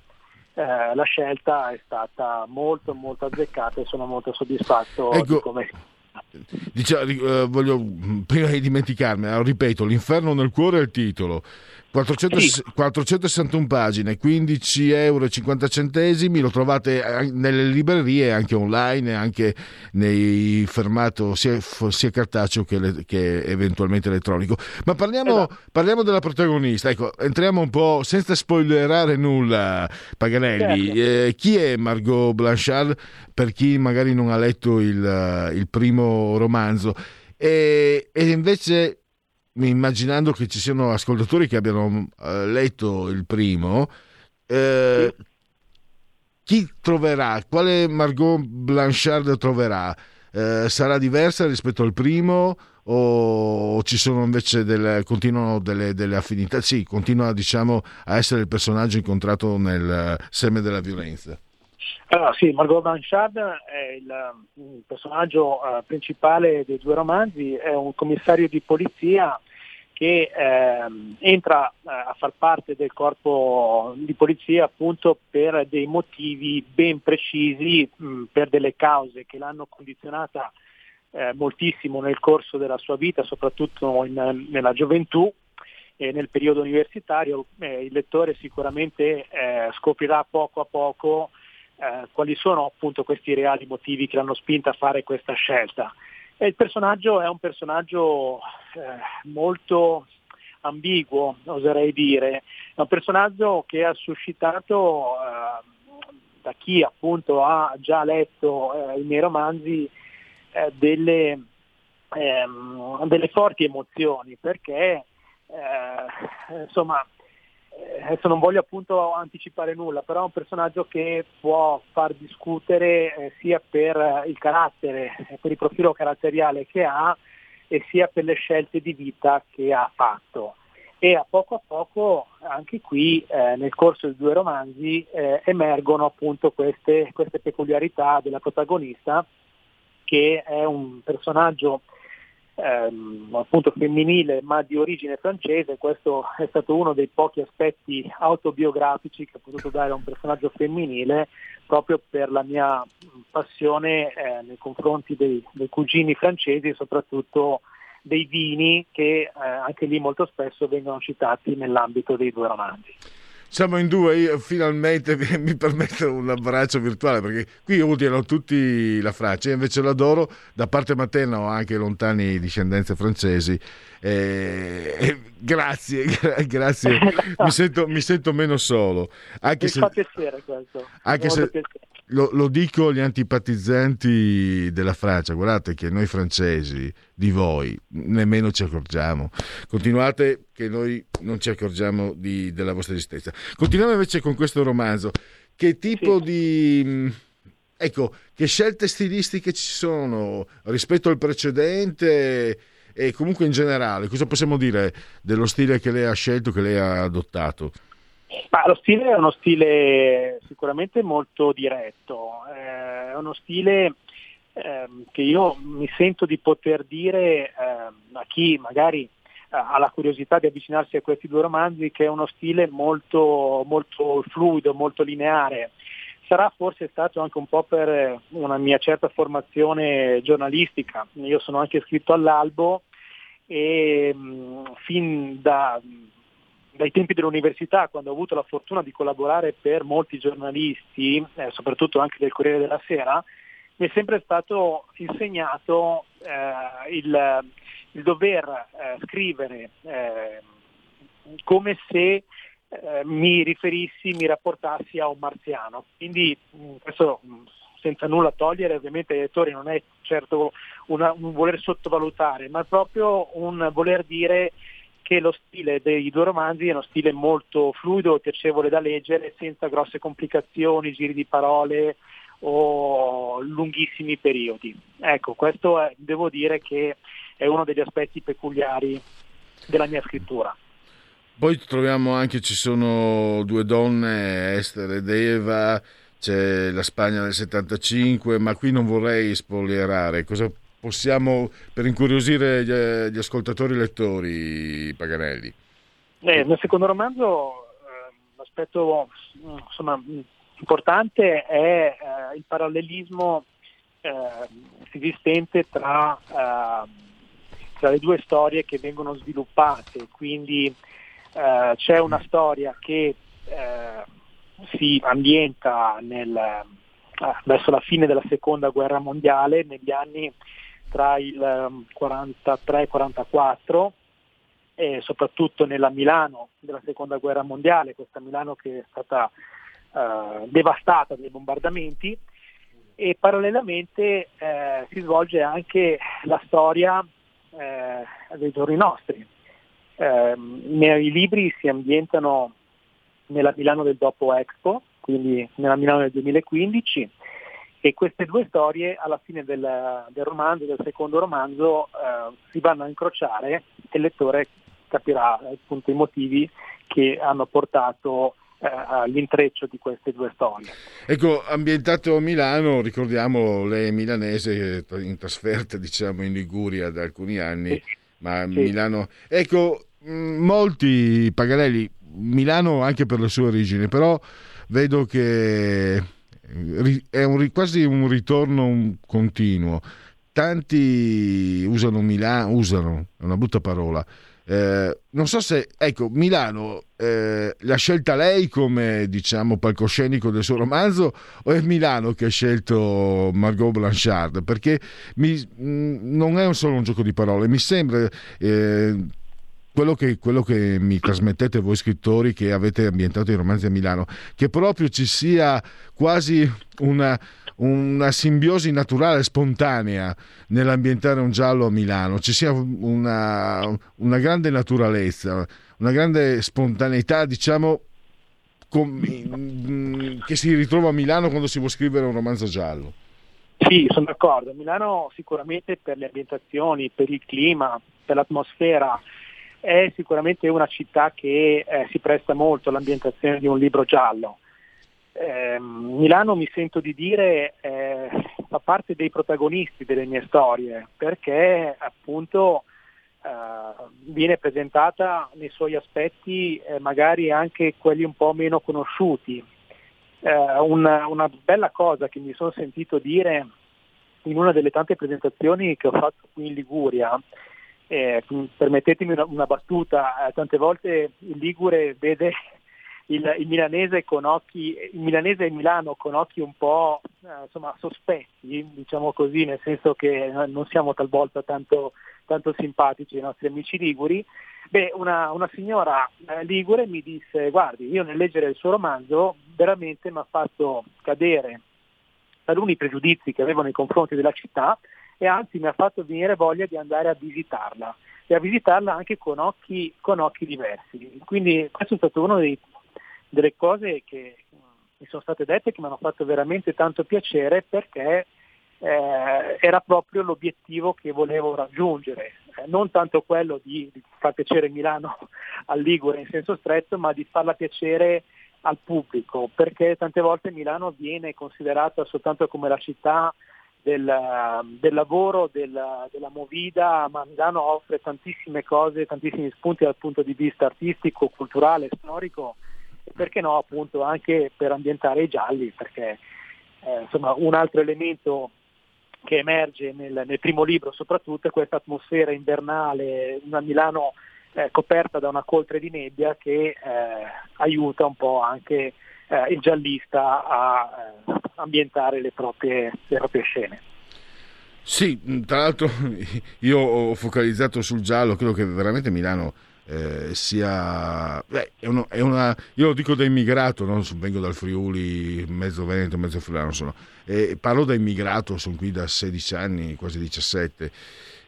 eh, la scelta è stata molto molto azzeccata e sono molto soddisfatto ecco, di come diciamo, eh, voglio, prima di dimenticarmi, ripeto, l'inferno nel cuore è il titolo. 400, sì. 461 pagine, 15,50 euro, lo trovate nelle librerie, anche online, anche nei fermato sia, sia cartaceo che, le, che, eventualmente elettronico. Ma parliamo, esatto. parliamo, della protagonista, ecco, entriamo un po' senza spoilerare nulla, Paganelli. Certo. Eh, chi è Margot Blanchard per chi magari non ha letto il, il primo romanzo? E, e invece immaginando che ci siano ascoltatori che abbiano uh, letto il primo, eh, chi troverà, quale Margot Blanchard troverà? Eh, sarà diversa rispetto al primo o ci sono invece delle, continuano delle, delle affinità? Sì, continua diciamo, a essere il personaggio incontrato nel seme della violenza. Allora, sì, Margot Blanchard è il, il personaggio uh, principale dei due romanzi, è un commissario di polizia che eh, entra uh, a far parte del corpo di polizia appunto per dei motivi ben precisi, mh, per delle cause che l'hanno condizionata eh, moltissimo nel corso della sua vita, soprattutto in, nella gioventù e nel periodo universitario. Eh, il lettore sicuramente eh, scoprirà poco a poco eh, quali sono appunto questi reali motivi che l'hanno spinta a fare questa scelta. E il personaggio è un personaggio eh, molto ambiguo, oserei dire, è un personaggio che ha suscitato eh, da chi appunto ha già letto eh, i miei romanzi eh, delle, ehm, delle, forti emozioni perché insomma adesso non voglio appunto anticipare nulla, però è un personaggio che può far discutere eh, sia per il carattere, per il profilo caratteriale che ha e sia per le scelte di vita che ha fatto. E a poco a poco anche qui eh, nel corso dei due romanzi eh, emergono appunto queste, queste peculiarità della protagonista che è un personaggio ehm, appunto femminile ma di origine francese, questo è stato uno dei pochi aspetti autobiografici che ho potuto dare a un personaggio femminile proprio per la mia passione eh, nei confronti dei, dei, cugini francesi e soprattutto dei vini che eh, anche lì molto spesso vengono citati nell'ambito dei due romanzi siamo in due, io finalmente mi permetto un abbraccio virtuale perché qui odiano tutti la Francia, io invece l'adoro, da parte materna ho anche lontani discendenze francesi. Eh, eh, grazie, grazie, mi sento, mi sento, meno solo. Anche mi se, fa piacere questo. Anche se, lo, lo, dico agli antipatizzanti della Francia, guardate che noi francesi di voi nemmeno ci accorgiamo. Continuate che noi non ci accorgiamo di, della vostra esistenza. Continuiamo invece con questo romanzo. Che tipo sì. di... Ecco, che scelte stilistiche ci sono rispetto al precedente e comunque in generale? Cosa possiamo dire dello stile che lei ha scelto, che lei ha adottato? Ma lo stile è uno stile sicuramente molto diretto, eh, è uno stile eh, che io mi sento di poter dire eh, a chi magari ha la curiosità di avvicinarsi a questi due romanzi che è uno stile molto, molto fluido, molto lineare. Sarà forse stato anche un po' per una mia certa formazione giornalistica. Io sono anche iscritto all'albo e mh, fin da dai tempi dell'università, quando ho avuto la fortuna di collaborare per molti giornalisti, eh, soprattutto anche del Corriere della Sera, mi è sempre stato insegnato eh, il, il, dover eh, scrivere eh, come se eh, mi riferissi, mi rapportassi a un marziano. Quindi mm, questo mm, senza nulla togliere ovviamente ai lettori non è certo una, un voler sottovalutare, ma proprio un voler dire che lo stile dei due romanzi è uno stile molto fluido piacevole da leggere, senza grosse complicazioni, giri di parole o lunghissimi periodi. Ecco, questo è, devo dire che è uno degli aspetti peculiari della mia scrittura. Poi troviamo anche, ci sono due donne, Esther ed Eva, c'è la Spagna del 75, ma qui non vorrei spoilerare. Cosa possiamo, per incuriosire gli, gli ascoltatori lettori, Paganelli? Eh, nel secondo romanzo eh, l'aspetto insomma, importante è eh, il parallelismo eh, esistente tra, eh, tra, le due storie che vengono sviluppate, quindi eh, c'è una storia che si ambienta nel, verso la fine della seconda guerra mondiale, negli anni tra il 43 e il 44 e soprattutto nella Milano della seconda guerra mondiale, questa Milano che è stata eh, devastata dai bombardamenti e parallelamente eh, si svolge anche la storia eh, dei giorni nostri. Ehm, I libri si ambientano nella Milano del dopo Expo, quindi nella Milano del 2015 e queste due storie alla fine del, del romanzo, del secondo romanzo, eh, si vanno a incrociare e il lettore capirà appunto i motivi che hanno portato eh, all'intreccio di queste due storie. Ecco, ambientato a Milano, ricordiamo lei è milanese in trasferta diciamo in Liguria da alcuni anni, sì. ma sì. Milano... Ecco, molti Pagarelli, Milano anche per le sue origini, però vedo che è un, quasi un ritorno continuo. Tanti usano Milano, usano, è una brutta parola. Eh, non so se, ecco, Milano eh, l'ha scelta lei come diciamo palcoscenico del suo romanzo o è Milano che ha scelto Margot Blanchard? Perché mi, mh, non è solo un gioco di parole, mi sembra eh, quello che, quello che, mi trasmettete voi scrittori che avete ambientato i romanzi a Milano, che proprio ci sia quasi una, una simbiosi naturale, spontanea nell'ambientare un giallo a Milano, ci sia una, una grande naturalezza, una grande spontaneità, diciamo, com, che si ritrova a Milano quando si vuole scrivere un romanzo giallo. Sì, sono d'accordo. Milano sicuramente per le ambientazioni, per il clima, per l'atmosfera, è sicuramente una città che eh, si presta molto all'ambientazione di un libro giallo. Eh, Milano mi sento di dire eh, fa parte dei protagonisti delle mie storie perché appunto eh, viene presentata nei suoi aspetti eh, magari anche quelli un po' meno conosciuti. Eh, una, una bella cosa che mi sono sentito dire in una delle tante presentazioni che ho fatto qui in Liguria eh, permettetemi una, una battuta, eh, tante volte il Ligure vede il, il, milanese con occhi, il milanese e Milano con occhi un po' eh, insomma, sospetti, diciamo così, nel senso che non siamo talvolta tanto, tanto simpatici ai nostri amici liguri. Beh, una, una signora eh, ligure mi disse, guardi, io nel leggere il suo romanzo veramente mi ha fatto cadere taluni pregiudizi che avevo nei confronti della città e anzi mi ha fatto venire voglia di andare a visitarla e a visitarla anche con occhi, con occhi diversi. Quindi questo è stato una delle cose che mi sono state dette che mi hanno fatto veramente tanto piacere perché eh, era proprio l'obiettivo che volevo raggiungere, eh, non tanto quello di, di, far piacere Milano al Ligure in senso stretto, ma di farla piacere al pubblico, perché tante volte Milano viene considerata soltanto come la città del, del lavoro, del, della movida, ma Milano offre tantissime cose, tantissimi spunti dal punto di vista artistico, culturale, storico perché no appunto anche per ambientare i gialli, perché eh, insomma un altro elemento che emerge nel, nel, primo libro soprattutto è questa atmosfera invernale, una Milano eh, coperta da una coltre di nebbia che eh, aiuta un po' anche eh, il giallista a eh, ambientare le proprie, le proprie scene. Sì, tra l'altro io ho focalizzato sul giallo, credo che veramente Milano eh, sia... Beh, è uno, è una, io lo dico da immigrato, no? vengo dal Friuli, mezzo Veneto, mezzo Friulano sono, e parlo da immigrato, sono qui da 16 anni, quasi 17,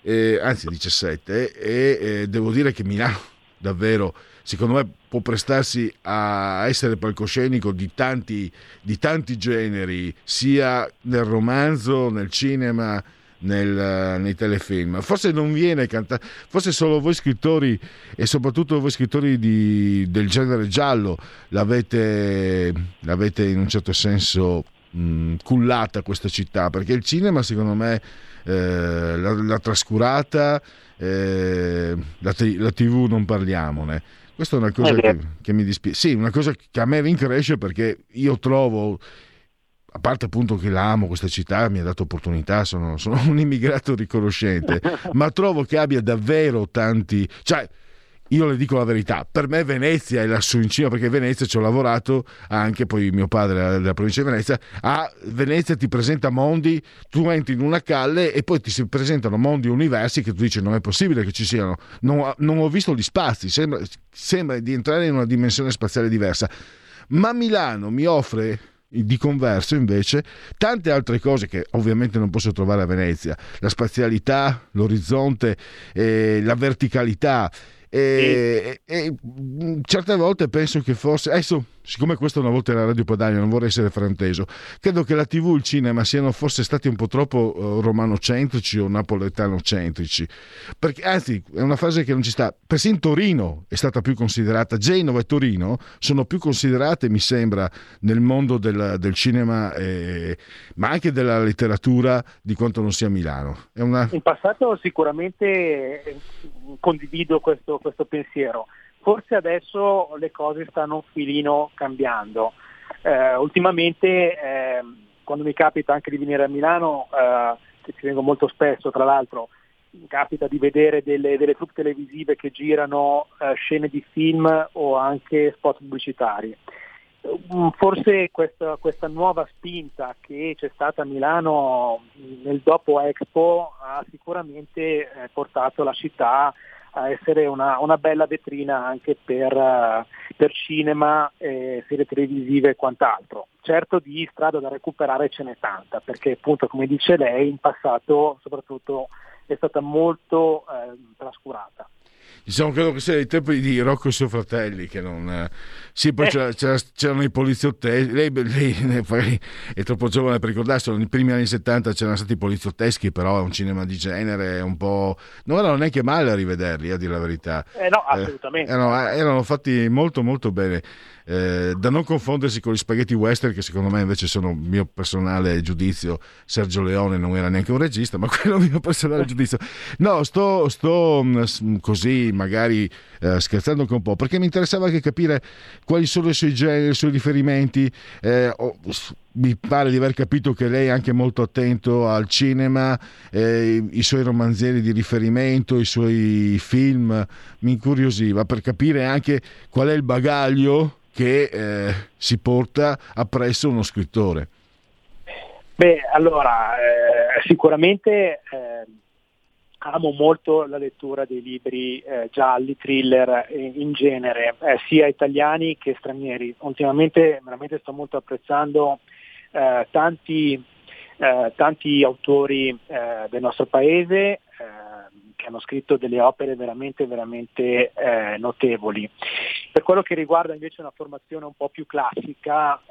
eh, anzi 17, e devo dire che Milano davvero secondo me può prestarsi a essere palcoscenico di tanti, di tanti generi, sia nel romanzo, nel cinema, nel, nei telefilm. Forse non viene cantato, forse solo voi scrittori e soprattutto voi scrittori di, del genere giallo l'avete, l'avete in un certo senso mh, cullata questa città, perché il cinema secondo me eh, l'ha, l'ha, trascurata, eh, la, la tv non parliamone. Questa è una cosa che, che, mi dispiace. Sì, una cosa che a me rincresce perché io trovo a parte appunto che l'amo, questa città mi ha dato opportunità, sono, sono un immigrato riconoscente, ma trovo che abbia davvero tanti... Cioè, io le dico la verità, per me Venezia è lassù in cima perché Venezia ci ho lavorato anche, poi mio padre della provincia di Venezia, a Venezia ti presenta mondi, tu entri in una calle e poi ti si presentano mondi universi che tu dici non è possibile che ci siano, non, non ho visto gli spazi, sembra, sembra di entrare in una dimensione spaziale diversa, ma Milano mi offre di converso invece tante altre cose che ovviamente non posso trovare a Venezia, la spazialità, l'orizzonte, eh, la verticalità. E, e, e, certe volte penso che forse adesso siccome questa una volta era Radio Padania, non vorrei essere frainteso, credo che la TV e il cinema siano forse stati un po' troppo uh, romanocentrici o napoletanocentrici, perché anzi è una frase che non ci sta, persino Torino è stata più considerata, Genova e Torino sono più considerate, mi sembra, nel mondo del, del cinema, eh, ma anche della letteratura, di quanto non sia Milano. Una... In passato sicuramente eh, condivido questo, questo pensiero forse adesso le cose stanno un filino cambiando. Eh, ultimamente, eh, quando mi capita anche di venire a Milano, eh, che ci vengo molto spesso tra l'altro, mi capita di vedere delle, delle troupe televisive che girano eh, scene di film o anche spot pubblicitari. Mm, forse questa, questa, nuova spinta che c'è stata a Milano nel dopo Expo ha sicuramente eh, portato la città a essere una, una bella vetrina anche per, uh, per cinema, eh, serie televisive e quant'altro. Certo di strada da recuperare ce n'è tanta, perché appunto come dice lei in passato soprattutto è stata molto eh, trascurata diciamo credo che sia dei tempi di Rocco e suoi fratelli che non eh, sì poi eh. c'era, c'erano i poliziotteschi lei, lei, è troppo giovane per ricordarselo nei primi anni 70 c'erano stati i poliziotteschi però è un cinema di genere un po' non erano neanche male a rivederli a dire la verità. Eh no assolutamente. eh, erano, erano fatti molto molto bene eh, da non confondersi con gli spaghetti western che secondo me invece sono il mio personale giudizio. Sergio Leone non era neanche un regista ma quello è il mio personale giudizio. No sto, sto mm, così magari eh, scherzando anche un po' perché mi interessava anche capire quali sono i suoi generi, i suoi riferimenti. Eh, oh, mi pare di aver capito che lei è anche molto attento al cinema, eh, i suoi romanzieri di riferimento, i suoi film, mi incuriosiva per capire anche qual è il bagaglio che eh, si porta appresso uno scrittore? Beh, allora, eh, sicuramente eh, amo molto la lettura dei libri eh, gialli, thriller in, in genere, eh, sia italiani che stranieri. Ultimamente veramente sto molto apprezzando eh, tanti eh, tanti autori eh, del nostro paese eh, che hanno scritto delle opere veramente, veramente eh, notevoli. Per quello che riguarda invece una formazione un po' più classica,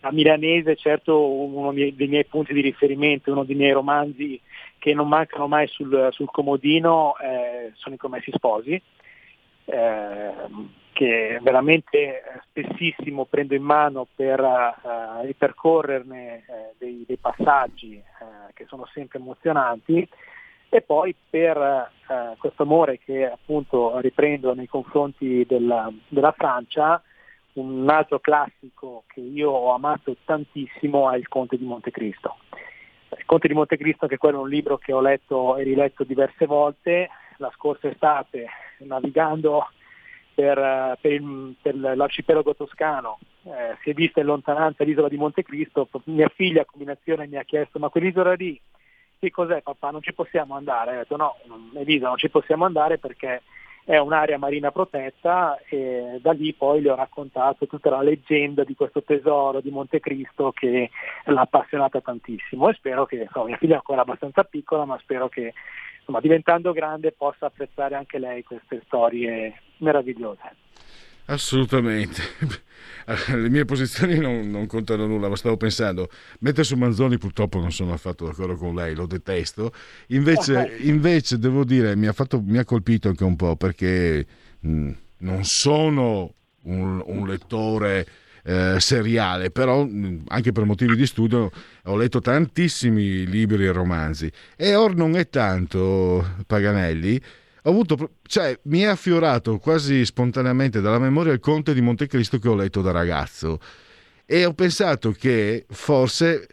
a Milanese certo uno dei miei punti di riferimento, uno dei miei romanzi che non mancano mai sul, sul comodino eh, sono i Commessi Sposi, eh, che veramente spessissimo prendo in mano per uh, ripercorrerne eh, dei, dei, passaggi eh, che sono sempre emozionanti e poi per uh, questo amore che appunto riprendo nei confronti della, della Francia, un altro classico che io ho amato tantissimo è Il Conte di Montecristo. Il Conte di Montecristo, che quello è un libro che ho letto e riletto diverse volte, la scorsa estate navigando per, per, il, per l'arcipelago toscano, eh, si è vista in lontananza l'isola di Montecristo, mia figlia a combinazione mi ha chiesto ma quell'isola lì che cos'è papà? Non ci possiamo andare? Ho detto no, Elisa non ci possiamo andare perché è un'area marina protetta e da lì poi le ho raccontato tutta la leggenda di questo tesoro di Montecristo che l'ha appassionata tantissimo e spero che, insomma, mia figlia è ancora abbastanza piccola, ma spero che insomma, diventando grande possa apprezzare anche lei queste storie meravigliose. Assolutamente. Le mie posizioni non, non, contano nulla, ma stavo pensando, mentre su Manzoni purtroppo non sono affatto d'accordo con lei, lo detesto, invece, invece devo dire mi ha, fatto, mi ha, colpito anche un po' perché mh, non sono un, un lettore eh, seriale, però mh, anche per motivi di studio ho letto tantissimi libri e romanzi e or non è tanto Paganelli ho avuto, cioè, mi è affiorato quasi spontaneamente dalla memoria il Conte di Montecristo che ho letto da ragazzo. E ho pensato che forse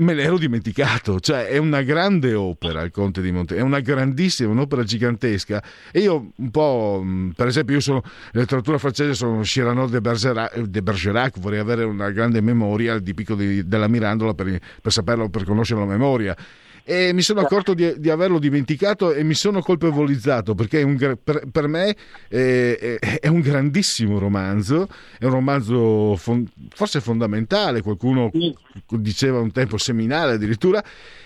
me l'ero dimenticato, cioè è una grande opera il Conte di Monte, è una grandissima, un'opera gigantesca. E io un po', per esempio io sono, letteratura francese sono Cyrano de Bergerac, de Bergerac vorrei avere una grande memoria di Pico di, della Mirandola per, per saperlo, per conoscere la memoria e mi sono accorto di, di, averlo dimenticato e mi sono colpevolizzato perché un, per, per, me è, è, un grandissimo romanzo, è un romanzo fon, forse fondamentale, qualcuno diceva un tempo seminale addirittura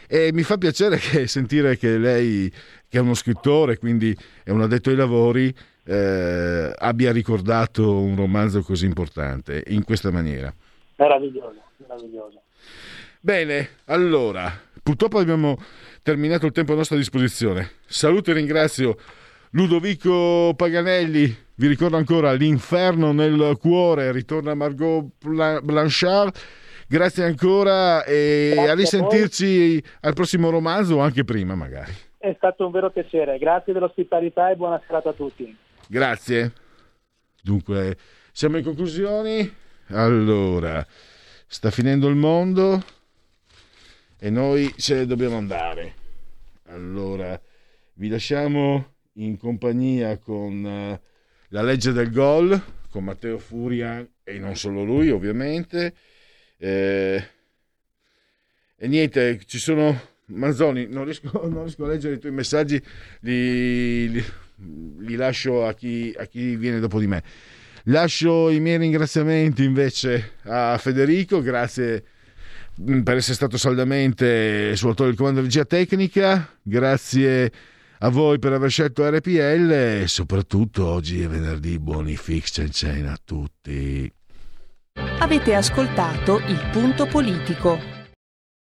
e mi fa piacere che, sentire che lei, che è uno scrittore, quindi è un addetto ai lavori, eh, abbia ricordato un romanzo così importante in questa maniera. Meraviglioso, meraviglioso. Bene, allora, Purtroppo abbiamo terminato il tempo a nostra disposizione. Saluto e ringrazio Ludovico Paganelli. Vi ricordo ancora L'inferno nel cuore, ritorna Margot Blanchard. Grazie ancora e Grazie a risentirci a al prossimo romanzo o anche prima magari. È stato un vero piacere. Grazie dell'ospitalità e buona serata a tutti. Grazie. Dunque, siamo in conclusioni. Allora, sta finendo il mondo e noi ce ne dobbiamo andare. Allora, vi lasciamo in compagnia con uh, la legge del gol, con Matteo Furia e non solo lui ovviamente. Eh, e niente, ci sono... Manzoni, non riesco, non riesco, a leggere i tuoi messaggi, li, li, li lascio a chi, a chi viene dopo di me. Lascio i miei ringraziamenti invece a Federico, grazie per essere stato saldamente sull'autore del comando di regia tecnica. Grazie a voi per aver scelto RPL e soprattutto oggi è venerdì. Buoni fix chain a tutti. Avete ascoltato il punto politico.